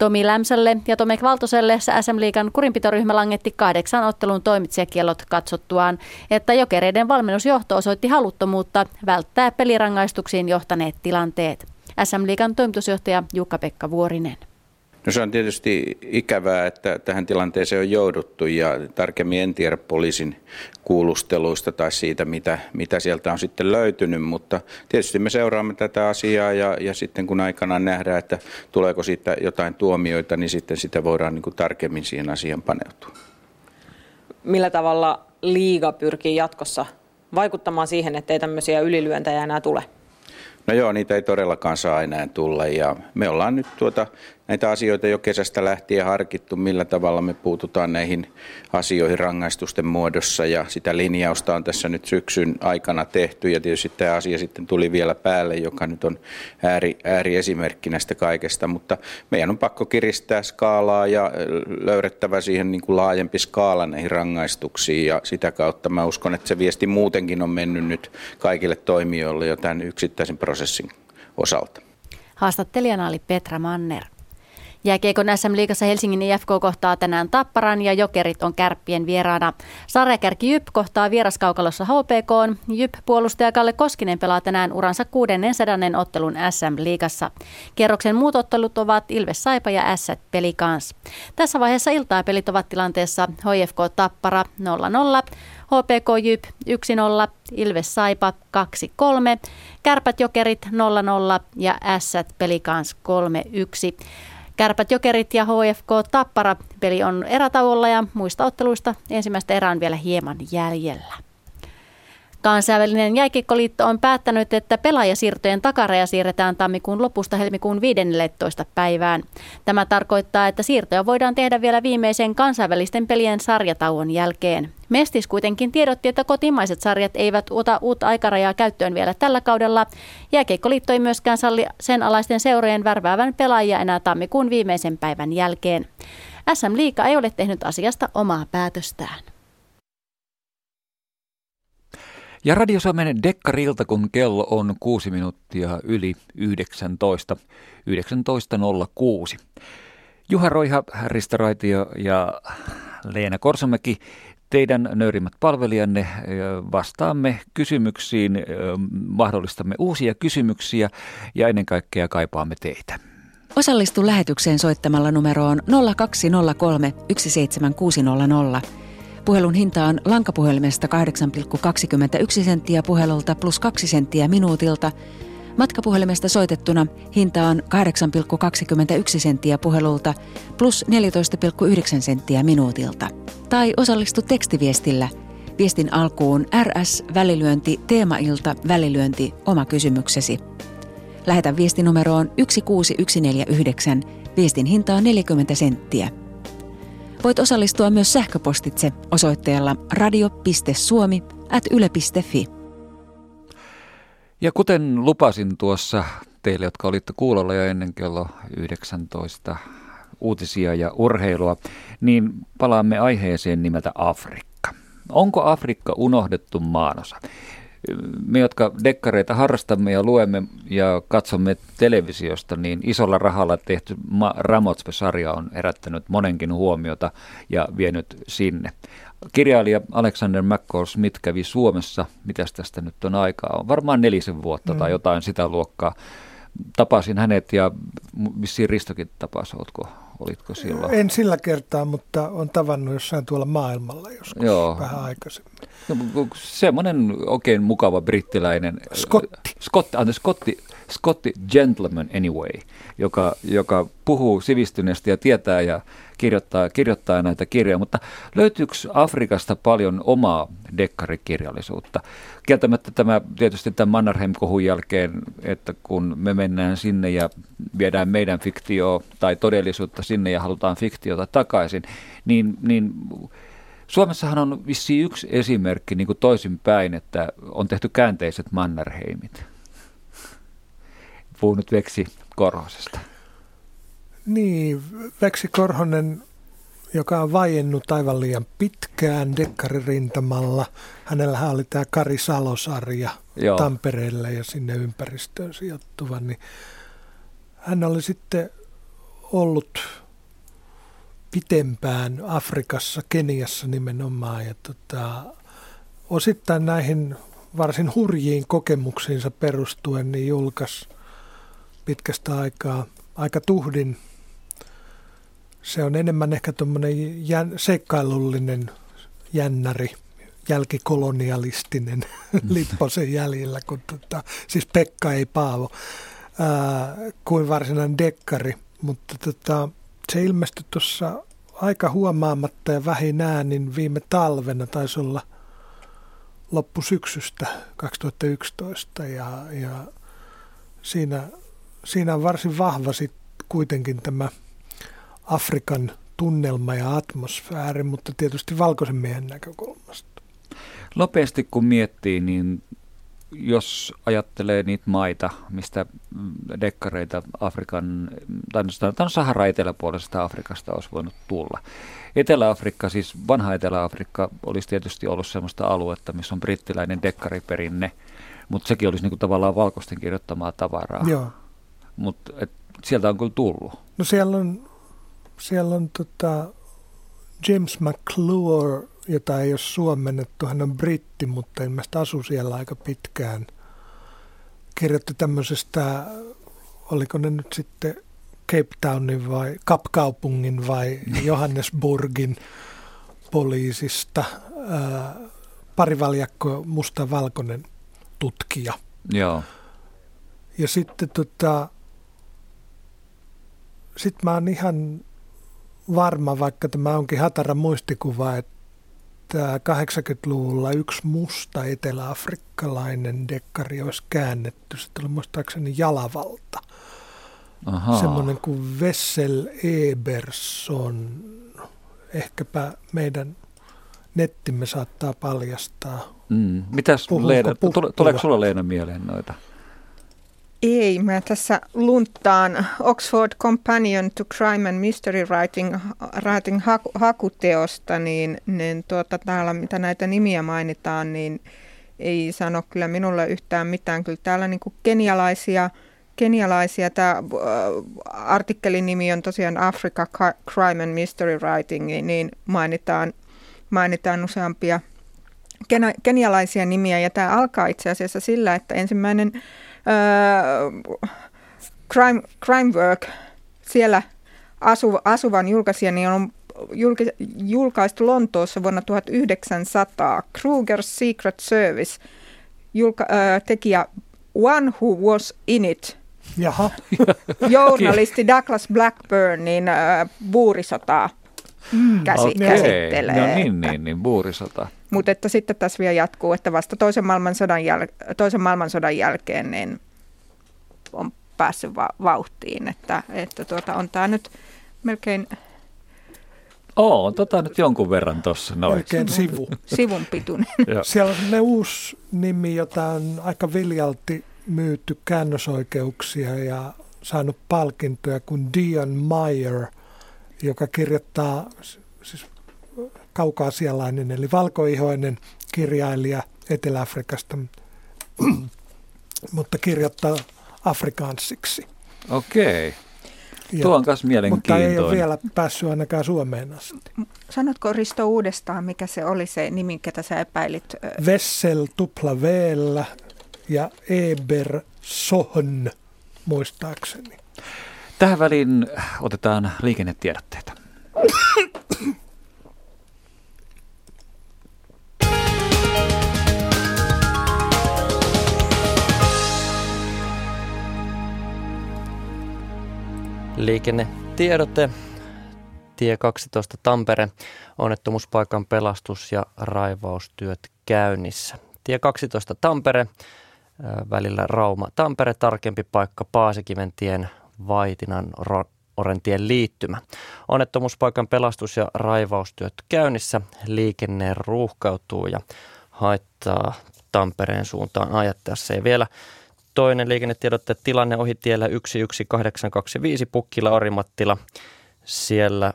Tomi Lämsälle ja Tomek Valtoselle SM Liikan kurinpitoryhmä langetti kahdeksan ottelun toimitsijakielot katsottuaan, että jokereiden valmennusjohto osoitti haluttomuutta välttää pelirangaistuksiin johtaneet tilanteet. SM Liikan toimitusjohtaja Jukka-Pekka Vuorinen. No se on tietysti ikävää, että tähän tilanteeseen on jouduttu ja tarkemmin en tiedä poliisin kuulusteluista tai siitä, mitä, mitä sieltä on sitten löytynyt, mutta tietysti me seuraamme tätä asiaa ja, ja sitten kun aikanaan nähdään, että tuleeko siitä jotain tuomioita, niin sitten sitä voidaan niin kuin tarkemmin siihen asiaan paneutua. Millä tavalla liiga pyrkii jatkossa vaikuttamaan siihen, ettei tämmöisiä ylilyöntejä enää tule? No joo, niitä ei todellakaan saa enää tulla ja me ollaan nyt tuota näitä asioita jo kesästä lähtien harkittu, millä tavalla me puututaan näihin asioihin rangaistusten muodossa ja sitä linjausta on tässä nyt syksyn aikana tehty ja tietysti tämä asia sitten tuli vielä päälle, joka nyt on ääri, ääriesimerkki näistä kaikesta, mutta meidän on pakko kiristää skaalaa ja löydettävä siihen niin kuin laajempi skaala näihin rangaistuksiin ja sitä kautta mä uskon, että se viesti muutenkin on mennyt nyt kaikille toimijoille jo tämän yksittäisen prosessin osalta. Haastattelijana oli Petra Manner. Jääkiekon SM-liigassa Helsingin IFK kohtaa tänään Tapparan ja Jokerit on kärppien vieraana. Sarjakärki Jyp kohtaa vieraskaukalossa HPK. Jyp puolustaja Kalle Koskinen pelaa tänään uransa kuudennen sadannen ottelun SM-liigassa. Kierroksen muut ottelut ovat Ilves Saipa ja Ässät Pelikans. Tässä vaiheessa iltaa pelit ovat tilanteessa HFK Tappara 0-0. HPK Jyp 1-0, Ilves Saipa 2-3, Kärpät Jokerit 0-0 ja Ässät Pelikans 3-1. Kärpät Jokerit ja HFK Tappara peli on erätauolla ja muista otteluista ensimmäistä erää on vielä hieman jäljellä. Kansainvälinen jääkiekkoliitto on päättänyt, että pelaajasiirtojen takaraja siirretään tammikuun lopusta helmikuun 15. päivään. Tämä tarkoittaa, että siirtoja voidaan tehdä vielä viimeisen kansainvälisten pelien sarjatauon jälkeen. Mestis kuitenkin tiedotti, että kotimaiset sarjat eivät ota uutta aikarajaa käyttöön vielä tällä kaudella. Jääkeikkoliitto ei myöskään salli sen alaisten seurojen värväävän pelaajia enää tammikuun viimeisen päivän jälkeen. SM Liika ei ole tehnyt asiasta omaa päätöstään. Ja Radio Suomen dekkarilta, kun kello on 6 minuuttia yli 19, 19.06. Juha Roiha, Risto Raitio ja Leena Korsomäki, teidän nöyrimmät palvelijanne, vastaamme kysymyksiin, mahdollistamme uusia kysymyksiä ja ennen kaikkea kaipaamme teitä. Osallistu lähetykseen soittamalla numeroon 0203 17600 Puhelun hinta on lankapuhelimesta 8,21 senttiä puhelulta plus 2 senttiä minuutilta. Matkapuhelimesta soitettuna hinta on 8,21 senttiä puhelulta plus 14,9 senttiä minuutilta. Tai osallistu tekstiviestillä. Viestin alkuun RS välilyönti teemailta välilyönti oma kysymyksesi. Lähetä viestinumeroon 16149. Viestin hinta on 40 senttiä. Voit osallistua myös sähköpostitse osoitteella radio.suomi at yle.fi. Ja kuten lupasin tuossa teille, jotka olitte kuulolla jo ennen kello 19 uutisia ja urheilua, niin palaamme aiheeseen nimeltä Afrikka. Onko Afrikka unohdettu maanosa? Me, jotka dekkareita harrastamme ja luemme ja katsomme televisiosta, niin isolla rahalla tehty Ramotsve-sarja on herättänyt monenkin huomiota ja vienyt sinne. Kirjailija Alexander McCall Smith kävi Suomessa, mitä tästä nyt on aikaa, on varmaan nelisen vuotta mm. tai jotain sitä luokkaa. Tapasin hänet ja vissiin Ristokin tapasi, oletko, olitko silloin? En sillä kertaa, mutta on tavannut jossain tuolla maailmalla joskus Joo. vähän aikaisemmin. No, semmoinen oikein mukava brittiläinen. Scotti. Scotti, anteeksi, Scotti, Scotti Gentleman Anyway, joka, joka puhuu sivistyneesti ja tietää ja kirjoittaa, kirjoittaa näitä kirjoja, mutta löytyykö Afrikasta paljon omaa dekkarikirjallisuutta? Kieltämättä tämä tietysti tämän Mannerheim-kohun jälkeen, että kun me mennään sinne ja viedään meidän fiktio tai todellisuutta sinne ja halutaan fiktiota takaisin, niin, niin Suomessahan on vissi yksi esimerkki niin toisinpäin, että on tehty käänteiset Mannerheimit. Puhun nyt Veksi Korhosesta. Niin, Veksi Korhonen, joka on vaiennut aivan liian pitkään dekkaririntamalla. Hänellähän oli tämä Kari Salosarja Joo. Tampereelle ja sinne ympäristöön sijoittuva. Niin hän oli sitten ollut pitempään Afrikassa, Keniassa nimenomaan. Ja tota, osittain näihin varsin hurjiin kokemuksiinsa perustuen niin julkaisi pitkästä aikaa aika tuhdin. Se on enemmän ehkä tuommoinen jän, seikkailullinen jännäri, jälkikolonialistinen Lipposen jäljellä, kun tota, siis Pekka ei Paavo, ää, kuin varsinainen dekkari. Mutta tota, se ilmestyi tuossa aika huomaamatta ja vähin äänin viime talvena, taisi olla loppusyksystä 2011 ja, ja siinä, siinä on varsin vahva sit kuitenkin tämä Afrikan tunnelma ja atmosfääri, mutta tietysti valkoisen miehen näkökulmasta. Nopeasti kun miettii, niin jos ajattelee niitä maita, mistä dekkareita Afrikan, tai sanotaan Sahara eteläpuolisesta Afrikasta olisi voinut tulla. Etelä-Afrikka, siis vanha Etelä-Afrikka, olisi tietysti ollut sellaista aluetta, missä on brittiläinen dekkariperinne, mutta sekin olisi niinku tavallaan valkoisten kirjoittamaa tavaraa. Joo. Mutta sieltä on kyllä tullut. No siellä on, siellä on tota James McClure jota ei ole suomennettu. Hän on britti, mutta ilmeisesti asui siellä aika pitkään. Kirjoitti tämmöisestä, oliko ne nyt sitten Cape Townin vai Kapkaupungin vai Johannesburgin poliisista. Ää, parivaljakko musta-valkoinen tutkija. Joo. Ja sitten tota, sit mä oon ihan varma, vaikka tämä onkin hatara muistikuva, että että 80-luvulla yksi musta eteläafrikkalainen dekkari olisi käännetty. Se oli muistaakseni Jalavalta. Aha. Semmoinen kuin Vessel Eberson. Ehkäpä meidän nettimme saattaa paljastaa. Mm. Mitäs Leena, tuleeko sulla Leena mieleen noita? Ei, mä tässä lunttaan Oxford Companion to Crime and Mystery Writing, writing haku, hakuteosta, niin, niin tuota, täällä mitä näitä nimiä mainitaan, niin ei sano kyllä minulle yhtään mitään. Kyllä täällä niin kuin kenialaisia, kenialaisia tämä äh, artikkelin nimi on tosiaan Africa Crime and Mystery Writing, niin mainitaan, mainitaan useampia kenialaisia nimiä. Ja tämä alkaa itse asiassa sillä, että ensimmäinen Crime, Crime Work, siellä asu, asuvan julkaisijan niin on julka, julkaistu Lontoossa vuonna 1900. Kruger's Secret Service, julka, äh, tekijä One Who Was In It. Jaha. Journalisti Douglas Blackburn, niin äh, buurisotaa mm, käsi, okay. käsittelee. No niin, niin, niin buurisota. Mutta että sitten tässä vielä jatkuu, että vasta toisen maailmansodan, jäl- toisen maailmansodan jälkeen niin on päässyt va- vauhtiin, että, että tuota, on tämä nyt melkein... Oo, on tota nyt jonkun verran tuossa. Melkein sivu. Sivun pituinen. Siellä on ne uusi nimi, jota on aika viljalti myyty käännösoikeuksia ja saanut palkintoja kuin Dion Meyer, joka kirjoittaa siis kaukaasialainen eli valkoihoinen kirjailija Etelä-Afrikasta, mutta kirjoittaa afrikaansiksi. Okei. Tuo on myös mielenkiintoinen. Mutta ei ole vielä päässyt ainakaan Suomeen asti. Sanotko Risto uudestaan, mikä se oli se nimi, ketä sä epäilit? Vessel tupla Vllä ja Eber Sohn muistaakseni. Tähän väliin otetaan liikennetiedotteita. Liikennetiedote. Tie 12 Tampere. Onnettomuuspaikan pelastus- ja raivaustyöt käynnissä. Tie 12 Tampere. Välillä Rauma-Tampere. Tarkempi paikka Paasikiventien Vaitinan Orentien liittymä. Onnettomuuspaikan pelastus- ja raivaustyöt käynnissä. Liikenne ruuhkautuu ja haittaa Tampereen suuntaan ajattaessa. Ja vielä toinen liikennetiedotte tilanne ohi tiellä 11825 Pukkila Orimattila. Siellä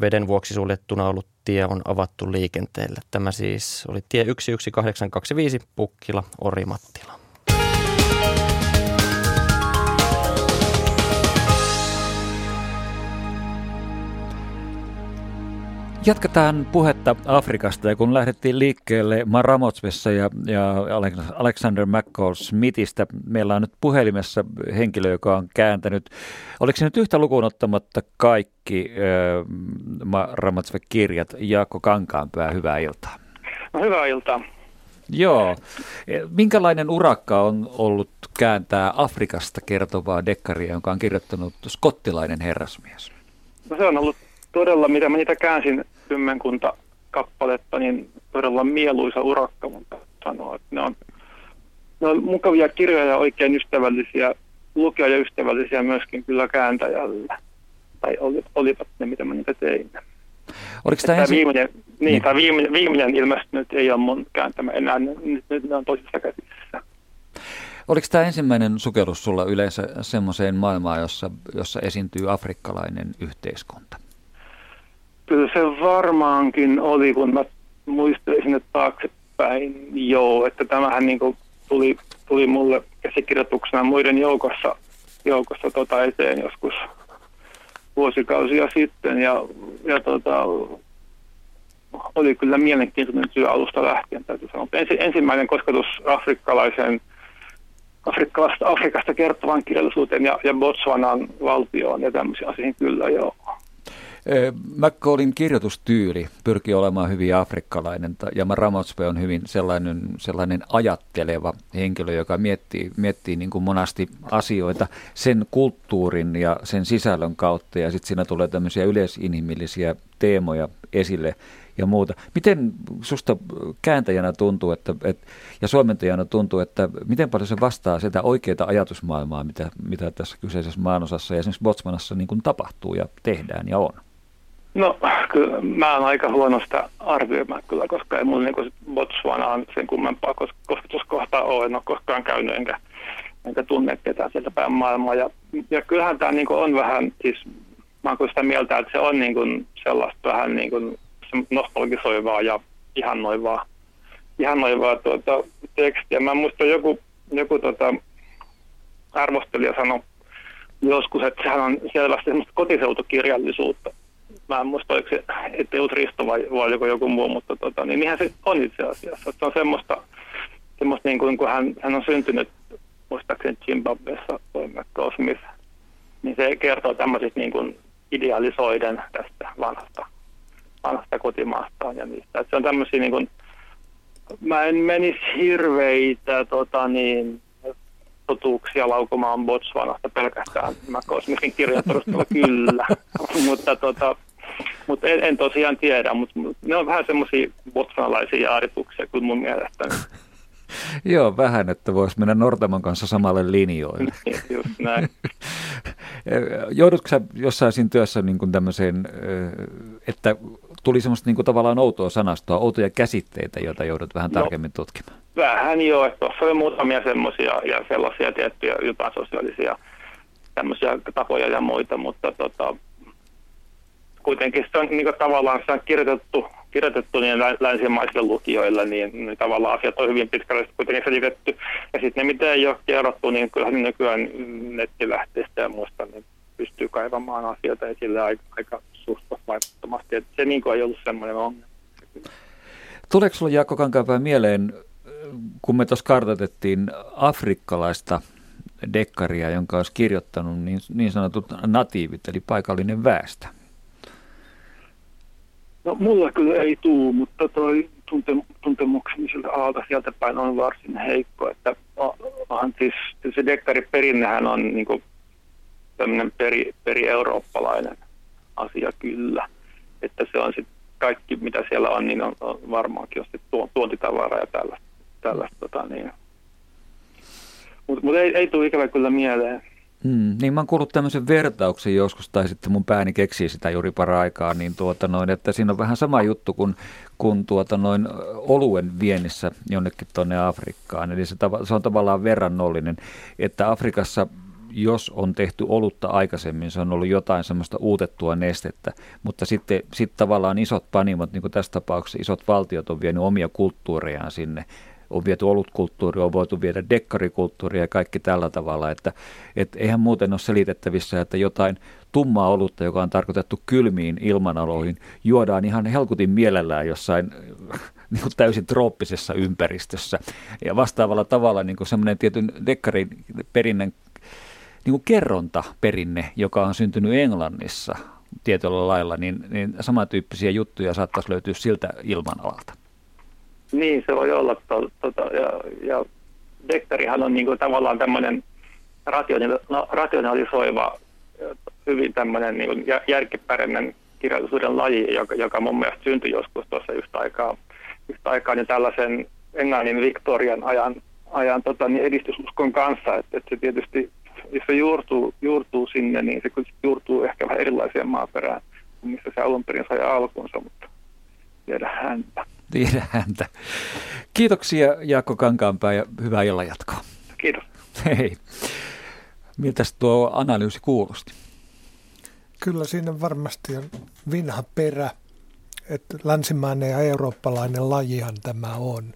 veden vuoksi suljettuna ollut tie on avattu liikenteelle. Tämä siis oli tie 11825 Pukkila Jatketaan puhetta Afrikasta ja kun lähdettiin liikkeelle Maramotsvessa ja, ja Alexander McCall Smithistä, meillä on nyt puhelimessa henkilö, joka on kääntänyt, oliko se nyt yhtä lukuun ottamatta kaikki äh, Maramotsve-kirjat, Jaakko Kankaanpää, hyvää iltaa. No, hyvää iltaa. Joo. Minkälainen urakka on ollut kääntää Afrikasta kertovaa dekkaria, jonka on kirjoittanut skottilainen herrasmies? No se on ollut todella, mitä mä niitä käänsin kymmenkunta kappaletta, niin todella mieluisa urakka, mutta sanoa, että ne on, ne on mukavia kirjoja ja oikein ystävällisiä, ystävällisiä myöskin kyllä kääntäjällä. Tai oli, olivat ne, mitä mä niitä tein. Oliko tämä ensin... viimeinen, niin, niin. Tämä viimeinen, viimeinen ilmestynyt ei ole mun kääntämä enää, nyt, nyt ne on toisessa käsissä. Oliko tämä ensimmäinen sukellus sulla yleensä semmoiseen maailmaan, jossa, jossa esiintyy afrikkalainen yhteiskunta? Kyllä se varmaankin oli, kun mä muistelin sinne taaksepäin, joo, että tämähän niin tuli, tuli mulle käsikirjoituksena muiden joukossa, joukossa tota eteen joskus vuosikausia sitten ja, ja tota, oli kyllä mielenkiintoinen työ alusta lähtien, täytyy sanoa. Ensi, ensimmäinen kosketus afrikkalaisen Afrikasta, Afrikasta kertovan kirjallisuuteen ja, ja Botswanan valtioon ja tämmöisiä asioihin kyllä joo. McCallin kirjoitustyyli pyrkii olemaan hyvin afrikkalainen ja Ramotspe on hyvin sellainen, sellainen ajatteleva henkilö, joka miettii, miettii niin kuin monasti asioita sen kulttuurin ja sen sisällön kautta ja sitten siinä tulee tämmöisiä yleisinhimillisiä teemoja esille ja muuta. Miten susta kääntäjänä tuntuu että, että, ja suomentajana tuntuu, että miten paljon se vastaa sitä oikeaa ajatusmaailmaa, mitä, mitä tässä kyseisessä maanosassa ja esimerkiksi Botsmanassa niin kuin tapahtuu ja tehdään ja on? No, kyllä mä oon aika huonosta arvioimaan kyllä, koska ei mulla niin Botswanaan sen kummempaa kosketuskohtaa ole, en ole koskaan käynyt enkä, enkä tunne ketään sieltä päin maailmaa. Ja, ja kyllähän tämä niin on vähän, siis mä oon sitä mieltä, että se on niin kuin sellaista vähän niin kuin nostalgisoivaa ja ihannoivaa, ihannoivaa tuota, tekstiä. Mä muistan joku, joku tota, arvostelija sanoi joskus, että sehän on selvästi kotiseutukirjallisuutta mä en muista, oliko se, että ollut Risto vai, vai joku, joku muu, mutta tota, niin niinhän se on itse asiassa. Että se on semmoista, semmoista niin kuin, kun hän, hän on syntynyt muistaakseni Zimbabwessa, toi Smith, niin se kertoo tämmöisistä niin kuin idealisoiden tästä vanhasta, vanhasta kotimaastaan ja niistä. Että se on tämmöisiä niin kuin, mä en menisi hirveitä tota niin, totuuksia laukumaan Botswanasta pelkästään mä Smithin kirjan perusteella kyllä, mutta tota, mutta en, en tosiaan tiedä, mutta ne on vähän semmoisia botswanalaisia ajatuksia kuin mun mielestä. Joo, vähän, että voisi mennä Nortamon kanssa samalle linjoille. Niin, just näin. Joudutko sä jossain siinä työssä niin kuin tämmöiseen, että tuli semmoista niin kuin tavallaan outoa sanastoa, outoja käsitteitä, joita joudut vähän no, tarkemmin tutkimaan. Vähän joo, että tuossa oli muutamia semmoisia ja sellaisia tiettyjä jotain sosiaalisia tämmöisiä tapoja ja muita, mutta tota, kuitenkin se on niin kuin, tavallaan se on kirjoitettu, kirjoitettu niin länsimaisille lukijoille, niin, niin tavallaan asiat on hyvin pitkälle kuitenkin selitetty. Ja sitten ne, mitä ei ole kerrottu, niin kyllähän nykyään nettilähteistä ja muista, niin pystyy kaivamaan asioita esille aika, aika suht vaikuttavasti. Että se niin kuin ei ollut semmoinen ongelma. Tuleeko sinulla Jaakko Kankaanpää mieleen, kun me tuossa kartoitettiin afrikkalaista dekkaria, jonka olisi kirjoittanut niin, niin sanotut natiivit, eli paikallinen väestö? No mulla kyllä ei tuu, mutta toi tunte, tuntemukseni siltä alta sieltä päin on varsin heikko. Että onhan siis, se dekkariperinnehän on niin tämmöinen peri, peri-eurooppalainen asia kyllä. Että se on sitten kaikki, mitä siellä on, niin on, on varmaankin on tuo, tuontitavaraa ja tällaista. tällaista tota, niin. Mutta mut ei, ei tule ikävä kyllä mieleen. Hmm, niin mä oon kuullut tämmöisen vertauksen joskus, tai sitten mun pääni keksii sitä juuri para-aikaa, niin tuota noin, että siinä on vähän sama juttu kuin, kuin tuota noin oluen viennissä jonnekin tuonne Afrikkaan. Eli se, se on tavallaan verrannollinen, että Afrikassa jos on tehty olutta aikaisemmin, se on ollut jotain semmoista uutettua nestettä, mutta sitten sit tavallaan isot panimot, niin kuin tässä tapauksessa isot valtiot on vienyt omia kulttuurejaan sinne, on viety olutkulttuuri, on voitu viedä dekkarikulttuuri ja kaikki tällä tavalla, että et eihän muuten ole selitettävissä, että jotain tummaa olutta, joka on tarkoitettu kylmiin ilmanaloihin, juodaan ihan helkutin mielellään jossain niin kuin täysin trooppisessa ympäristössä. Ja vastaavalla tavalla niin kuin semmoinen tietyn dekkarin perinnän niin kuin kerrontaperinne, joka on syntynyt Englannissa tietyllä lailla, niin, niin samantyyppisiä juttuja saattaisi löytyä siltä ilmanalalta. Niin, se voi olla. To, to, to, ja, ja Dekkarihan on niin kuin tavallaan tämmöinen no, rationalisoiva, hyvin tämmöinen niin järkipäräinen kirjallisuuden laji, joka, joka mun mielestä syntyi joskus tuossa yhtä aikaa, yhtä aikaa niin tällaisen Englannin Victorian ajan, ajan tota, niin edistysuskon kanssa, että, että se tietysti jos se juurtuu, juurtuu sinne, niin se juurtuu ehkä vähän erilaiseen maaperään missä se alun perin sai alkunsa, mutta tiedä häntä. Tiedä häntä. Kiitoksia Jaakko Kankaanpää ja hyvää illanjatkoa. Kiitos. Hei. Miltä tuo analyysi kuulosti? Kyllä siinä varmasti on vinha perä, että länsimainen ja eurooppalainen lajihan tämä on.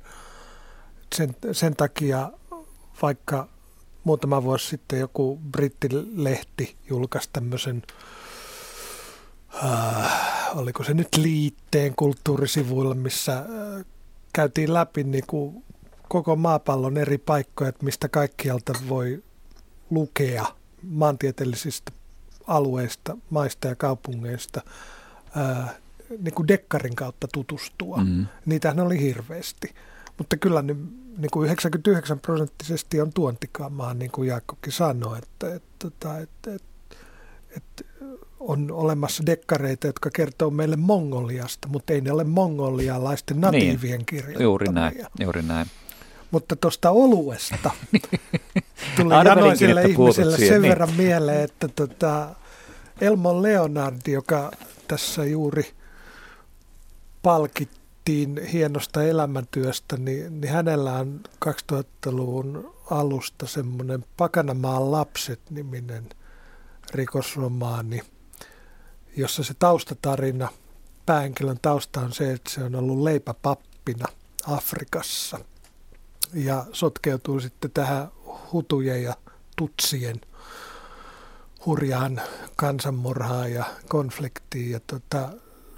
Sen, sen takia vaikka muutama vuosi sitten joku brittilehti julkaisi tämmöisen, äh, oliko se nyt liitteen kulttuurisivuilla, missä äh, käytiin läpi niin kuin koko maapallon eri paikkoja, että mistä kaikkialta voi lukea maantieteellisistä alueista, maista ja kaupungeista ää, äh, niin kuin dekkarin kautta tutustua. Mm-hmm. Niitähän oli hirveästi. Mutta kyllä ne niin kuin 99 prosenttisesti on tuontikamaa, niin kuin Jaakkokin sanoi, että, että, että, että, että, että on olemassa dekkareita, jotka kertoo meille Mongoliasta, mutta ei ne ole mongolialaisten niin, natiivien niin, kirjoittamia. Juuri näin, juuri näin. Mutta tuosta oluesta tuli janoisille ihmisille sen niin. verran mieleen, että tota Elmo Leonard, joka tässä juuri palkittiin, hienosta elämäntyöstä, niin, niin hänellä on 2000-luvun alusta semmoinen Pakanamaan lapset-niminen rikosromaani, jossa se taustatarina, päähenkilön tausta on se, että se on ollut leipäpappina Afrikassa ja sotkeutuu sitten tähän hutujen ja tutsien hurjaan kansanmurhaan ja konfliktiin. Ja tota,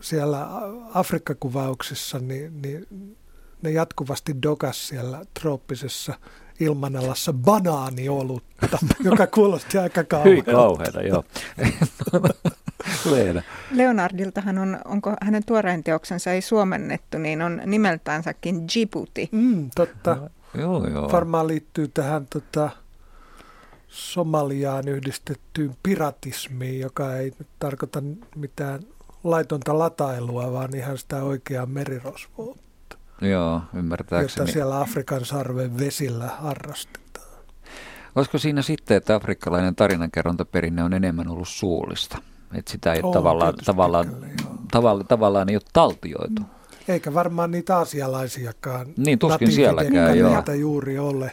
siellä Afrikkakuvauksissa, niin, niin ne jatkuvasti dokas siellä trooppisessa ilmanalassa banaaniolutta, joka kuulosti aika kauhealta. Hyi kauheata, joo. Leena. Leonardiltahan on, onko hänen tuorein teoksensa ei suomennettu, niin on nimeltäänsäkin Djibouti. Mm, totta. No, joo, joo. Varmaan liittyy tähän tota, Somaliaan yhdistettyyn piratismiin, joka ei nyt tarkoita mitään laitonta latailua, vaan ihan sitä oikeaa merirosvoutta. Joo, ymmärtääkseni. Jota siellä Afrikan sarven vesillä harrastetaan. Olisiko siinä sitten, että afrikkalainen tarinankerrontaperinne on enemmän ollut suullista? Että sitä ei on, tavallaan, tavallaan tavalla, tavallaan ei ole taltioitu. Eikä varmaan niitä asialaisiakaan. Niin, tuskin sielläkään, joo. juuri ole.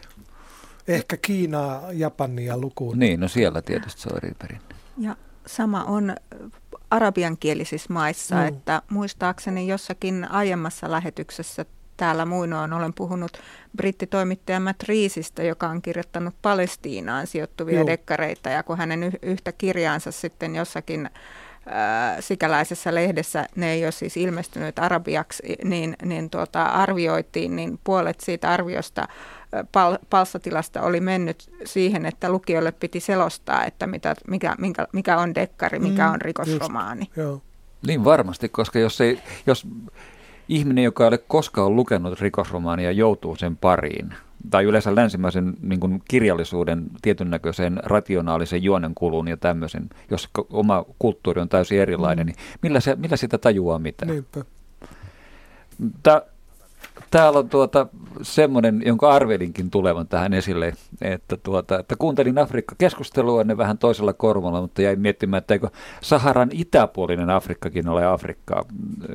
Ehkä Kiinaa, Japania lukuun. Niin, no siellä tietysti se on eri perinne. Ja sama on arabiankielisissä maissa, mm. että muistaakseni jossakin aiemmassa lähetyksessä täällä muinoin olen puhunut brittitoimittaja Matt Reesistä, joka on kirjoittanut Palestiinaan sijoittuvia Joo. dekkareita, ja kun hänen yhtä kirjaansa sitten jossakin sikäläisessä lehdessä, ne ei ole siis ilmestynyt arabiaksi, niin, niin tuota, arvioitiin, niin puolet siitä arviosta pal- palstatilasta oli mennyt siihen, että lukijoille piti selostaa, että mitä, mikä, mikä, mikä on dekkari, mikä mm, on rikosromaani. Just, joo. Niin varmasti, koska jos, ei, jos ihminen, joka ei ole koskaan lukenut rikosromaania, joutuu sen pariin, tai yleensä länsimäisen niin kuin kirjallisuuden tietyn näköiseen rationaalisen juonen kuluun ja tämmöisen, jos oma kulttuuri on täysin erilainen, mm. niin millä, se, millä sitä tajuaa mitään? Niinpä. Tää, täällä on tuota, semmoinen, jonka arvelinkin tulevan tähän esille, että, tuota, että kuuntelin Afrikka-keskustelua ne vähän toisella korvalla, mutta jäin miettimään, että eikö Saharan itäpuolinen Afrikkakin ole Afrikkaa.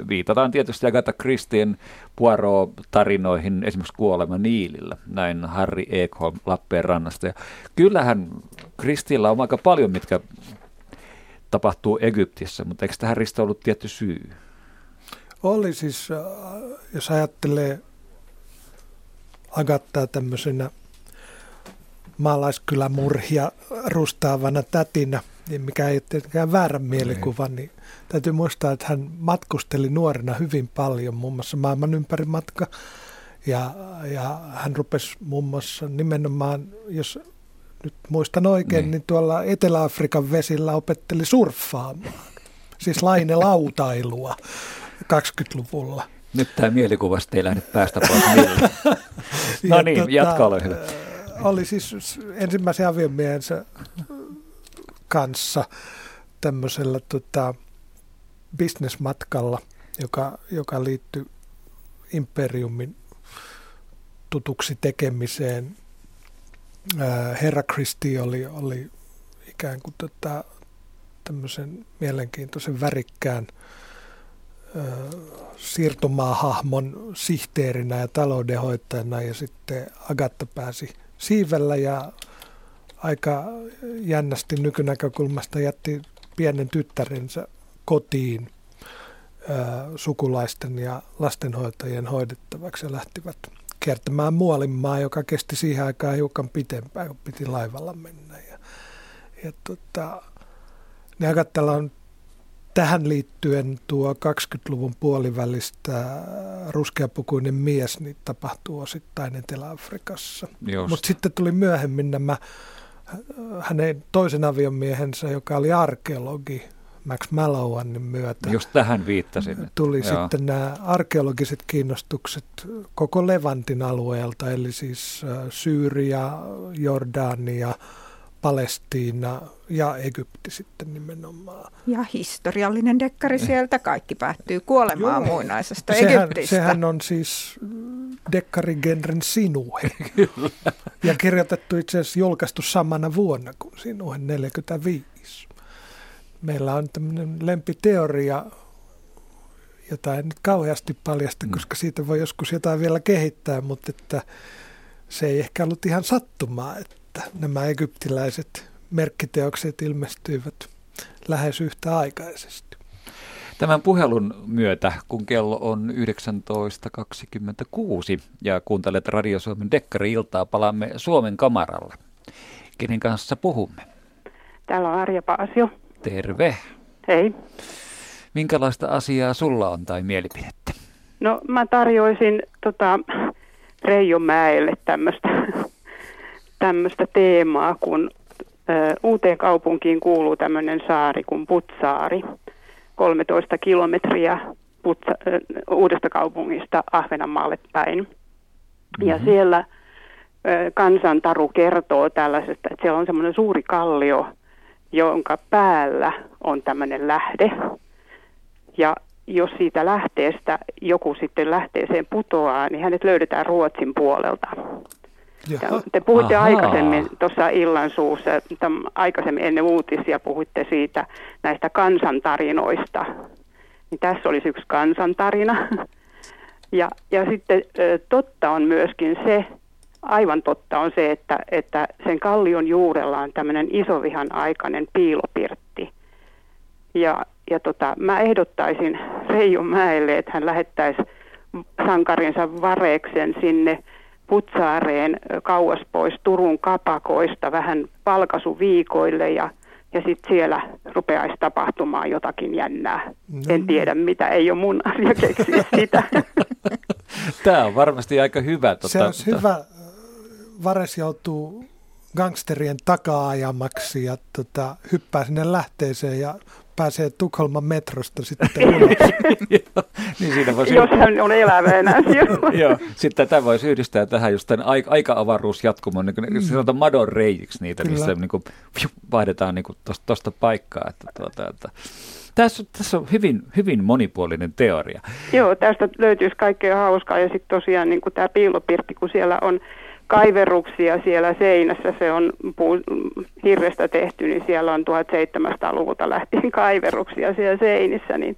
Viitataan tietysti Agatha Christien Poirot-tarinoihin, esimerkiksi Kuolema Niilillä, näin Harry Ekholm Lappeenrannasta. Ja kyllähän Kristillä on aika paljon, mitkä tapahtuu Egyptissä, mutta eikö tähän Risto ollut tietty syy? Oli siis, äh, jos ajattelee Agattaa tämmöisenä maalaiskylämurhia rustaavana tätinä, niin mikä ei ole tietenkään väärän mielikuva, niin täytyy muistaa, että hän matkusteli nuorena hyvin paljon, muun muassa maailman ympäri matka. Ja, ja hän rupesi muun muassa nimenomaan, jos nyt muistan oikein, niin, niin tuolla Etelä-Afrikan vesillä opetteli surffaamaan. Siis lainelautailua. 20-luvulla. Nyt tämä mielikuvasta ei lähde päästä pois No niin, tota, jatka ole hyvä. Oli siis ensimmäisen aviomiehensä kanssa tämmöisellä tota, bisnesmatkalla, joka, joka liittyi imperiumin tutuksi tekemiseen. Herra Kristi oli, oli ikään kuin tota, tämmöisen mielenkiintoisen värikkään – siirtomaahahmon sihteerinä ja taloudenhoitajana ja sitten Agatta pääsi siivellä ja aika jännästi nykynäkökulmasta jätti pienen tyttärensä kotiin sukulaisten ja lastenhoitajien hoidettavaksi ja lähtivät kiertämään Muolinmaa, joka kesti siihen aikaan hiukan pitempään, kun piti laivalla mennä. Ja, ja tota, niin Agattalla on tähän liittyen tuo 20-luvun puolivälistä ruskeapukuinen mies niin tapahtuu osittain Etelä-Afrikassa. Mutta sitten tuli myöhemmin nämä hänen toisen aviomiehensä, joka oli arkeologi, Max Mallowanin myötä. Just tähän viittasin. Tuli Joo. sitten nämä arkeologiset kiinnostukset koko Levantin alueelta, eli siis Syyria, Jordania, Palestiina ja Egypti sitten nimenomaan. Ja historiallinen dekkari sieltä, kaikki päättyy kuolemaan Joo. muinaisesta sehän, Egyptistä. Sehän on siis dekkarigenren Sinuhe. Ja kirjoitettu itse asiassa julkaistu samana vuonna kuin Sinuhe 45. Meillä on tämmöinen lempiteoria, jota en nyt kauheasti paljasta, mm. koska siitä voi joskus jotain vielä kehittää, mutta että se ei ehkä ollut ihan sattumaa, että että nämä egyptiläiset merkkiteokset ilmestyivät lähes yhtä aikaisesti. Tämän puhelun myötä, kun kello on 19.26 ja kuuntelet Radio Suomen Dekkari-iltaa, palaamme Suomen kamaralle. Kenen kanssa puhumme? Täällä on Arja Paasio. Terve. Hei. Minkälaista asiaa sulla on tai mielipidettä? No mä tarjoisin tota, Reijo Mäelle tämmöistä tämmöistä teemaa, kun uuteen kaupunkiin kuuluu tämmöinen saari kuin Putsaari, 13 kilometriä Putsa, uudesta kaupungista Ahvenanmaalle päin. Mm-hmm. Ja siellä ö, kansantaru kertoo tällaisesta, että siellä on semmoinen suuri kallio, jonka päällä on tämmöinen lähde. Ja jos siitä lähteestä joku sitten lähteeseen putoaa, niin hänet löydetään Ruotsin puolelta. Jaha. Te puhuitte Ahaa. aikaisemmin tuossa illan suussa, aikaisemmin ennen uutisia puhuitte siitä näistä kansantarinoista. Niin tässä olisi yksi kansantarina. Ja, ja sitten totta on myöskin se, aivan totta on se, että, että sen kallion juurella on tämmöinen isovihan aikainen piilopirtti. Ja, ja tota, mä ehdottaisin Reijo Mäelle, että hän lähettäisi sankarinsa vareksen sinne Putsaareen kauas pois Turun kapakoista vähän palkasuviikoille ja, ja sitten siellä rupeaisi tapahtumaan jotakin jännää. No. En tiedä mitä, ei ole mun asia keksiä sitä. Tämä on varmasti aika hyvä. Tota, Se olisi hyvä. Vares joutuu gangsterien taka-ajamaksi ja tota, hyppää sinne lähteeseen ja pääsee Tukholman metrosta sitten ulos. niin siinä voisi... Jos hän on elävänä Joo, sitten tätä voisi yhdistää tähän just tämän aika-avaruusjatkumon, niin kuin mm. sanotaan madon reijiksi niitä, Kyllä. missä niin kuin, vaihdetaan niin tuosta paikkaa. Että, tuota, että, tässä, tässä on hyvin, hyvin monipuolinen teoria. Joo, tästä löytyisi kaikkea hauskaa ja sitten tosiaan niin kuin tämä piilopirtti, kun siellä on kaiveruksia siellä seinässä, se on puu, hirrestä tehty, niin siellä on 1700-luvulta lähtien kaiveruksia siellä seinissä, niin,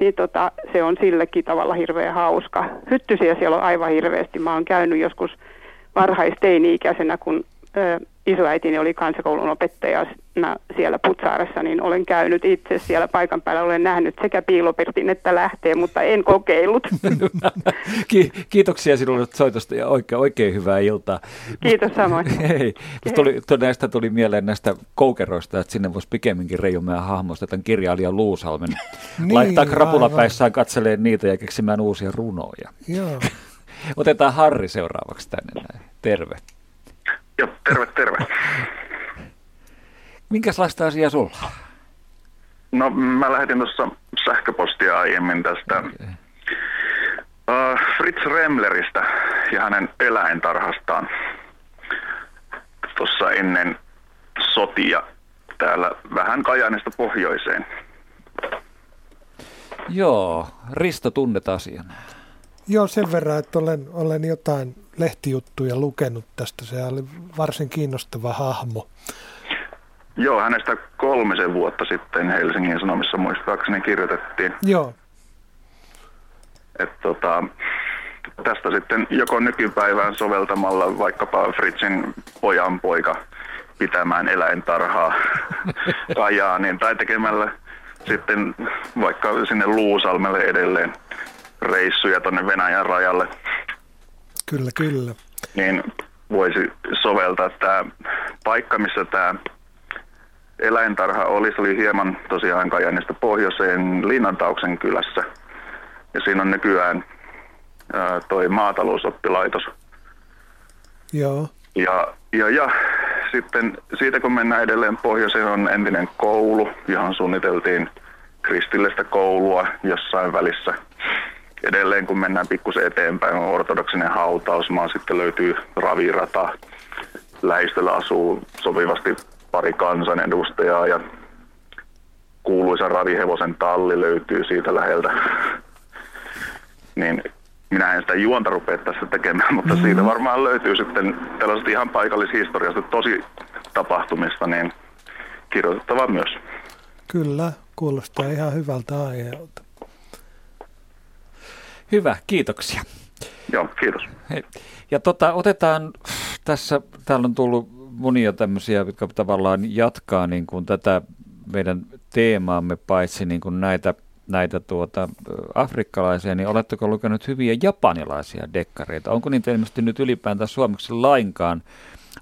niin tota, se on sillekin tavalla hirveän hauska. Hyttysiä siellä on aivan hirveästi. Mä oon käynyt joskus varhaisteini-ikäisenä, kun ö, isoäitini oli kansakoulun opettajana siellä Putsaaressa, niin olen käynyt itse siellä paikan päällä. Olen nähnyt sekä piilopirtin että lähteen, mutta en kokeillut. Kiitoksia sinulle soitosta ja oikein, oikein hyvää iltaa. Kiitos samoin. Hei, tuli, näistä tuli mieleen näistä koukeroista, että sinne voisi pikemminkin Reijomäen hahmosta tämän kirjailija Luusalmen niin, laittaa krapulapäissään katselee niitä ja keksimään uusia runoja. Joo. Otetaan Harri seuraavaksi tänne näin. Terve. Joo, terve, terve. Minkälaista asiaa sulla No mä lähetin tuossa sähköpostia aiemmin tästä okay. uh, Fritz Remleristä ja hänen eläintarhastaan tuossa ennen sotia täällä vähän Kajaanista pohjoiseen. Joo, Risto tunnet asian. Joo, sen verran, että olen, olen jotain lehtijuttuja lukenut tästä. Se oli varsin kiinnostava hahmo. Joo, hänestä kolmisen vuotta sitten Helsingin Sanomissa muistaakseni kirjoitettiin. Joo. Et tota, tästä sitten joko nykypäivään soveltamalla vaikkapa Fritzin pojan poika pitämään eläintarhaa Kajaanin tai tekemällä sitten vaikka sinne Luusalmelle edelleen reissuja tuonne Venäjän rajalle. Kyllä, kyllä. Niin voisi soveltaa tämä paikka, missä tämä eläintarha oli, se oli hieman tosiaan Kajanista pohjoiseen Linnantauksen kylässä. Ja siinä on nykyään ää, toi maatalousoppilaitos. Joo. Ja, ja, ja sitten siitä kun mennään edelleen pohjoiseen on entinen koulu, johon suunniteltiin kristillistä koulua jossain välissä. Edelleen kun mennään pikkusen eteenpäin on ortodoksinen hautausmaa, sitten löytyy ravirata. Lähistöllä asuu sopivasti pari kansanedustajaa ja kuuluisa ravihevosen talli löytyy siitä läheltä. Niin minä en sitä juonta rupea tässä tekemään, mutta mm-hmm. siitä varmaan löytyy sitten tällaiset ihan paikallishistoriasta tosi tapahtumista, niin kirjoitettava myös. Kyllä, kuulostaa ihan hyvältä aiheelta. Hyvä, kiitoksia. Joo, kiitos. Hei. Ja tota, otetaan tässä, täällä on tullut monia tämmöisiä, jotka tavallaan jatkaa niin kuin tätä meidän teemaamme, paitsi niin kuin näitä, näitä tuota, afrikkalaisia, niin oletteko lukenut hyviä japanilaisia dekkareita? Onko niitä ilmeisesti nyt ylipäätään suomeksi lainkaan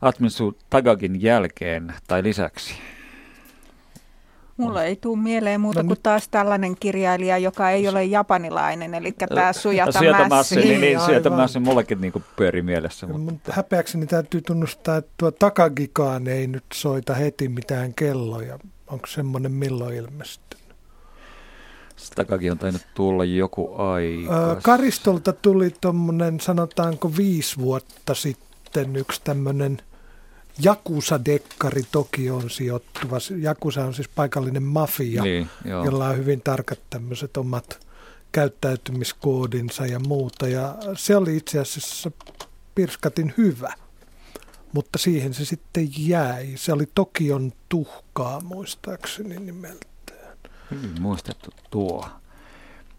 Atminsu Tagagin jälkeen tai lisäksi? Mulla ei tule mieleen muuta no, kuin taas tällainen kirjailija, joka ei ole japanilainen, eli tämä Sujata Mässi. Niin, niin Sujata Mässi mullekin niin pyöri mielessä. Mutta. Häpeäkseni täytyy tunnustaa, että tuo Takagikaan ei nyt soita heti mitään kelloja. Onko semmoinen milloin ilmestynyt? Takagi on tainnut tulla joku aika. Karistolta tuli tuommoinen, sanotaanko viisi vuotta sitten, yksi tämmöinen – Jakusa-dekkari Tokioon sijoittuva. Jakusa on siis paikallinen mafia, niin, jolla on hyvin tarkat tämmöiset omat käyttäytymiskoodinsa ja muuta. Ja se oli itse asiassa pirskatin hyvä, mutta siihen se sitten jäi. Se oli Tokion tuhkaa muistaakseni nimeltään. Hyvin muistettu tuo.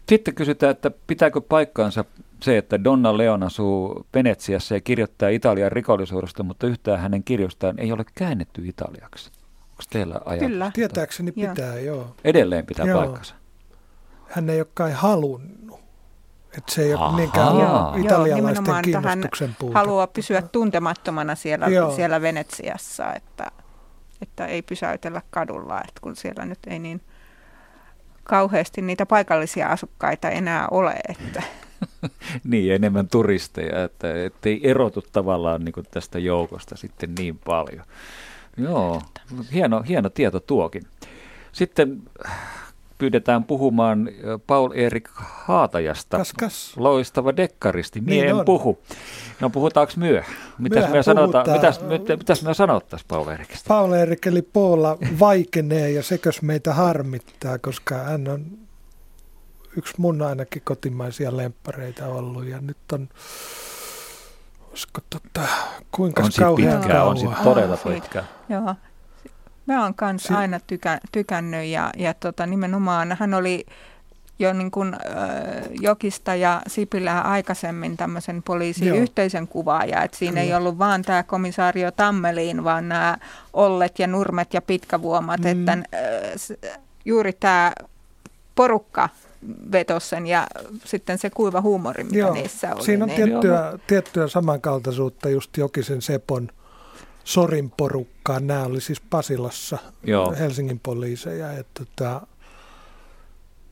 Sitten kysytään, että pitääkö paikkaansa se, että Donna Leon asuu Venetsiassa ja kirjoittaa Italian rikollisuudesta, mutta yhtään hänen kirjostaan ei ole käännetty italiaksi. Onko teillä ajatus? Kyllä. Tietääkseni pitää, joo. joo. Edelleen pitää joo. paikkansa. Hän ei ole kai halunnut. Että se ei ole niinkään italialaisten kiinnostuksen puute. haluaa pysyä tuntemattomana siellä, siellä Venetsiassa, että, että ei pysäytellä kadulla, että kun siellä nyt ei niin kauheasti niitä paikallisia asukkaita enää ole. Että. niin, enemmän turisteja, että ei erotu tavallaan niin tästä joukosta sitten niin paljon. Joo, hieno, hieno tieto tuokin. Sitten pyydetään puhumaan Paul Erik Haatajasta. Kas, kas. Loistava dekkaristi. Mie niin en on. puhu. No puhutaanko myö? Mitäs me, sanota, mitäs, mitäs me sanottaisiin Paul Erikistä? Paul Erik eli Paula vaikenee ja sekös meitä harmittaa, koska hän on yksi mun ainakin kotimaisia lemppareita ollut ja nyt on olisiko tota, kuinka on kauhean pitkää, kauan. On sitten todella pitkää. Joo, Mä oon kanssa si- aina tykä, tykännyt ja, ja tota, nimenomaan hän oli jo niin kuin, äh, Jokista ja Sipilää aikaisemmin tämmöisen poliisiyhteisön kuvaaja. Että siinä Kyllä. ei ollut vaan tämä komisaario Tammeliin, vaan nämä Ollet ja Nurmet ja Pitkävuomat. Mm. Että äh, juuri tämä porukka vetossen ja sitten se kuiva huumori, mitä Joo. niissä oli. Siinä on niin tiettyä, tiettyä samankaltaisuutta just Jokisen Sepon Sorin porukkaan. Nämä oli siis Pasilassa Joo. Helsingin poliiseja. Että tota,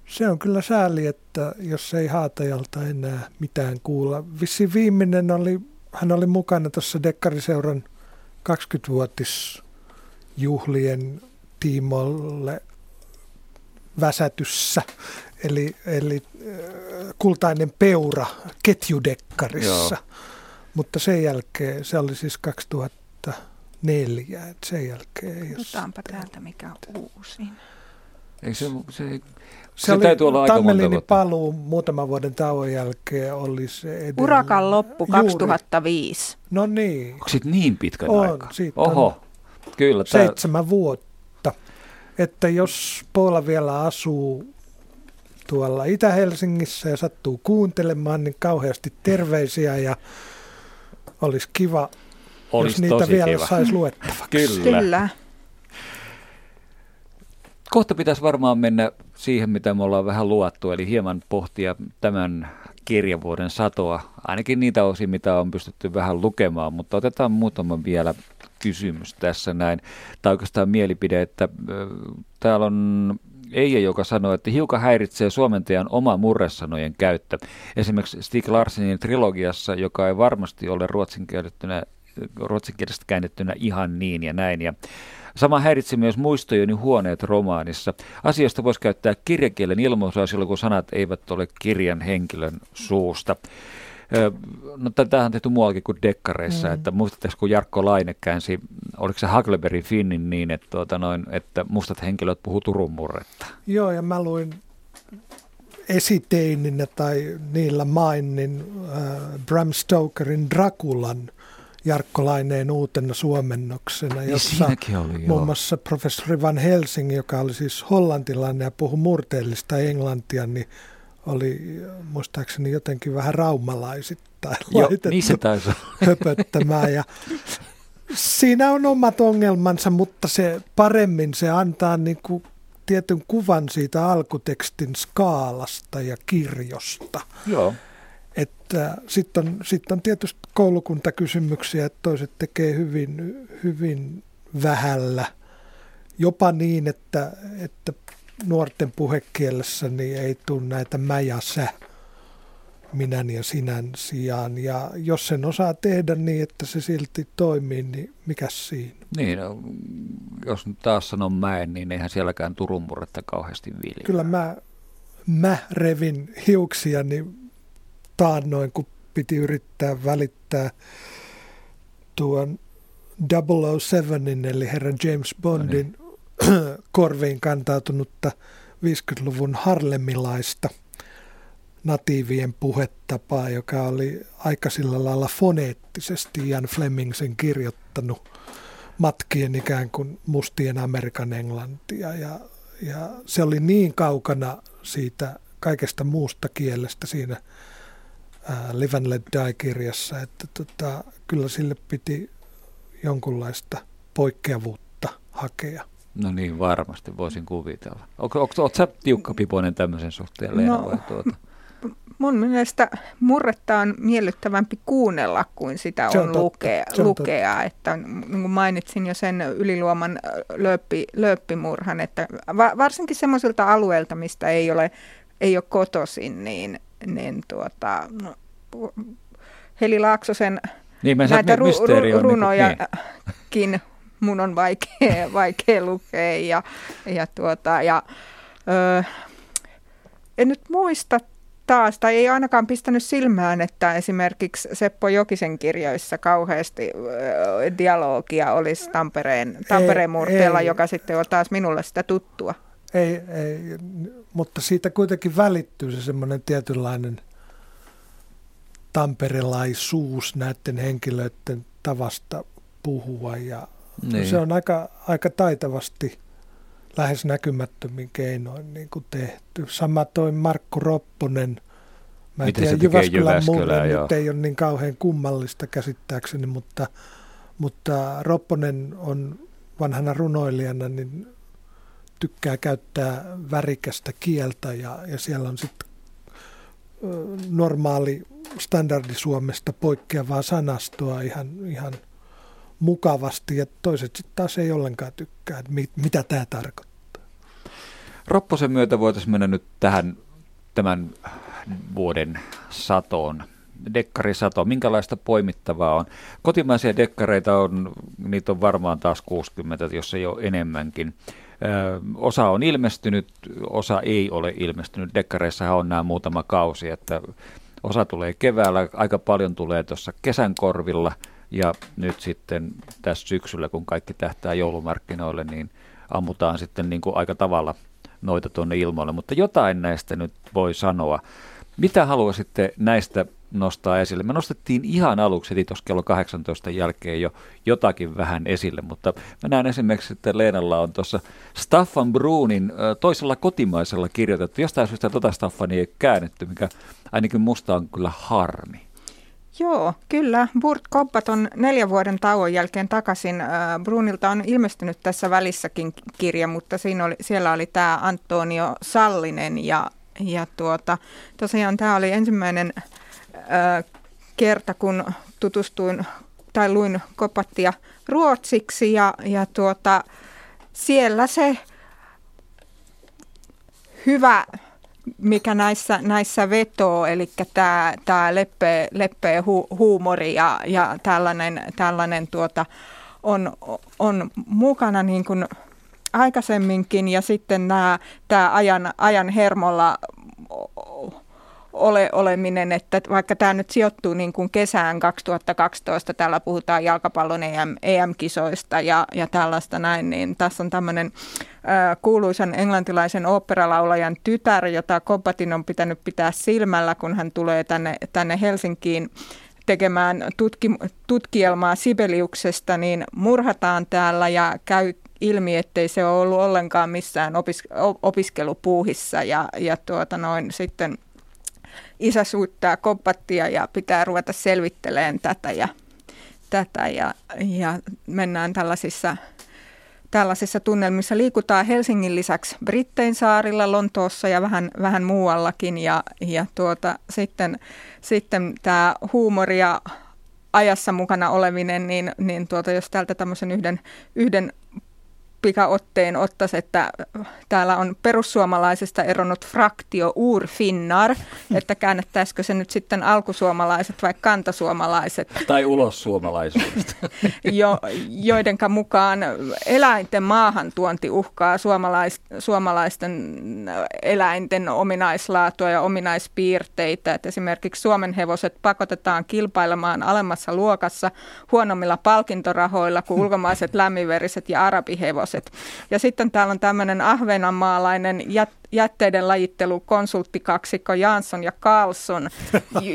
se on kyllä sääli, että jos ei Haatajalta enää mitään kuulla. Vissi viimeinen oli, hän oli mukana tuossa Dekkariseuran 20-vuotisjuhlien tiimolle väsätyssä, eli, eli äh, kultainen peura ketjudekkarissa. Joo. Mutta sen jälkeen, se oli siis 2000 neljä, että sen jälkeen Otetaanpa täältä mikä on uusin. Eikö se, se, se, se oli täytyy olla aika paluu muutaman vuoden tauon jälkeen oli se edellä. Urakan loppu Juuri. 2005. No niin. Onko siitä niin pitkän on, aika? Siitä Oho, on kyllä. Tää... Seitsemän vuotta. Että jos Paula vielä asuu tuolla Itä-Helsingissä ja sattuu kuuntelemaan, niin kauheasti terveisiä ja olisi kiva olisi jos niitä vielä kiva. saisi luettavaksi. Kyllä. Kyllä. Kohta pitäisi varmaan mennä siihen, mitä me ollaan vähän luottu, eli hieman pohtia tämän kirjavuoden satoa, ainakin niitä osia, mitä on pystytty vähän lukemaan, mutta otetaan muutama vielä kysymys tässä näin, tai oikeastaan mielipide, että täällä on Eija, joka sanoi, että hiukan häiritsee suomentajan oma murresanojen käyttö. Esimerkiksi Stig Larsenin trilogiassa, joka ei varmasti ole ruotsinkielittynä ruotsinkielistä käännettynä ihan niin ja näin. Ja sama häiritsi myös muistojeni huoneet romaanissa. Asiasta voisi käyttää kirjakielen ilmaisua silloin, kun sanat eivät ole kirjan henkilön suusta. No, tätä on tehty muuallakin kuin dekkareissa, mm. että muistatteko, kun Jarkko Laine käänsi, oliko se Huckleberry Finnin niin, että, tuota noin, että mustat henkilöt puhuu Turun murretta? Joo, ja mä luin esiteininä tai niillä mainin äh, Bram Stokerin Drakulan Jarkko Laineen uutena suomennoksena, niin jossa oli, muun muassa professori Van Helsing, joka oli siis hollantilainen ja puhui murteellista englantia, niin oli muistaakseni jotenkin vähän raumalaisittain Joo, niin taisi höpöttämään. Ja siinä on omat ongelmansa, mutta se paremmin se antaa niin kuin tietyn kuvan siitä alkutekstin skaalasta ja kirjosta. Joo. Että sitten on, sit on tietysti koulukuntakysymyksiä, että toiset tekee hyvin, hyvin vähällä. Jopa niin, että, että nuorten puhekielessä niin ei tule näitä mä ja sä minän ja sinän sijaan. Ja jos sen osaa tehdä niin, että se silti toimii, niin mikä siinä? Niin, no, jos nyt taas sanon mäen, niin eihän sielläkään Turun murretta kauheasti viljeä. Kyllä mä, mä revin hiuksia, niin taannoin, kun piti yrittää välittää tuon 007, eli herra James Bondin no niin. Korviin kantautunutta 50-luvun harlemilaista natiivien puhetapaa, joka oli aika sillä lailla foneettisesti Jan Fleming sen kirjoittanut matkien ikään kuin mustien Amerikan englantia. Ja, ja se oli niin kaukana siitä kaikesta muusta kielestä siinä ää, Live and Let Die-kirjassa, että tota, kyllä sille piti jonkunlaista poikkeavuutta hakea. No niin, varmasti voisin kuvitella. Onko sä tiukkapipoinen tämmöisen suhteen, Leena, no, vai tuota? mun mielestä murretta on miellyttävämpi kuunnella kuin sitä on, on lukea. lukea. Että, niin kuin mainitsin jo sen yliluoman lööppi, lööppimurhan, että va, varsinkin semmoisilta alueilta, mistä ei ole, ei ole kotoisin, niin, niin tuota, no, Heli Laaksosen niin, näitä ru, ru, niinku- runojakin niin. mun on vaikea, vaikea lukea. Ja, ja, tuota, ja ö, en nyt muista taas, tai ei ainakaan pistänyt silmään, että esimerkiksi Seppo Jokisen kirjoissa kauheasti dialogia olisi Tampereen, Tampereen murteella, joka sitten on taas minulle sitä tuttua. Ei, ei, mutta siitä kuitenkin välittyy se semmoinen tietynlainen tamperelaisuus näiden henkilöiden tavasta puhua ja niin. se on aika, aika taitavasti lähes näkymättömin keinoin niin kuin tehty. Sama toi Markku Ropponen. Mä en tiedä, Jyväskylän murre nyt ei ole niin kauhean kummallista käsittääkseni, mutta, mutta Ropponen on vanhana runoilijana, niin tykkää käyttää värikästä kieltä ja, ja siellä on sitten normaali standardi Suomesta poikkeavaa sanastoa ihan, ihan mukavasti ja toiset sitten taas ei ollenkaan tykkää, että mit, mitä tämä tarkoittaa. Ropposen myötä voitaisiin mennä nyt tähän tämän vuoden satoon. Dekkarisato, minkälaista poimittavaa on? Kotimaisia dekkareita on, niitä on varmaan taas 60, jos ei ole enemmänkin. Ö, osa on ilmestynyt, osa ei ole ilmestynyt. Dekkareissahan on nämä muutama kausi, että osa tulee keväällä, aika paljon tulee tuossa kesän korvilla – ja nyt sitten tässä syksyllä, kun kaikki tähtää joulumarkkinoille, niin ammutaan sitten niin kuin aika tavalla noita tuonne ilmoille. Mutta jotain näistä nyt voi sanoa. Mitä haluaisitte näistä nostaa esille? Me nostettiin ihan aluksi heti tuossa kello 18 jälkeen jo jotakin vähän esille, mutta mä näen esimerkiksi, että Leenalla on tuossa Staffan Bruunin toisella kotimaisella kirjoitettu. Jostain syystä tota Staffania ei käännetty, mikä ainakin musta on kyllä harmi. Joo, kyllä. Burt Koppat on neljän vuoden tauon jälkeen takaisin. Äh, Brunilta on ilmestynyt tässä välissäkin kirja, mutta siinä oli, siellä oli tämä Antonio Sallinen ja, ja tuota, tosiaan tämä oli ensimmäinen äh, kerta, kun tutustuin tai luin Kopattia ruotsiksi ja, ja tuota, siellä se hyvä mikä näissä, näissä vetoo, eli tämä, tämä leppeä, leppeä hu, huumori ja, ja tällainen, tällainen tuota, on, on mukana niin kuin aikaisemminkin. Ja sitten nämä, tämä ajan, ajan hermolla ole, oleminen, että vaikka tämä nyt sijoittuu niin kuin kesään 2012, täällä puhutaan jalkapallon EM, EM-kisoista ja, ja tällaista näin, niin tässä on tämmöinen äh, kuuluisan englantilaisen oopperalaulajan tytär, jota Kopatin on pitänyt pitää silmällä, kun hän tulee tänne, tänne Helsinkiin tekemään tutki, tutkielmaa Sibeliuksesta, niin murhataan täällä ja käy ilmi, ettei se ole ollut ollenkaan missään opis, opiskelupuuhissa ja, ja tuota noin, sitten isä suuttaa kopattia ja pitää ruveta selvittelemään tätä ja, tätä ja, ja mennään tällaisissa, tällaisissa tunnelmissa. Liikutaan Helsingin lisäksi Brittein saarilla, Lontoossa ja vähän, vähän muuallakin ja, ja tuota, sitten, sitten tämä huumori ja ajassa mukana oleminen, niin, niin tuota, jos täältä tämmöisen yhden, yhden pikaotteen ottaisi, että täällä on perussuomalaisesta eronnut fraktio Ur Finnar, että käännettäisikö se nyt sitten alkusuomalaiset vai kantasuomalaiset. Tai ulossuomalaisuudesta. Jo, joidenka mukaan eläinten maahantuonti uhkaa suomalais, suomalaisten eläinten ominaislaatua ja ominaispiirteitä. Että esimerkiksi Suomen hevoset pakotetaan kilpailemaan alemmassa luokassa huonommilla palkintorahoilla kuin ulkomaiset lämminveriset ja arabihevoset lapset. Ja sitten täällä on tämmöinen ahvenanmaalainen jät, jätteiden lajittelu konsulttikaksikko Jansson ja Carlson,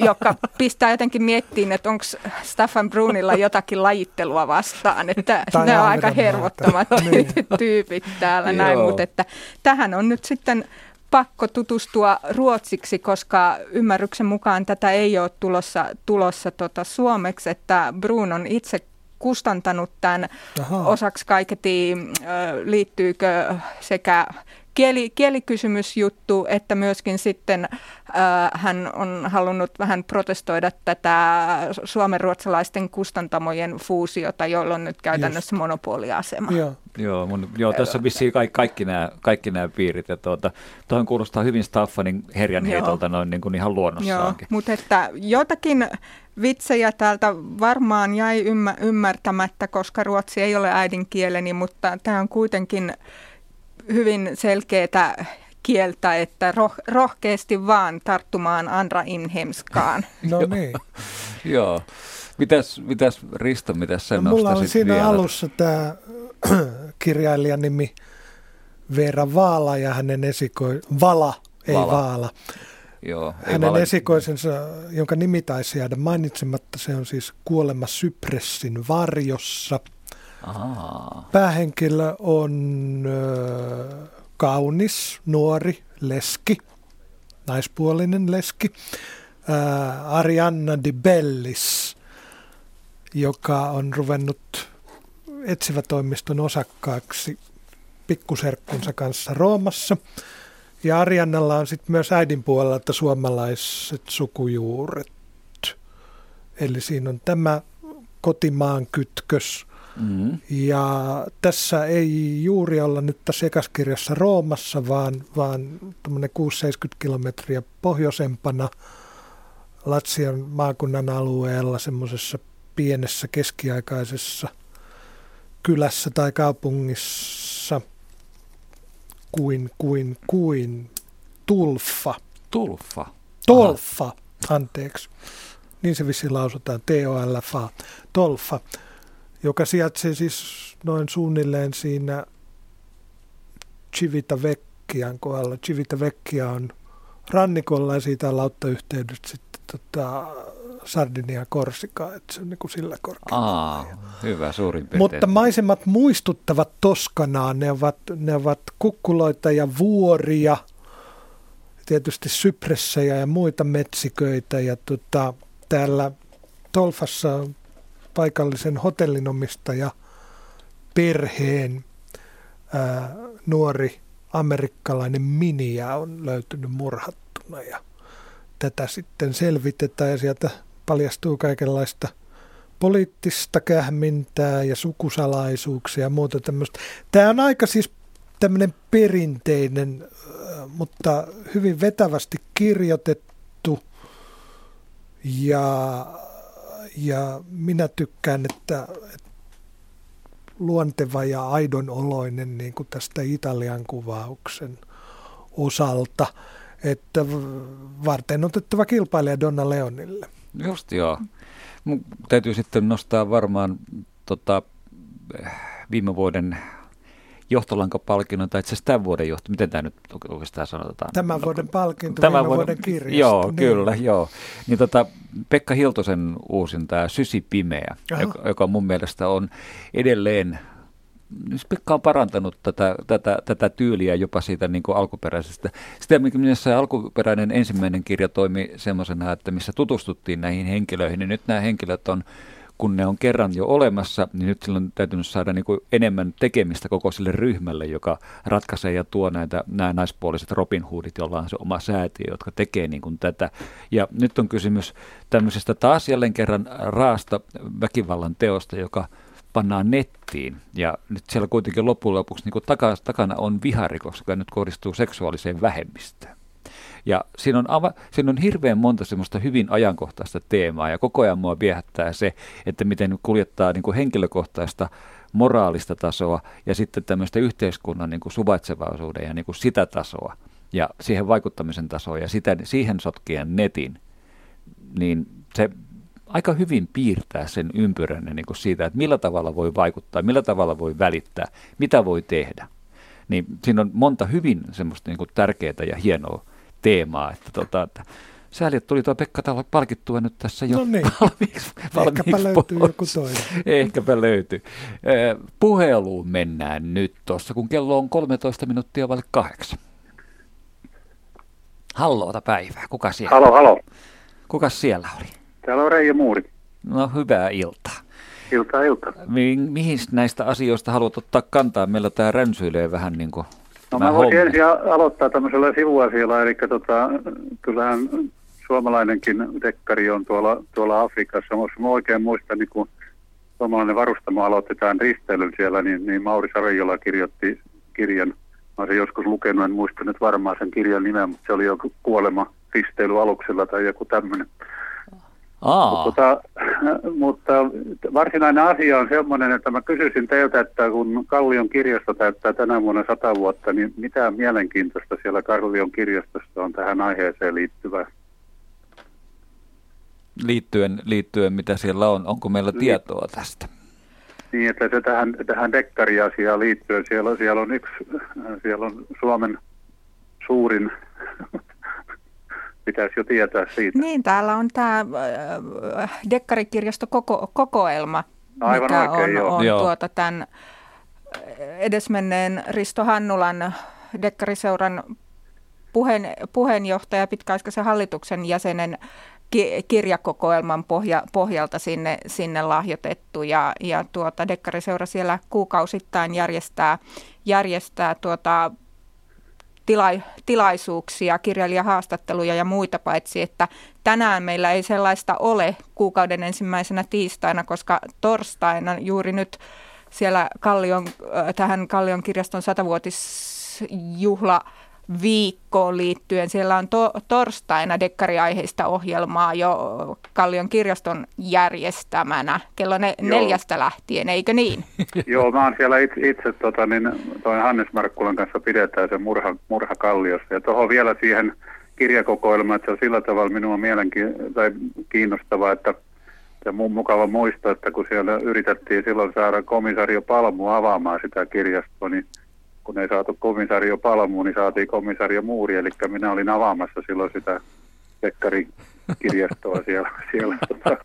joka pistää jotenkin miettiin, että onko Staffan Brunilla jotakin lajittelua vastaan, että tai ne on aika hervottomat niin. tyypit täällä näin, mutta että tähän on nyt sitten pakko tutustua ruotsiksi, koska ymmärryksen mukaan tätä ei ole tulossa, tulossa tota suomeksi, että Bruun on itse kustantanut tämän Aha. osaksi kaiketi, liittyykö sekä kieli, kielikysymysjuttu, että myöskin sitten äh, hän on halunnut vähän protestoida tätä suomenruotsalaisten kustantamojen fuusiota, jolla on nyt käytännössä Just. monopoliasema. Joo, joo, mun, joo tässä on vissiin kaikki, kaikki, nämä, kaikki nämä piirit. Ja tuota, tuohon kuulostaa hyvin Staffanin herjan heitolta noin niin kuin ihan luonnossaankin. Joo, mutta että jotakin vitsejä täältä varmaan jäi ymmär- ymmärtämättä, koska ruotsi ei ole äidinkieleni, mutta tämä on kuitenkin hyvin selkeää kieltä, että roh, rohkeasti vaan tarttumaan Andra Inhemskaan. No niin. Joo. Mitäs, mitäs Risto, mitäs sen no, Mulla oli siinä vielä? alussa tämä kirjailijan nimi Veera Vaala ja hänen esikoin... Vala, ei Vala. Vaala. Joo, ei hänen vale... esikoisensa, jonka nimi taisi jäädä mainitsematta, se on siis Kuolema Sypressin varjossa – Päähenkilö on ö, kaunis, nuori leski, naispuolinen leski, ä, Arianna Di Bellis, joka on ruvennut etsivätoimiston osakkaaksi pikkuserkkunsa kanssa Roomassa. Ja Ariannalla on sitten myös äidin puolelta suomalaiset sukujuuret. Eli siinä on tämä kotimaan kytkös Mm. Ja tässä ei juuri olla nyt tässä ekaskirjassa Roomassa, vaan, vaan 6-70 kilometriä pohjoisempana Latsian maakunnan alueella semmoisessa pienessä keskiaikaisessa kylässä tai kaupungissa kuin, kuin, kuin Tulfa. Tulfa? Tolfa, anteeksi. Niin se vissi lausutaan, T-O-L-F-A. Tolfa joka sijaitsee siis noin suunnilleen siinä Civita Vecchian kohdalla. Civita Vecchia on rannikolla ja siitä on lauttayhteydet sitten tota, Sardinia Korsika, että se on niin kuin sillä korkealla. Aa, hyvä, suurin piirtein. Mutta maisemat muistuttavat Toskanaa, ne ovat, ne ovat kukkuloita ja vuoria, tietysti sypressejä ja muita metsiköitä ja tota, täällä Tolfassa on paikallisen hotellinomistaja perheen ää, nuori amerikkalainen miniä on löytynyt murhattuna ja tätä sitten selvitetään ja sieltä paljastuu kaikenlaista poliittista kähmintää ja sukusalaisuuksia ja muuta tämmöistä. Tämä on aika siis tämmöinen perinteinen, mutta hyvin vetävästi kirjoitettu ja ja minä tykkään, että, että luonteva ja aidon oloinen niin kuin tästä Italian kuvauksen osalta, että varten otettava kilpailija Donna Leonille. Just joo. Mun täytyy sitten nostaa varmaan tota, viime vuoden johtolankapalkinnon, tai itse asiassa tämän vuoden johto, miten tämä nyt oikeastaan sanotaan? Tämän vuoden palkinto, tämän vuoden, vuoden kirjasta. Joo, niin. kyllä, joo. Niin tota, Pekka Hiltosen uusin tämä Sysi Pimeä, joka, joka mun mielestä on edelleen nyt Pekka on parantanut tätä, tätä, tätä tyyliä jopa siitä niin kuin alkuperäisestä. Sitä, missä alkuperäinen ensimmäinen kirja toimi semmoisena, että missä tutustuttiin näihin henkilöihin, niin nyt nämä henkilöt on kun ne on kerran jo olemassa, niin nyt silloin on saada niin kuin enemmän tekemistä koko sille ryhmälle, joka ratkaisee ja tuo näitä, nämä naispuoliset Robin Hoodit, joilla on se oma säätiö, jotka tekee niin kuin tätä. Ja nyt on kysymys tämmöisestä taas jälleen kerran raasta väkivallan teosta, joka pannaan nettiin. Ja nyt siellä kuitenkin loppujen lopuksi niin kuin takana on viharikos, joka nyt kohdistuu seksuaaliseen vähemmistöön. Ja siinä on, ava, siinä on hirveän monta semmoista hyvin ajankohtaista teemaa ja koko ajan mua viehättää se, että miten kuljettaa niin kuin henkilökohtaista moraalista tasoa ja sitten tämmöistä yhteiskunnan niin kuin suvaitsevaisuuden ja niin kuin sitä tasoa ja siihen vaikuttamisen tasoa ja sitä, siihen sotkien netin, niin se aika hyvin piirtää sen ympyrän niin kuin siitä, että millä tavalla voi vaikuttaa, millä tavalla voi välittää, mitä voi tehdä. Niin siinä on monta hyvin semmoista niin kuin tärkeää ja hienoa teemaa. Että tota, että Sääli, että tuli tuo Pekka täällä palkittua nyt tässä jo no niin. valmiiksi, valmiiksi Ehkäpä löytyy pois. joku toinen. Ehkäpä löytyy. Puheluun mennään nyt tuossa, kun kello on 13 minuuttia vaille kahdeksan. Halloota päivää. Kuka siellä? Halo, halo. Kuka siellä oli? Täällä on Reijo Muuri. No hyvää iltaa. Iltaa, ilta. Mi- mihin näistä asioista haluat ottaa kantaa? Meillä tämä ränsyilee vähän niin kuin No mä voisin ensin aloittaa tämmöisellä sivuasialla, eli tota, kyllähän suomalainenkin dekkari on tuolla, tuolla Afrikassa. Jos mä oikein muistan, niin kun suomalainen varustamo aloitti tämän risteilyn siellä, niin, niin Mauri Savejola kirjoitti kirjan. Mä olisin joskus lukenut, en muista nyt varmaan sen kirjan nimeä, mutta se oli joku kuolema risteilualuksella tai joku tämmöinen. Aa. Mutta, mutta varsinainen asia on sellainen, että mä kysyisin teiltä, että kun Kallion kirjasto täyttää tänä vuonna sata vuotta, niin mitä mielenkiintoista siellä Kallion kirjastossa on tähän aiheeseen liittyvää? Liittyen, liittyen mitä siellä on, onko meillä tietoa tästä? Niin, että se tähän, tähän dekkariasiaan liittyen, siellä, siellä on yksi, siellä on Suomen suurin pitäisi jo tietää siitä. Niin, täällä on tämä äh, dekkarikirjasto koko, kokoelma, Aivan mikä oikein, on, joo. on Joo. tuota tämän edesmenneen Risto Hannulan dekkariseuran puheen, puheenjohtaja, pitkäaikaisen hallituksen jäsenen ki- kirjakokoelman pohja, pohjalta sinne, sinne lahjoitettu ja, ja tuota, Dekkariseura siellä kuukausittain järjestää, järjestää tuota, tila, tilaisuuksia, kirjailijahaastatteluja ja muita, paitsi että tänään meillä ei sellaista ole kuukauden ensimmäisenä tiistaina, koska torstaina juuri nyt siellä Kallion, äh, tähän Kallion kirjaston satavuotisjuhla viikkoon liittyen. Siellä on to, torstaina dekkariaiheista ohjelmaa jo Kallion kirjaston järjestämänä kello ne, Joo. neljästä lähtien, eikö niin? Joo, mä oon siellä itse, itse tota, niin, toi Hannes Markkulan kanssa pidetään se murha, murha Kalliossa. Ja tuohon vielä siihen kirjakokoelmaan, että se on sillä tavalla minua mielenki- tai kiinnostavaa, että ja mun mukava muistaa, että kun siellä yritettiin silloin saada komisario Palmu avaamaan sitä kirjastoa, niin kun ei saatu komisario Palmu, niin saatiin komisario Muuri, eli minä olin avaamassa silloin sitä Pekkari-kirjastoa siellä, siellä tota,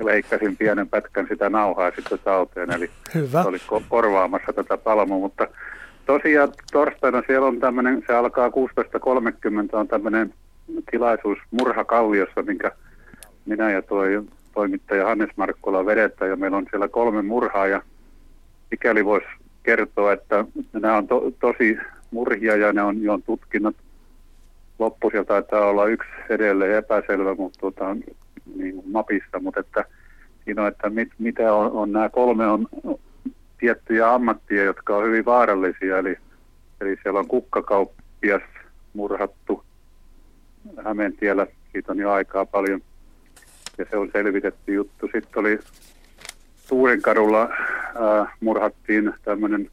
leikkasin pienen pätkän sitä nauhaa sitten talteen, eli Hyvä. oli ko- korvaamassa tätä Palmua, mutta tosiaan torstaina siellä on tämmöinen, se alkaa 16.30, on tämmöinen tilaisuus Murha Kalliossa, minkä minä ja toi toimittaja Hannes Markkula vedetään, ja meillä on siellä kolme murhaa, ja mikäli voisi kertoa, että nämä on to, tosi murhia, ja ne on, jo on tutkinnut loppu sieltä taitaa olla yksi edelleen epäselvä, mutta tota, niin kuin mapissa, mutta että siinä on, että mit, mitä on, on, nämä kolme on tiettyjä ammattia, jotka on hyvin vaarallisia, eli, eli siellä on kukkakauppias murhattu Hämeentiellä, siitä on jo aikaa paljon, ja se on selvitetty juttu. Sitten oli Tuurenkadulla äh, murhattiin tämmöinen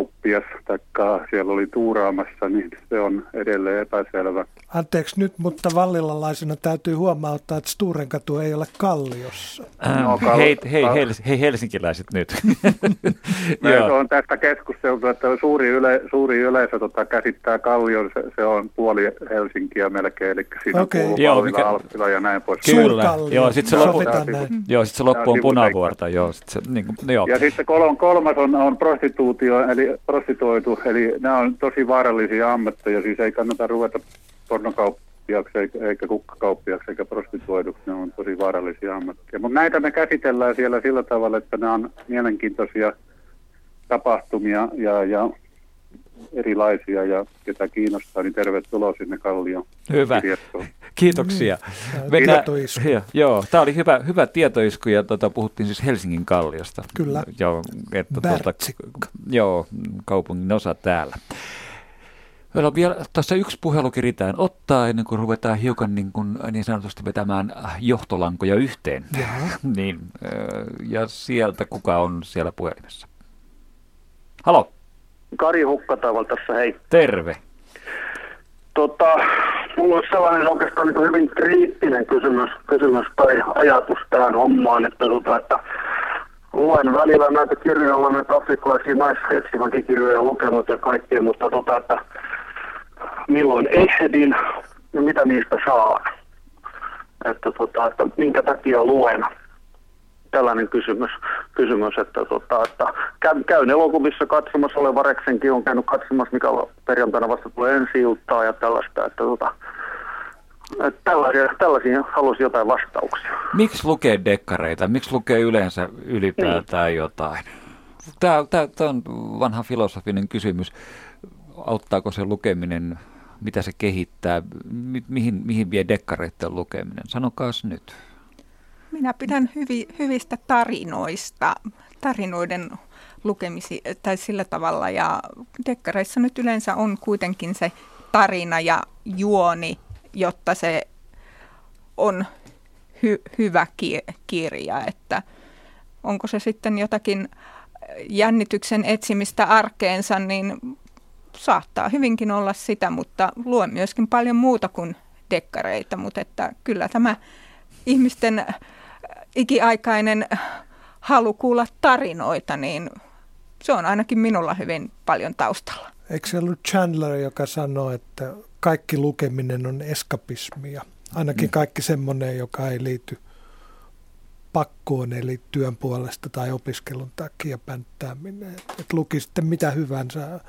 pornokauppias, taikka siellä oli tuuraamassa, niin se on edelleen epäselvä. Anteeksi nyt, mutta vallilalaisena täytyy huomauttaa, että Sturenkatu ei ole Kalliossa. Ähm, No, kal- hei, hei, kal- hei, hei helsinkiläiset nyt. Me Joo. on tästä keskusteltu, että suuri, yle, suuri yleisö tota, käsittää Kallion, se, se on puoli Helsinkiä melkein, eli siinä Okei. okay. kuuluu Joo, mikä- Alppila ja näin pois. Kyllä, joo, sitten se, loppu, joo, sit se loppu on on punavuorta, joo, sit se, niin kuin, joo. Ja sitten kol- kolmas on, on prostituutio, eli prostituoitu, eli nämä on tosi vaarallisia ammatteja, siis ei kannata ruveta pornokauppiaksi eikä kukkakauppiaksi eikä prostituoiduksi, ne on tosi vaarallisia ammatteja. Mutta näitä me käsitellään siellä sillä tavalla, että nämä on mielenkiintoisia tapahtumia ja, ja erilaisia ja ketä kiinnostaa, niin tervetuloa sinne Kallion Hyvä. kirjastoon. Kiitoksia. Niin, Mennään- tietoisku. Joo, joo tämä oli hyvä, hyvä tietoisku ja tota, puhuttiin siis Helsingin kalliosta. Kyllä. Joo, että, tuota, joo, kaupungin osa täällä. Meillä on vielä tässä yksi puhelu keritään ottaa ennen kuin ruvetaan hiukan niin, kuin, niin sanotusti vetämään johtolankoja yhteen. niin, ja sieltä kuka on siellä puhelimessa? Halo, Kari Hukkataival tässä, hei. terve. Tota, mulla on sellainen oikeastaan niin hyvin kriittinen kysymys, kysymys tai ajatus tähän hommaan, että, tota, että luen välillä näitä kirjoja, olen näitä afrikkalaisia naisseksiväkin kirjoja lukenut ja kaikkea, mutta tota, että milloin ehdin ja mitä niistä saan. Että, tota, että minkä takia luen. Tällainen kysymys, kysymys että, tota, että käyn, käyn elokuvissa katsomassa, olen Vareksenkin on käynyt katsomassa, mikä perjantaina vasta tulee ensi iltaa ja tällaista, että tota, että tällaisia, tällaisia halusi jotain vastauksia. Miksi lukee dekkareita? Miksi lukee yleensä ylipäätään niin. jotain? Tämä, tämä, tämä on vanha filosofinen kysymys. Auttaako se lukeminen, mitä se kehittää, mi, mihin, mihin vie dekkareiden lukeminen? Sanokaas nyt. Minä pidän hyvi, hyvistä tarinoista, tarinoiden lukemisi tai sillä tavalla. Ja dekkareissa nyt yleensä on kuitenkin se tarina ja juoni, jotta se on hy, hyvä ki, kirja. Että onko se sitten jotakin jännityksen etsimistä arkeensa, niin saattaa hyvinkin olla sitä, mutta luen myöskin paljon muuta kuin dekkareita, mutta että kyllä tämä ihmisten ikiaikainen halu kuulla tarinoita, niin se on ainakin minulla hyvin paljon taustalla. Eikö se ollut Chandler, joka sanoi, että kaikki lukeminen on eskapismia? Ainakin mm. kaikki semmoinen, joka ei liity pakkoon, eli työn puolesta tai opiskelun takia pänttääminen. Että luki sitten mitä hyvänsä,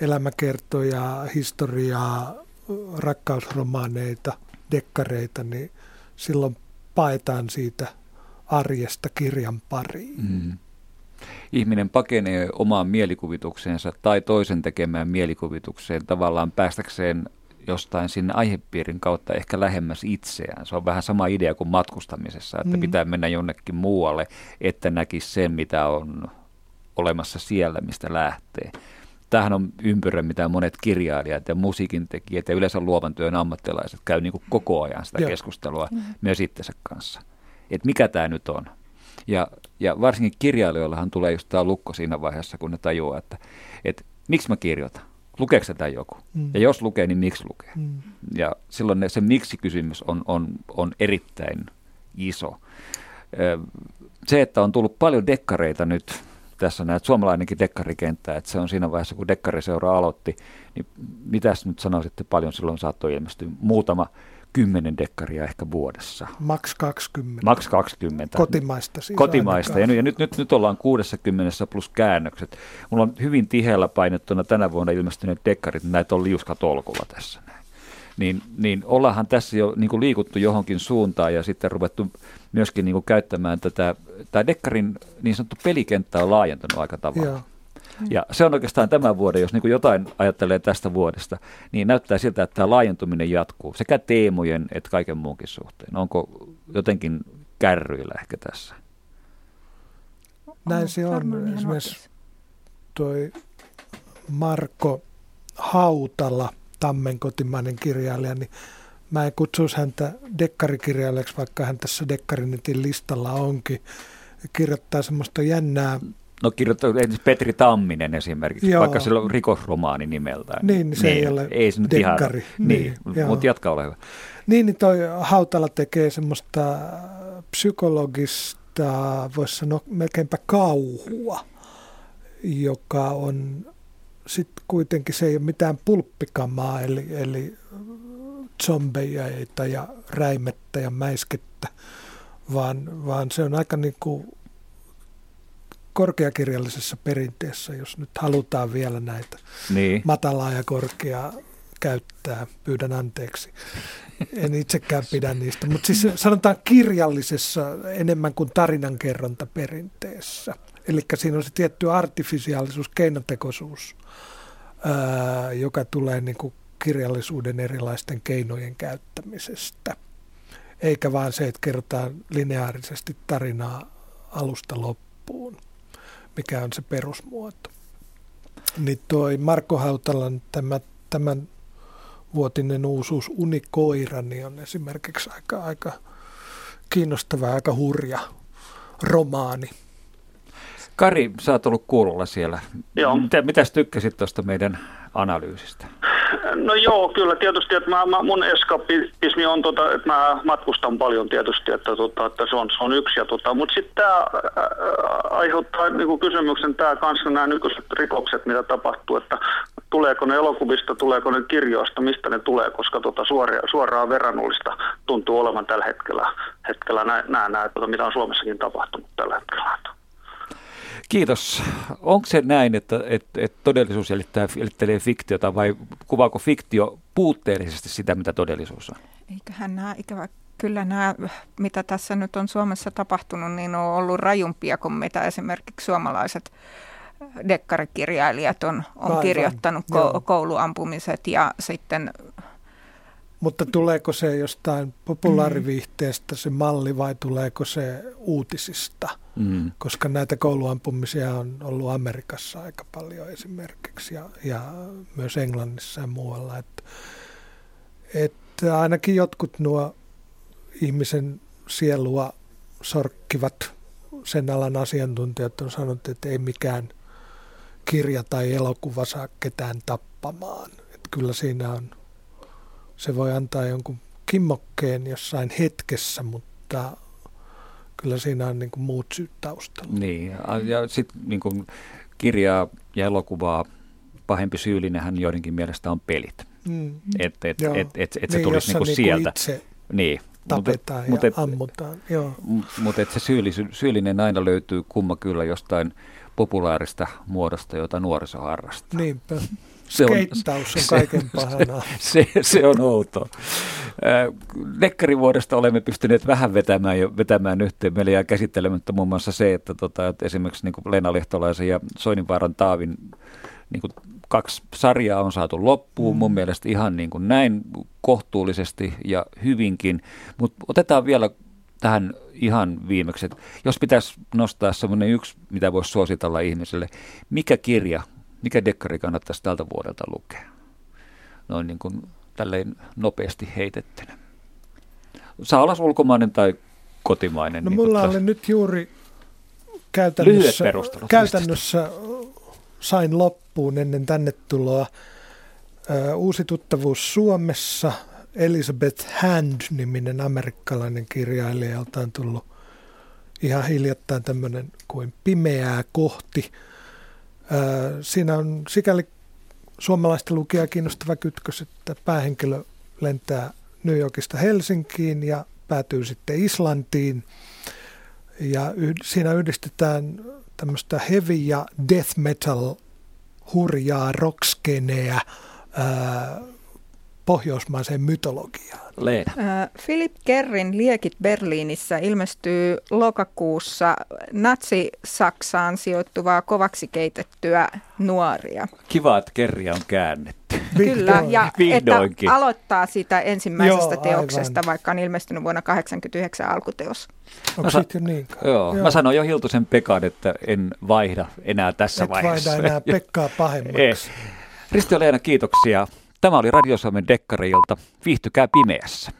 elämäkertoja, historiaa, rakkausromaaneita, dekkareita, niin silloin paetaan siitä arjesta kirjan pariin. Mm. Ihminen pakenee omaan mielikuvitukseensa tai toisen tekemään mielikuvitukseen tavallaan päästäkseen jostain sinne aihepiirin kautta ehkä lähemmäs itseään. Se on vähän sama idea kuin matkustamisessa, että mm. pitää mennä jonnekin muualle, että näkisi sen, mitä on olemassa siellä, mistä lähtee. Tämähän on ympyrä, mitä monet kirjailijat ja musiikin tekijät ja yleensä luovan työn ammattilaiset käy niin koko ajan sitä Joo. keskustelua mm. myös itsensä kanssa että mikä tämä nyt on. Ja, ja varsinkin kirjailijoillahan tulee just tämä lukko siinä vaiheessa, kun ne tajuaa, että, että miksi mä kirjoitan. Lukeeko tämä joku? Mm. Ja jos lukee, niin miksi lukee? Mm. Ja silloin ne, se miksi-kysymys on, on, on erittäin iso. Se, että on tullut paljon dekkareita nyt, tässä näet suomalainenkin dekkarikenttä, että se on siinä vaiheessa, kun dekkariseura aloitti, niin mitäs nyt sanoisitte paljon silloin saattoi ilmestyä? Muutama kymmenen dekkaria ehkä vuodessa. Max 20. Max 20. Kotimaista siis Kotimaista. Ja, nyt, ja nyt, nyt, nyt ollaan 60 plus käännökset. Mulla on hyvin tiheällä painettuna tänä vuonna ilmestyneet dekkarit, näitä on liuskatolkulla tässä näin. Niin, niin ollaanhan tässä jo niin kuin liikuttu johonkin suuntaan ja sitten ruvettu myöskin niin kuin käyttämään tätä, tämä dekkarin niin sanottu pelikenttä on laajentunut aika tavalla. Joo. Ja se on oikeastaan tämän vuoden, jos niin kuin jotain ajattelee tästä vuodesta, niin näyttää siltä, että tämä laajentuminen jatkuu sekä teemojen että kaiken muunkin suhteen. Onko jotenkin kärryillä ehkä tässä? Näin se on. Esimerkiksi toi Marko Hautala, Tammen kotimainen kirjailija, niin mä en kutsuisi häntä dekkarikirjailijaksi, vaikka hän tässä Dekkarinetin listalla onkin. Kirjoittaa semmoista jännää No kirjoittaa Petri Tamminen esimerkiksi, Joo. vaikka sillä on rikosromaani nimeltään. Niin, se niin, ei ole ei se nyt. Ihan, niin, niin mutta jatka ole hyvä. Niin, niin toi Hautala tekee semmoista psykologista, voisi sanoa melkeinpä kauhua, joka on sitten kuitenkin se ei ole mitään pulppikamaa, eli, eli zombeja ja räimettä ja mäiskettä, vaan, vaan se on aika niin kuin korkeakirjallisessa perinteessä, jos nyt halutaan vielä näitä niin. matalaa ja korkeaa käyttää, pyydän anteeksi. En itsekään pidä niistä, mutta siis sanotaan kirjallisessa enemmän kuin tarinankerronta perinteessä. Eli siinä on se tietty artifisiaalisuus, keinotekoisuus, ää, joka tulee niin kuin kirjallisuuden erilaisten keinojen käyttämisestä. Eikä vaan se, että kerrotaan lineaarisesti tarinaa alusta loppuun mikä on se perusmuoto. Niin toi Marko Hautalan tämä, tämän vuotinen uusuus Unikoira niin on esimerkiksi aika, aika kiinnostava, aika hurja romaani. Kari, sä oot ollut kuulolla siellä. Joo. Mitä, mitäs tykkäsit tuosta meidän analyysistä? No joo, kyllä tietysti, että mä, mä, mun eskapismi on, tota, että mä matkustan paljon tietysti, että, tota, että se, on, se on yksi. Tota, mutta sitten tämä aiheuttaa niinku kysymyksen, tämä kanssa nämä nykyiset rikokset, mitä tapahtuu, että tuleeko ne elokuvista, tuleeko ne kirjoista, mistä ne tulee, koska tota suoria, suoraa verrannollista tuntuu olevan tällä hetkellä, hetkellä nämä, nämä, tota, mitä on Suomessakin tapahtunut tällä hetkellä. Kiitos. Onko se näin, että, että, että todellisuus jäljittelee fiktiota vai kuvaako fiktio puutteellisesti sitä, mitä todellisuus on? Eiköhän nämä ikävä kyllä nämä, mitä tässä nyt on Suomessa tapahtunut, niin on ollut rajumpia kuin mitä esimerkiksi suomalaiset dekkarikirjailijat on, on Aivan, kirjoittanut ko- kouluampumiset ja sitten... Mutta tuleeko se jostain populaariviihteestä se malli vai tuleeko se uutisista? Mm. Koska näitä kouluampumisia on ollut Amerikassa aika paljon esimerkiksi ja, ja myös Englannissa ja muualla. Että, että ainakin jotkut nuo ihmisen sielua sorkkivat sen alan asiantuntijat on sanonut, että ei mikään kirja tai elokuva saa ketään tappamaan. Että kyllä siinä on, se voi antaa jonkun kimmokkeen jossain hetkessä, mutta kyllä siinä on niin kuin muut syyt taustalla. Niin, ja sitten niin kuin kirjaa ja elokuvaa pahempi syyllinenhän joidenkin mielestä on pelit. Mm. Että et, et, et, et, et se niin, tulisi niin kuin sieltä. Itse niin, tapetaan mut, ja mut ammutaan. Mutta se syyllinen aina löytyy kumma kyllä jostain populaarista muodosta, jota nuoriso harrastaa. Niinpä. Se on, on kaiken pahana. Se, se on outoa. Dekkarivuodesta olemme pystyneet vähän vetämään, jo, vetämään yhteen. Meillä jää käsittelemättä muun muassa se, että, tota, että esimerkiksi niin Leena Lehtolaisen ja Soininvaaran Taavin niin kuin kaksi sarjaa on saatu loppuun mm. mun mielestä ihan niin kuin näin kohtuullisesti ja hyvinkin. Mutta otetaan vielä tähän ihan viimeksi, jos pitäisi nostaa semmoinen yksi, mitä voisi suositella ihmiselle, mikä kirja, mikä dekkari kannattaisi tältä vuodelta lukea? Noin niin kuin tälleen nopeasti heitettynä. Saa olla ulkomainen tai kotimainen. No niin mulla oli nyt juuri käytännössä, käytännössä sain loppuun ennen tänne tuloa uusi tuttavuus Suomessa – Elizabeth Hand-niminen amerikkalainen kirjailija, jolta on tullut ihan hiljattain tämmöinen kuin Pimeää kohti. Siinä on sikäli suomalaista lukijaa kiinnostava kytkös, että päähenkilö lentää New Yorkista Helsinkiin ja päätyy sitten Islantiin. Ja siinä yhdistetään tämmöistä heavy ja death metal hurjaa rockskeneä, pohjoismaiseen mytologiaan. Leena. Philip Kerrin Liekit Berliinissä ilmestyy lokakuussa natsi-Saksaan sijoittuvaa kovaksi keitettyä nuoria. Kiva, että Kerri on käännetty. Kyllä, ja Vihdoinkin. että aloittaa sitä ensimmäisestä Joo, teoksesta, aivan. vaikka on ilmestynyt vuonna 1989 alkuteos. Onko sa- jo niin Joo, Joo, mä sanoin jo Hiltusen Pekan, että en vaihda enää tässä Et vaiheessa. vaihda enää Pekkaa pahemmaksi. Risti Leena, kiitoksia. Tämä oli Radio Suomen Dekkareilta. Viihtykää pimeässä.